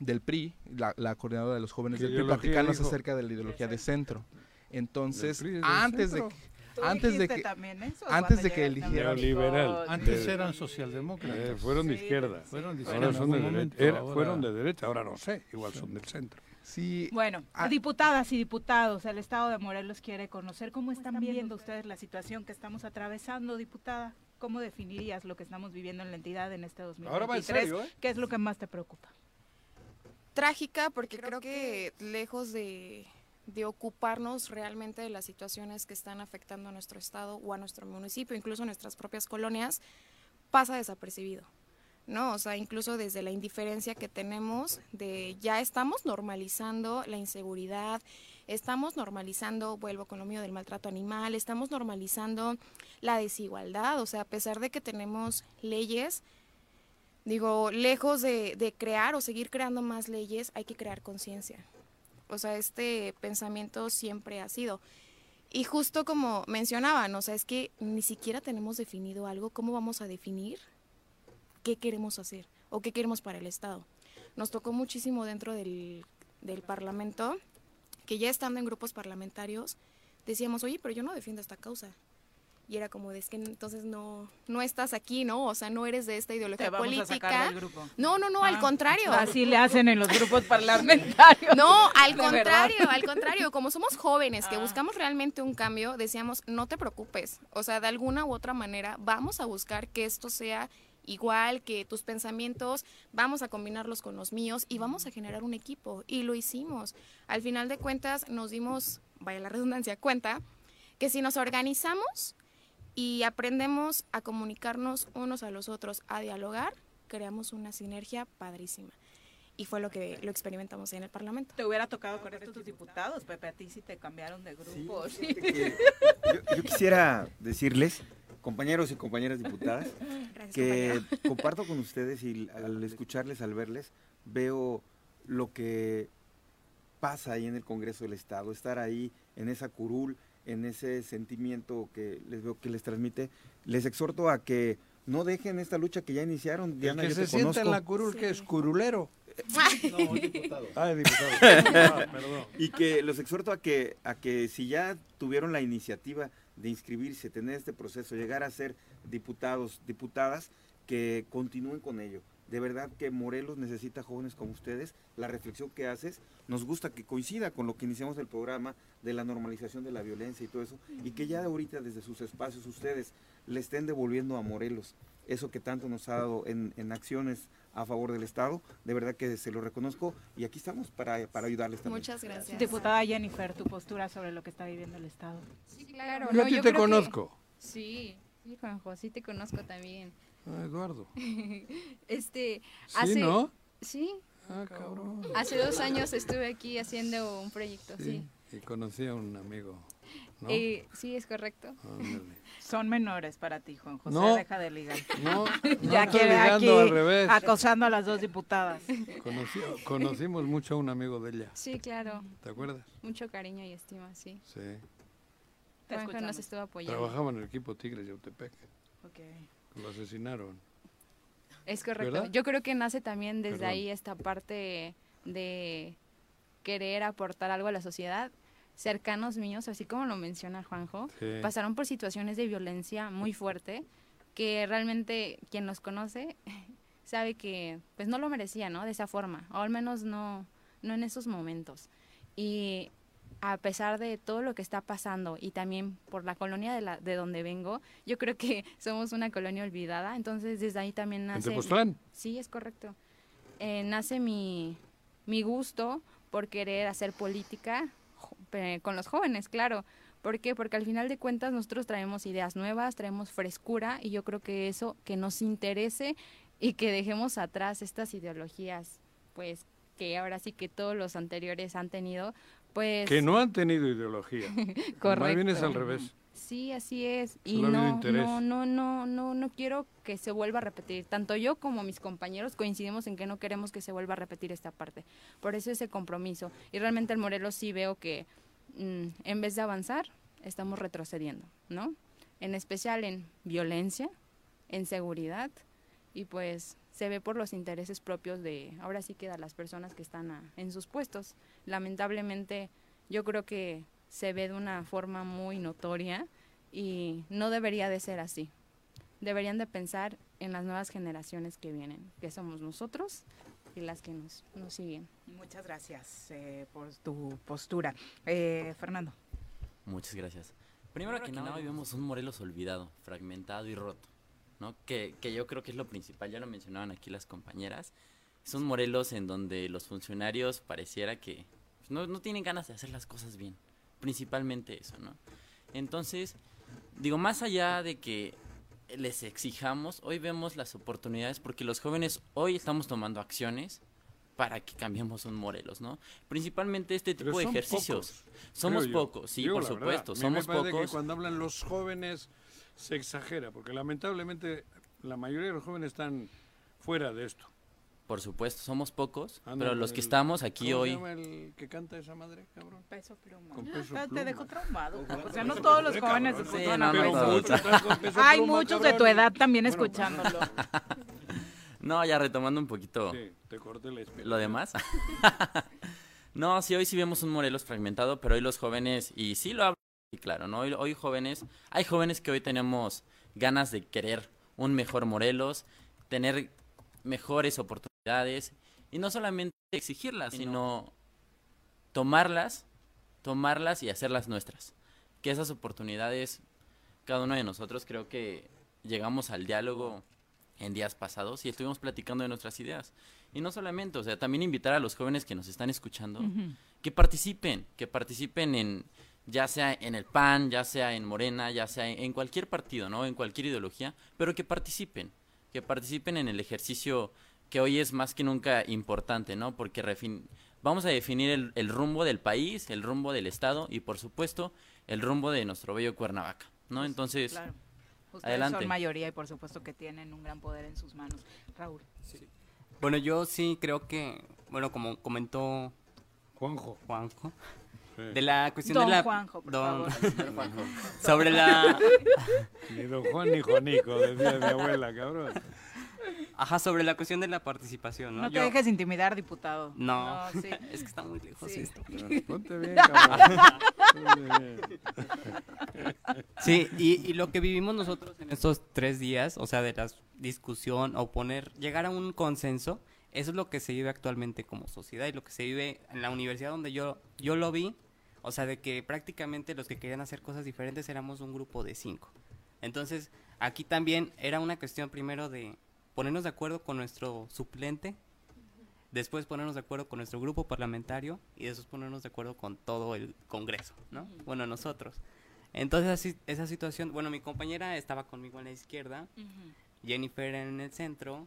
del PRI, la, la coordinadora de los jóvenes ¿Qué del PRI, platicarnos dijo? acerca de la ideología de centro. Entonces, antes de que, ¿Tú antes de que eso antes de que eligieran Neoliberal. Antes De- eran socialdemócratas. Eh, fueron de Sí, izquierda. Fueron de Ahora izquierda son de derecha. ahora- Fueron de derecha, ahora no sé. Igual son del centro. Sí. Bueno, Ah. diputadas y diputados, el Estado de Morelos quiere conocer cómo están viendo ustedes la situación que estamos atravesando, diputada. ¿Cómo definirías lo que estamos viviendo en la entidad en este 2023? Ahora va en serio, ¿eh? ¿Qué es lo que más te preocupa? Trágica porque creo, que, lejos de, de ocuparnos realmente de las situaciones que están afectando a nuestro estado o a nuestro municipio, incluso a nuestras propias colonias, pasa desapercibido. ¿no? O sea, incluso desde la indiferencia que tenemos de ya estamos normalizando la inseguridad, estamos normalizando, vuelvo con lo mío del maltrato animal, estamos normalizando la desigualdad, o sea, a pesar de que tenemos leyes, digo, lejos de, de crear o seguir creando más leyes, hay que crear conciencia. O sea, este pensamiento siempre ha sido. Y justo como mencionaban, o sea, es que ni siquiera tenemos definido algo, ¿cómo vamos a definir qué queremos hacer o qué queremos para el Estado? Nos tocó muchísimo dentro del, del Parlamento, que ya estando en grupos parlamentarios, decíamos, oye, pero yo no defiendo esta causa. Y era como, de, es que entonces no, no estás aquí, ¿no? O sea, no eres de esta ideología Te vamos a política. sacar del grupo. No, no, no, al Ah, contrario. Así le hacen en los grupos parlamentarios. No, al contrario, verdad. al contrario, como somos jóvenes que Ah. buscamos realmente un cambio, decíamos, no te preocupes, o sea, de alguna u otra manera vamos a buscar que esto sea igual, que tus pensamientos, vamos a combinarlos con los míos y vamos a generar un equipo. Y lo hicimos. Al final de cuentas nos dimos, vaya la redundancia, cuenta que si nos organizamos y aprendemos a comunicarnos unos a los otros, a dialogar, creamos una sinergia padrísima. Y fue lo que lo experimentamos en el Parlamento. Te hubiera tocado con estos diputados, Pepe, a ti sí te cambiaron de grupo. sí. Yo, yo quisiera decirles, compañeros y compañeras diputadas, Gracias, que compañero. comparto con ustedes y al escucharles, al verles, veo lo que pasa ahí en el Congreso del Estado, estar ahí en esa curul, en ese sentimiento que les veo que les transmite. Les exhorto a que no dejen esta lucha que ya iniciaron. El que yo se te sienta en conozco. la curul, que es curulero. No, diputado. Ah, diputado. Ah, perdón. Y que los exhorto a que, a que si ya tuvieron la iniciativa de inscribirse, tener este proceso, llegar a ser diputados, diputadas, que continúen con ello. De verdad que Morelos necesita jóvenes como ustedes. La reflexión que haces nos gusta que coincida con lo que iniciamos el programa de la normalización de la violencia y todo eso. Y que ya ahorita desde sus espacios ustedes le estén devolviendo a Morelos eso que tanto nos ha dado en, en acciones a favor del Estado. De verdad que se lo reconozco y aquí estamos para, para ayudarles también. Muchas gracias. Diputada Jennifer, tu postura sobre lo que está viviendo el Estado. Sí, claro. Yo a ti yo te que- conozco. Sí, sí, Juanjo, sí te conozco también. Ah, Eduardo. este, Sí, hace... ¿no? Sí. Ah, cabrón. Hace dos años estuve aquí haciendo un proyecto, sí. Y conocí a un amigo. ¿no? Eh, sí, es correcto. Ándale. Son menores para ti, Juan José. No. Deja de ligar. No, no ya estoy quiere aquí ligando, al revés. acosando a las dos diputadas. Conocí- conocimos mucho a un amigo de ella. Sí, claro. ¿Te acuerdas? Mucho cariño y estima, sí. Sí. Te Juanjo escuchamos. nos estuvo apoyando. Trabajaba en el equipo Tigres de Autepec. Ok. Lo asesinaron. Es correcto. ¿Verdad? Yo creo que nace también desde Perdón. ahí esta parte de querer aportar algo a la sociedad cercanos míos, así como lo menciona Juanjo, pasaron por situaciones de violencia muy fuerte que realmente quien los conoce sabe que pues no lo merecía, ¿no? De esa forma, o al menos no no en esos momentos. Y a pesar de todo lo que está pasando y también por la colonia de, la, de donde vengo, yo creo que somos una colonia olvidada, entonces desde ahí también nace... Sí, es correcto. Eh, nace mi, mi gusto por querer hacer política con los jóvenes, claro. ¿Por qué? Porque al final de cuentas nosotros traemos ideas nuevas, traemos frescura y yo creo que eso, que nos interese y que dejemos atrás estas ideologías, pues que ahora sí que todos los anteriores han tenido, pues... Que no han tenido ideología. Correcto. Más bien es al revés. Sí, así es. Y no, no, no, no, no, no quiero que se vuelva a repetir. Tanto yo como mis compañeros coincidimos en que no queremos que se vuelva a repetir esta parte. Por eso ese compromiso. Y realmente el Morelos sí veo que mm, en vez de avanzar, estamos retrocediendo, ¿no? En especial en violencia, en seguridad y pues se ve por los intereses propios de, ahora sí queda las personas que están en sus puestos. Lamentablemente yo creo que se ve de una forma muy notoria y no debería de ser así. Deberían de pensar en las nuevas generaciones que vienen, que somos nosotros y las que nos, nos siguen. Muchas gracias eh, por tu postura. Eh, Fernando. Muchas gracias. Primero, que, nada, vivimos un Morelos olvidado, fragmentado y roto. ¿No? Que, que yo creo que es lo principal, ya lo mencionaban aquí las compañeras. Son Morelos en donde los funcionarios pareciera que pues, no, no tienen ganas de hacer las cosas bien. Principalmente eso, ¿no? Entonces, digo, más allá de que les exijamos, hoy vemos las oportunidades porque los jóvenes hoy estamos tomando acciones para que cambiemos un Morelos, ¿no? Principalmente este tipo de ejercicios. somos pocos, sí, por supuesto, somos pocos. Que cuando hablan los jóvenes se exagera, porque lamentablemente la mayoría de los jóvenes están fuera de esto. Por supuesto, somos pocos, pero los que estamos aquí hoy... ¿Cómo se llama el que canta esa madre, cabrón? Peso pluma. Con peso pluma. Te dejó traumado. O sea, no todos los jóvenes escuchan a peso. Hay muchos de tu edad también escuchándolo. no, ya retomando un poquito sí, te corté la lo demás. no, sí, hoy sí vemos un Morelos fragmentado, pero hoy los jóvenes, y sí lo hablo y claro, ¿no? Hoy, jóvenes, hay jóvenes que hoy tenemos ganas de querer un mejor Morelos, tener mejores oportunidades y no solamente exigirlas, sino tomarlas, tomarlas y hacerlas nuestras. Que esas oportunidades, cada uno de nosotros creo que llegamos al diálogo en días pasados y estuvimos platicando de nuestras ideas. Y no solamente, o sea, también invitar a los jóvenes que nos están escuchando que participen, que participen en, ya sea en el PAN, ya sea en Morena, ya sea en cualquier partido, ¿no? En cualquier ideología, pero que participen, que participen en el ejercicio que hoy es más que nunca importante, ¿no? Porque vamos a definir el, rumbo del país, el rumbo del Estado y, por supuesto, el rumbo de nuestro bello Cuernavaca, ¿no? Entonces, claro. Ustedes son mayoría y, por supuesto, que tienen un gran poder en sus manos. Raúl. Bueno, yo sí creo que, bueno, como comentó Juanjo. Juanjo de la cuestión de la Juanjo, por don, favor. sobre la ni don Juan ni Juanico decía mi abuela cabrón Ajá, sobre la cuestión de la participación, ¿no? No te dejes intimidar, diputado. No, sí. es que está muy lejos esto. Ponte bien, cabrón. sí, y, y, lo que vivimos nosotros en estos tres días, o sea, de la discusión o poner, llegar a un consenso, eso es lo que se vive actualmente como sociedad y lo que se vive en la universidad donde yo, yo lo vi o sea, de que prácticamente los que querían hacer cosas diferentes éramos un grupo de cinco. Entonces, aquí también era una cuestión primero de ponernos de acuerdo con nuestro suplente, después ponernos de acuerdo con nuestro grupo parlamentario y después ponernos de acuerdo con todo el Congreso, ¿no? Bueno, nosotros. Entonces, así, esa situación, bueno, mi compañera estaba conmigo en la izquierda, Jennifer en el centro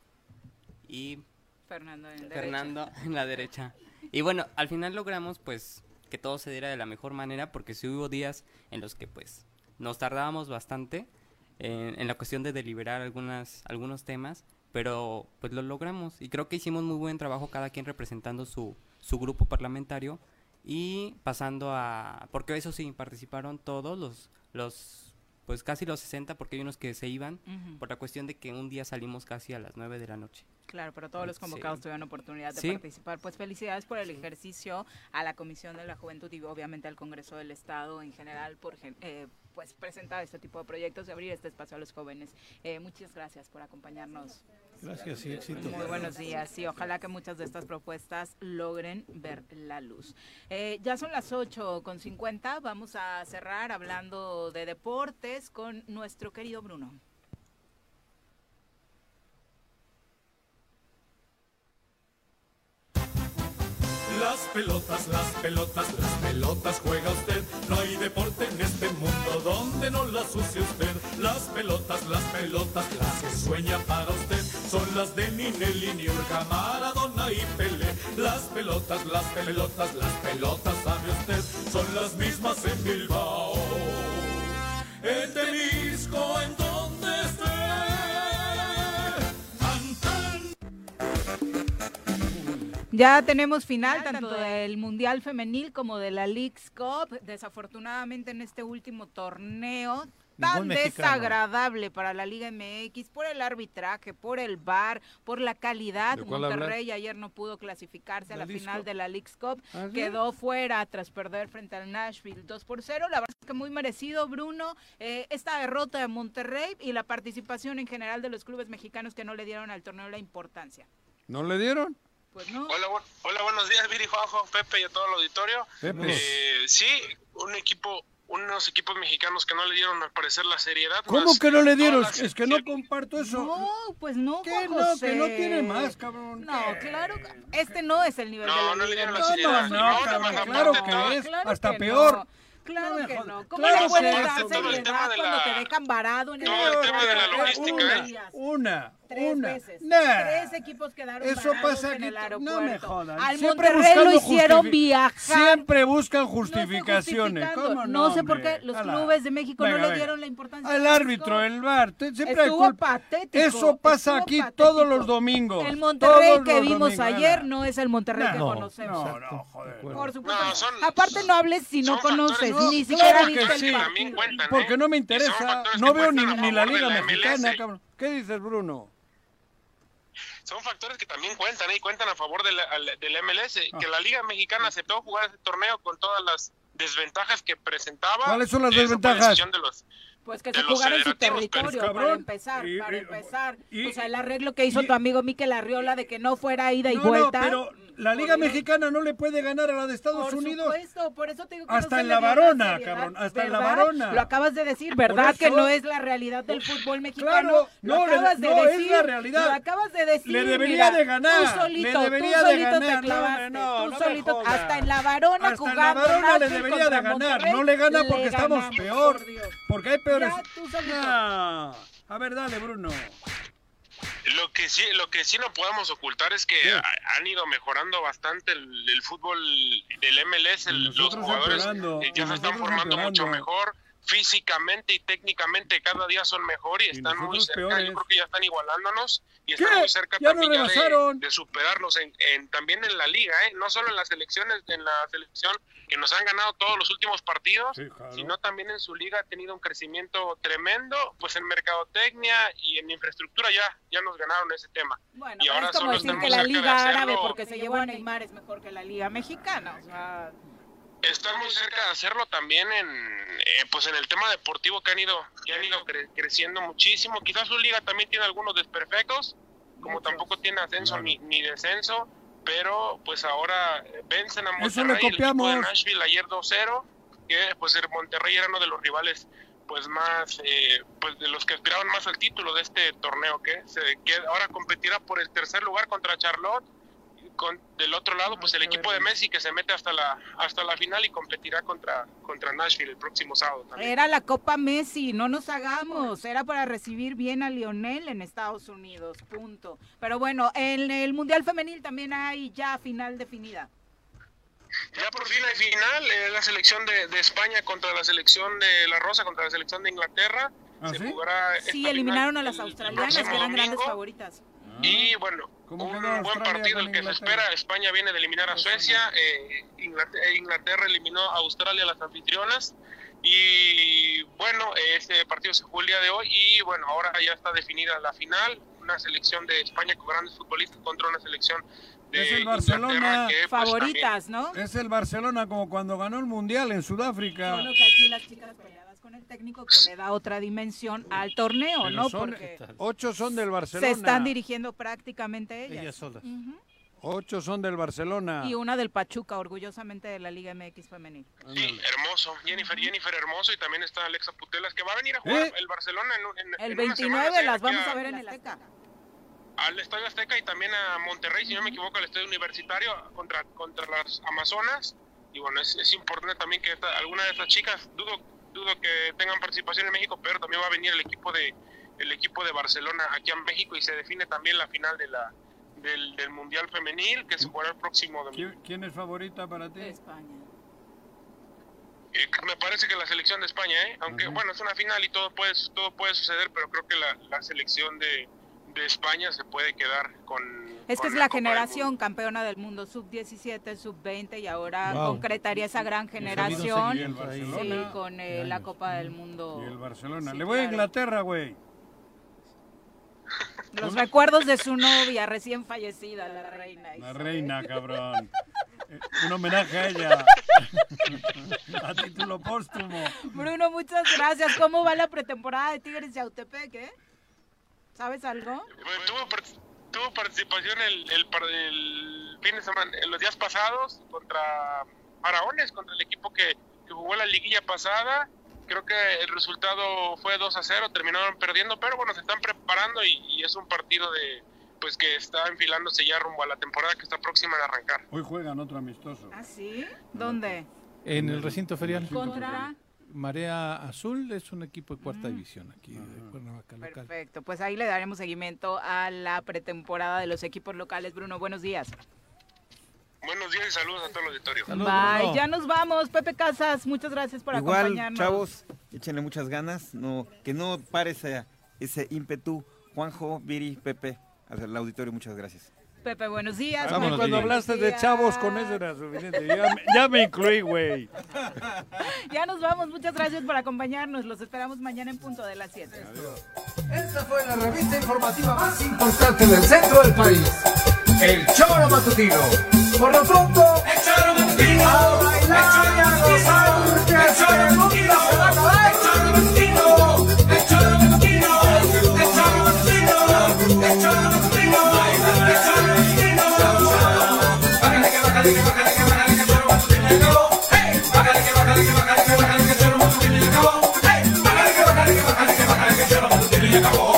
y Fernando en, Fernando en la derecha. Y bueno, al final logramos pues que todo se diera de la mejor manera, porque sí hubo días en los que pues nos tardábamos bastante en, la cuestión de deliberar algunas, algunos temas, pero pues lo logramos y creo que hicimos muy buen trabajo cada quien representando su, su grupo parlamentario y pasando a, porque eso sí, participaron todos los, los pues casi los 60 porque hay unos que se iban por la cuestión de que un día salimos casi a las 9 de la noche. Claro, pero todos los convocados tuvieron oportunidad de participar. Pues felicidades por el ejercicio a la Comisión de la Juventud y obviamente al Congreso del Estado en general por eh, pues presentar este tipo de proyectos y abrir este espacio a los jóvenes. Eh, muchas gracias por acompañarnos. Gracias y éxito. Muy buenos días y ojalá que muchas de estas propuestas logren ver la luz. Eh, ya son las 8 con 50, vamos a cerrar hablando de deportes con nuestro querido Bruno. Las pelotas, las pelotas, las pelotas juega usted. No hay deporte en este mundo donde no las use usted. Las pelotas, las pelotas, las que sueña para usted. Son las de Ninelini, Niurka, Maradona y Pele. Las pelotas, las pelotas, las pelotas, sabe usted. Son las mismas en Bilbao. En en Ya tenemos final tanto del Mundial Femenil como de la League's Cup. Desafortunadamente en este último torneo tan desagradable para la Liga MX por el arbitraje, por el VAR, por la calidad. Monterrey ayer no pudo clasificarse a la, final de la League's Cup, ¿Ah, quedó fuera tras perder frente al Nashville 2 por 0. La verdad es que muy merecido, Bruno, eh, esta derrota de Monterrey y la participación en general de los clubes mexicanos que no le dieron al torneo la importancia. ¿No le dieron? Pues no. Hola, hola, buenos días, Viri, Juanjo, Pepe y a todo el auditorio. Eh, sí, un equipo, unos equipos mexicanos que no le dieron al parecer la seriedad. ¿Cómo que no le dieron? Es que no comparto eso. No, pues no, ¿Qué no? Que no tiene más, cabrón. No, claro, este no es el nivel de la No, le dieron la seriedad. No, cabrón, claro que es, hasta peor. Claro que no. ¿Cómo claro no puedes dar seriedad cuando te dejan varado en el, el tema de la logística? Una, tres una. veces. Tres equipos quedaron Eso pasa en el aeropuerto. No me jodan. Al Siempre Monterrey lo hicieron viajar. Siempre buscan justificaciones. ¿Cómo no, no sé por qué los clubes de México no le dieron la importancia. Al árbitro, el VAR. Siempre Estuvo hay patético. Eso pasa aquí todos los domingos. El Monterrey que vimos ayer no es el Monterrey que conocemos. No, no, joder. Por supuesto. Aparte no hables si no conoces, ni siquiera viste el. Porque no me interesa. No veo ni la Liga Mexicana, cabrón. ¿Qué dices, Bruno? Son factores que también cuentan ¿eh? y cuentan a favor del, del MLS, ah. que la Liga Mexicana aceptó jugar ese torneo con todas las desventajas que presentaba. ¿Cuáles son las desventajas? De los, pues que se jugara en su territorio, para empezar, para empezar. o sea, el arreglo que hizo tu amigo Miquel Arriola de que no fuera ida y vuelta. pero la Liga Mexicana no le puede ganar a la de Estados por Unidos. Supuesto, por eso te digo que hasta no en la varona, cabrón, hasta en la varona. Lo acabas de decir, ¿verdad? Que no es la realidad del fútbol mexicano. Claro, lo no, acabas le, de no decir, es la realidad. Lo acabas de decir. Le debería mira, de ganar. Tú solito, le debería tú solito de ganar. te clavaste. No, tú solito, hasta en la varona hasta jugando. en la varona le debería de ganar. Monterrey, No le gana porque le estamos ganamos, peor. por. Porque hay peores. Ya, tú solito. A ver, dale, Bruno. Lo que sí, lo que sí no podemos ocultar es que han ido mejorando bastante el, el fútbol del MLS, el, los jugadores eh, ya se están formando mucho mejor físicamente y técnicamente cada día son mejor y, están muy cerca, peores. yo creo que ya están igualándonos y ¿Qué? están muy cerca Ya también ya de, de superarnos en, en- también en la liga, ¿eh? no solo en las elecciones, en la selección que nos han ganado todos los últimos partidos, Sí, claro. sino también en su liga ha tenido un crecimiento tremendo, pues en mercadotecnia y en infraestructura ya, ya nos ganaron ese tema. Bueno, y ahora es como solo decir que la Liga Árabe, porque se llevó a Neymar, es mejor que la Liga Mexicana. O sea, Están muy cerca de hacerlo también en eh, pues en el tema deportivo que han ido que han ido cre- creciendo muchísimo. Quizás su liga también tiene algunos desperfectos, como tampoco tiene ascenso ni, ni descenso, pero pues ahora eh, vencen a Monterrey, el equipo de. Nashville ayer 2-0, que pues el Monterrey era uno de los rivales pues más eh, pues de los que aspiraban más al título de este torneo que se que ahora competirá por el tercer lugar contra Charlotte con, del otro lado, pues el equipo de Messi que se mete hasta la hasta la final y competirá contra contra Nashville el próximo sábado también. era la Copa Messi, no nos hagamos. Era para recibir bien a Lionel en Estados Unidos, punto. Pero bueno, en el Mundial Femenil también hay ya final definida. Ya por fin hay final, eh, la selección de, de España contra la selección de La Rosa, contra la selección de Inglaterra. ¿Ah, se sí? jugará Sí, eliminaron a las el australianas, que eran grandes favoritas. Y bueno, ¿Cómo un buen partido el que se espera. España viene de eliminar a Suecia, eh, Inglaterra, Inglaterra eliminó a Australia, las anfitrionas. Y bueno, ese partido se jugó el día de hoy y bueno, ahora ya está definida la final, una selección de España con grandes futbolistas contra una selección de Es el Barcelona. que, pues, Favoritas, ¿no? Es el Barcelona como cuando ganó el Mundial en Sudáfrica. Solo que aquí las chicas con el técnico que le da otra dimensión al torneo, Pero ¿no? son- Porque Ocho son del Barcelona. se están dirigiendo prácticamente ellas. Ellas solas. Ocho son del Barcelona. Y una del Pachuca, orgullosamente de la Liga MX femenil. Sí, hermoso. Jennifer, Jennifer Hermoso y también está Alexa Putelas, que va a venir a jugar ¿Eh? el Barcelona en, un- en- El en unas 29 semanas, ¿eh? las vamos a ver en el Azteca. Al Estadio Azteca y también a Monterrey, si no me equivoco, al Estadio Universitario contra, contra las Amazonas. Y bueno, es, es importante también que esta- alguna de estas chicas, dudo, dudo que tengan participación en México, pero también va a venir el equipo de el equipo de Barcelona aquí a México y se define también la final de la del, del Mundial Femenil que se jugará el próximo domingo. ¿Quién, quién es favorita para ti? España. Eh, me parece que la selección de España, ¿eh? aunque bueno, es una final y todo puede, todo puede suceder, pero creo que la, la selección de, de España se puede quedar con... Es que con es la generación campeona del mundo, sub-17, sub-20, y ahora Wow. concretaría esa gran generación sí, con eh, la Copa del Mundo. Y el Barcelona. Sí, Le voy a. Inglaterra, güey. Los recuerdos de su novia recién fallecida, la reina. La Isabel. reina, cabrón. Eh, Un homenaje a ella. a título póstumo. Bruno, muchas gracias. ¿Cómo va la pretemporada de Tigres de Autepec, eh? ¿Sabes algo? Tuvo, tuvo participación el, el, el fin de semana, en los días pasados contra Faraones, contra el equipo que, que jugó la liguilla pasada. Creo que el resultado fue 2 a 0, terminaron perdiendo, pero bueno, se están preparando y, y es un partido de pues que está enfilándose ya rumbo a la temporada que está próxima a arrancar. Hoy juegan otro amistoso. ¿Ah, sí? ¿Dónde? En el recinto ferial. Contra. Marea Azul es un equipo de cuarta división aquí de Cuernavaca local. Perfecto, pues ahí le daremos seguimiento a la pretemporada de los equipos locales. Bruno, buenos días. Buenos días y saludos a todo el auditorio. Bye, ya nos vamos. Pepe Casas, muchas gracias por Igual, acompañarnos. chavos, échenle muchas ganas, no, que no pare ese, ese ímpetu. Juanjo, Viri, Pepe, al auditorio, muchas gracias. Pepe, buenos días. Pepe, buenos cuando hablaste de chavos, con eso era suficiente. Ya, me, incluí, güey. Ya nos vamos. Muchas gracias por acompañarnos. Los esperamos mañana en punto de las 7. Esta fue la revista informativa más importante del centro del país. El Choro Matutino. Por lo pronto, el Choro Matutino. A bailar el Choro Matutino. El Matutino. Acabó.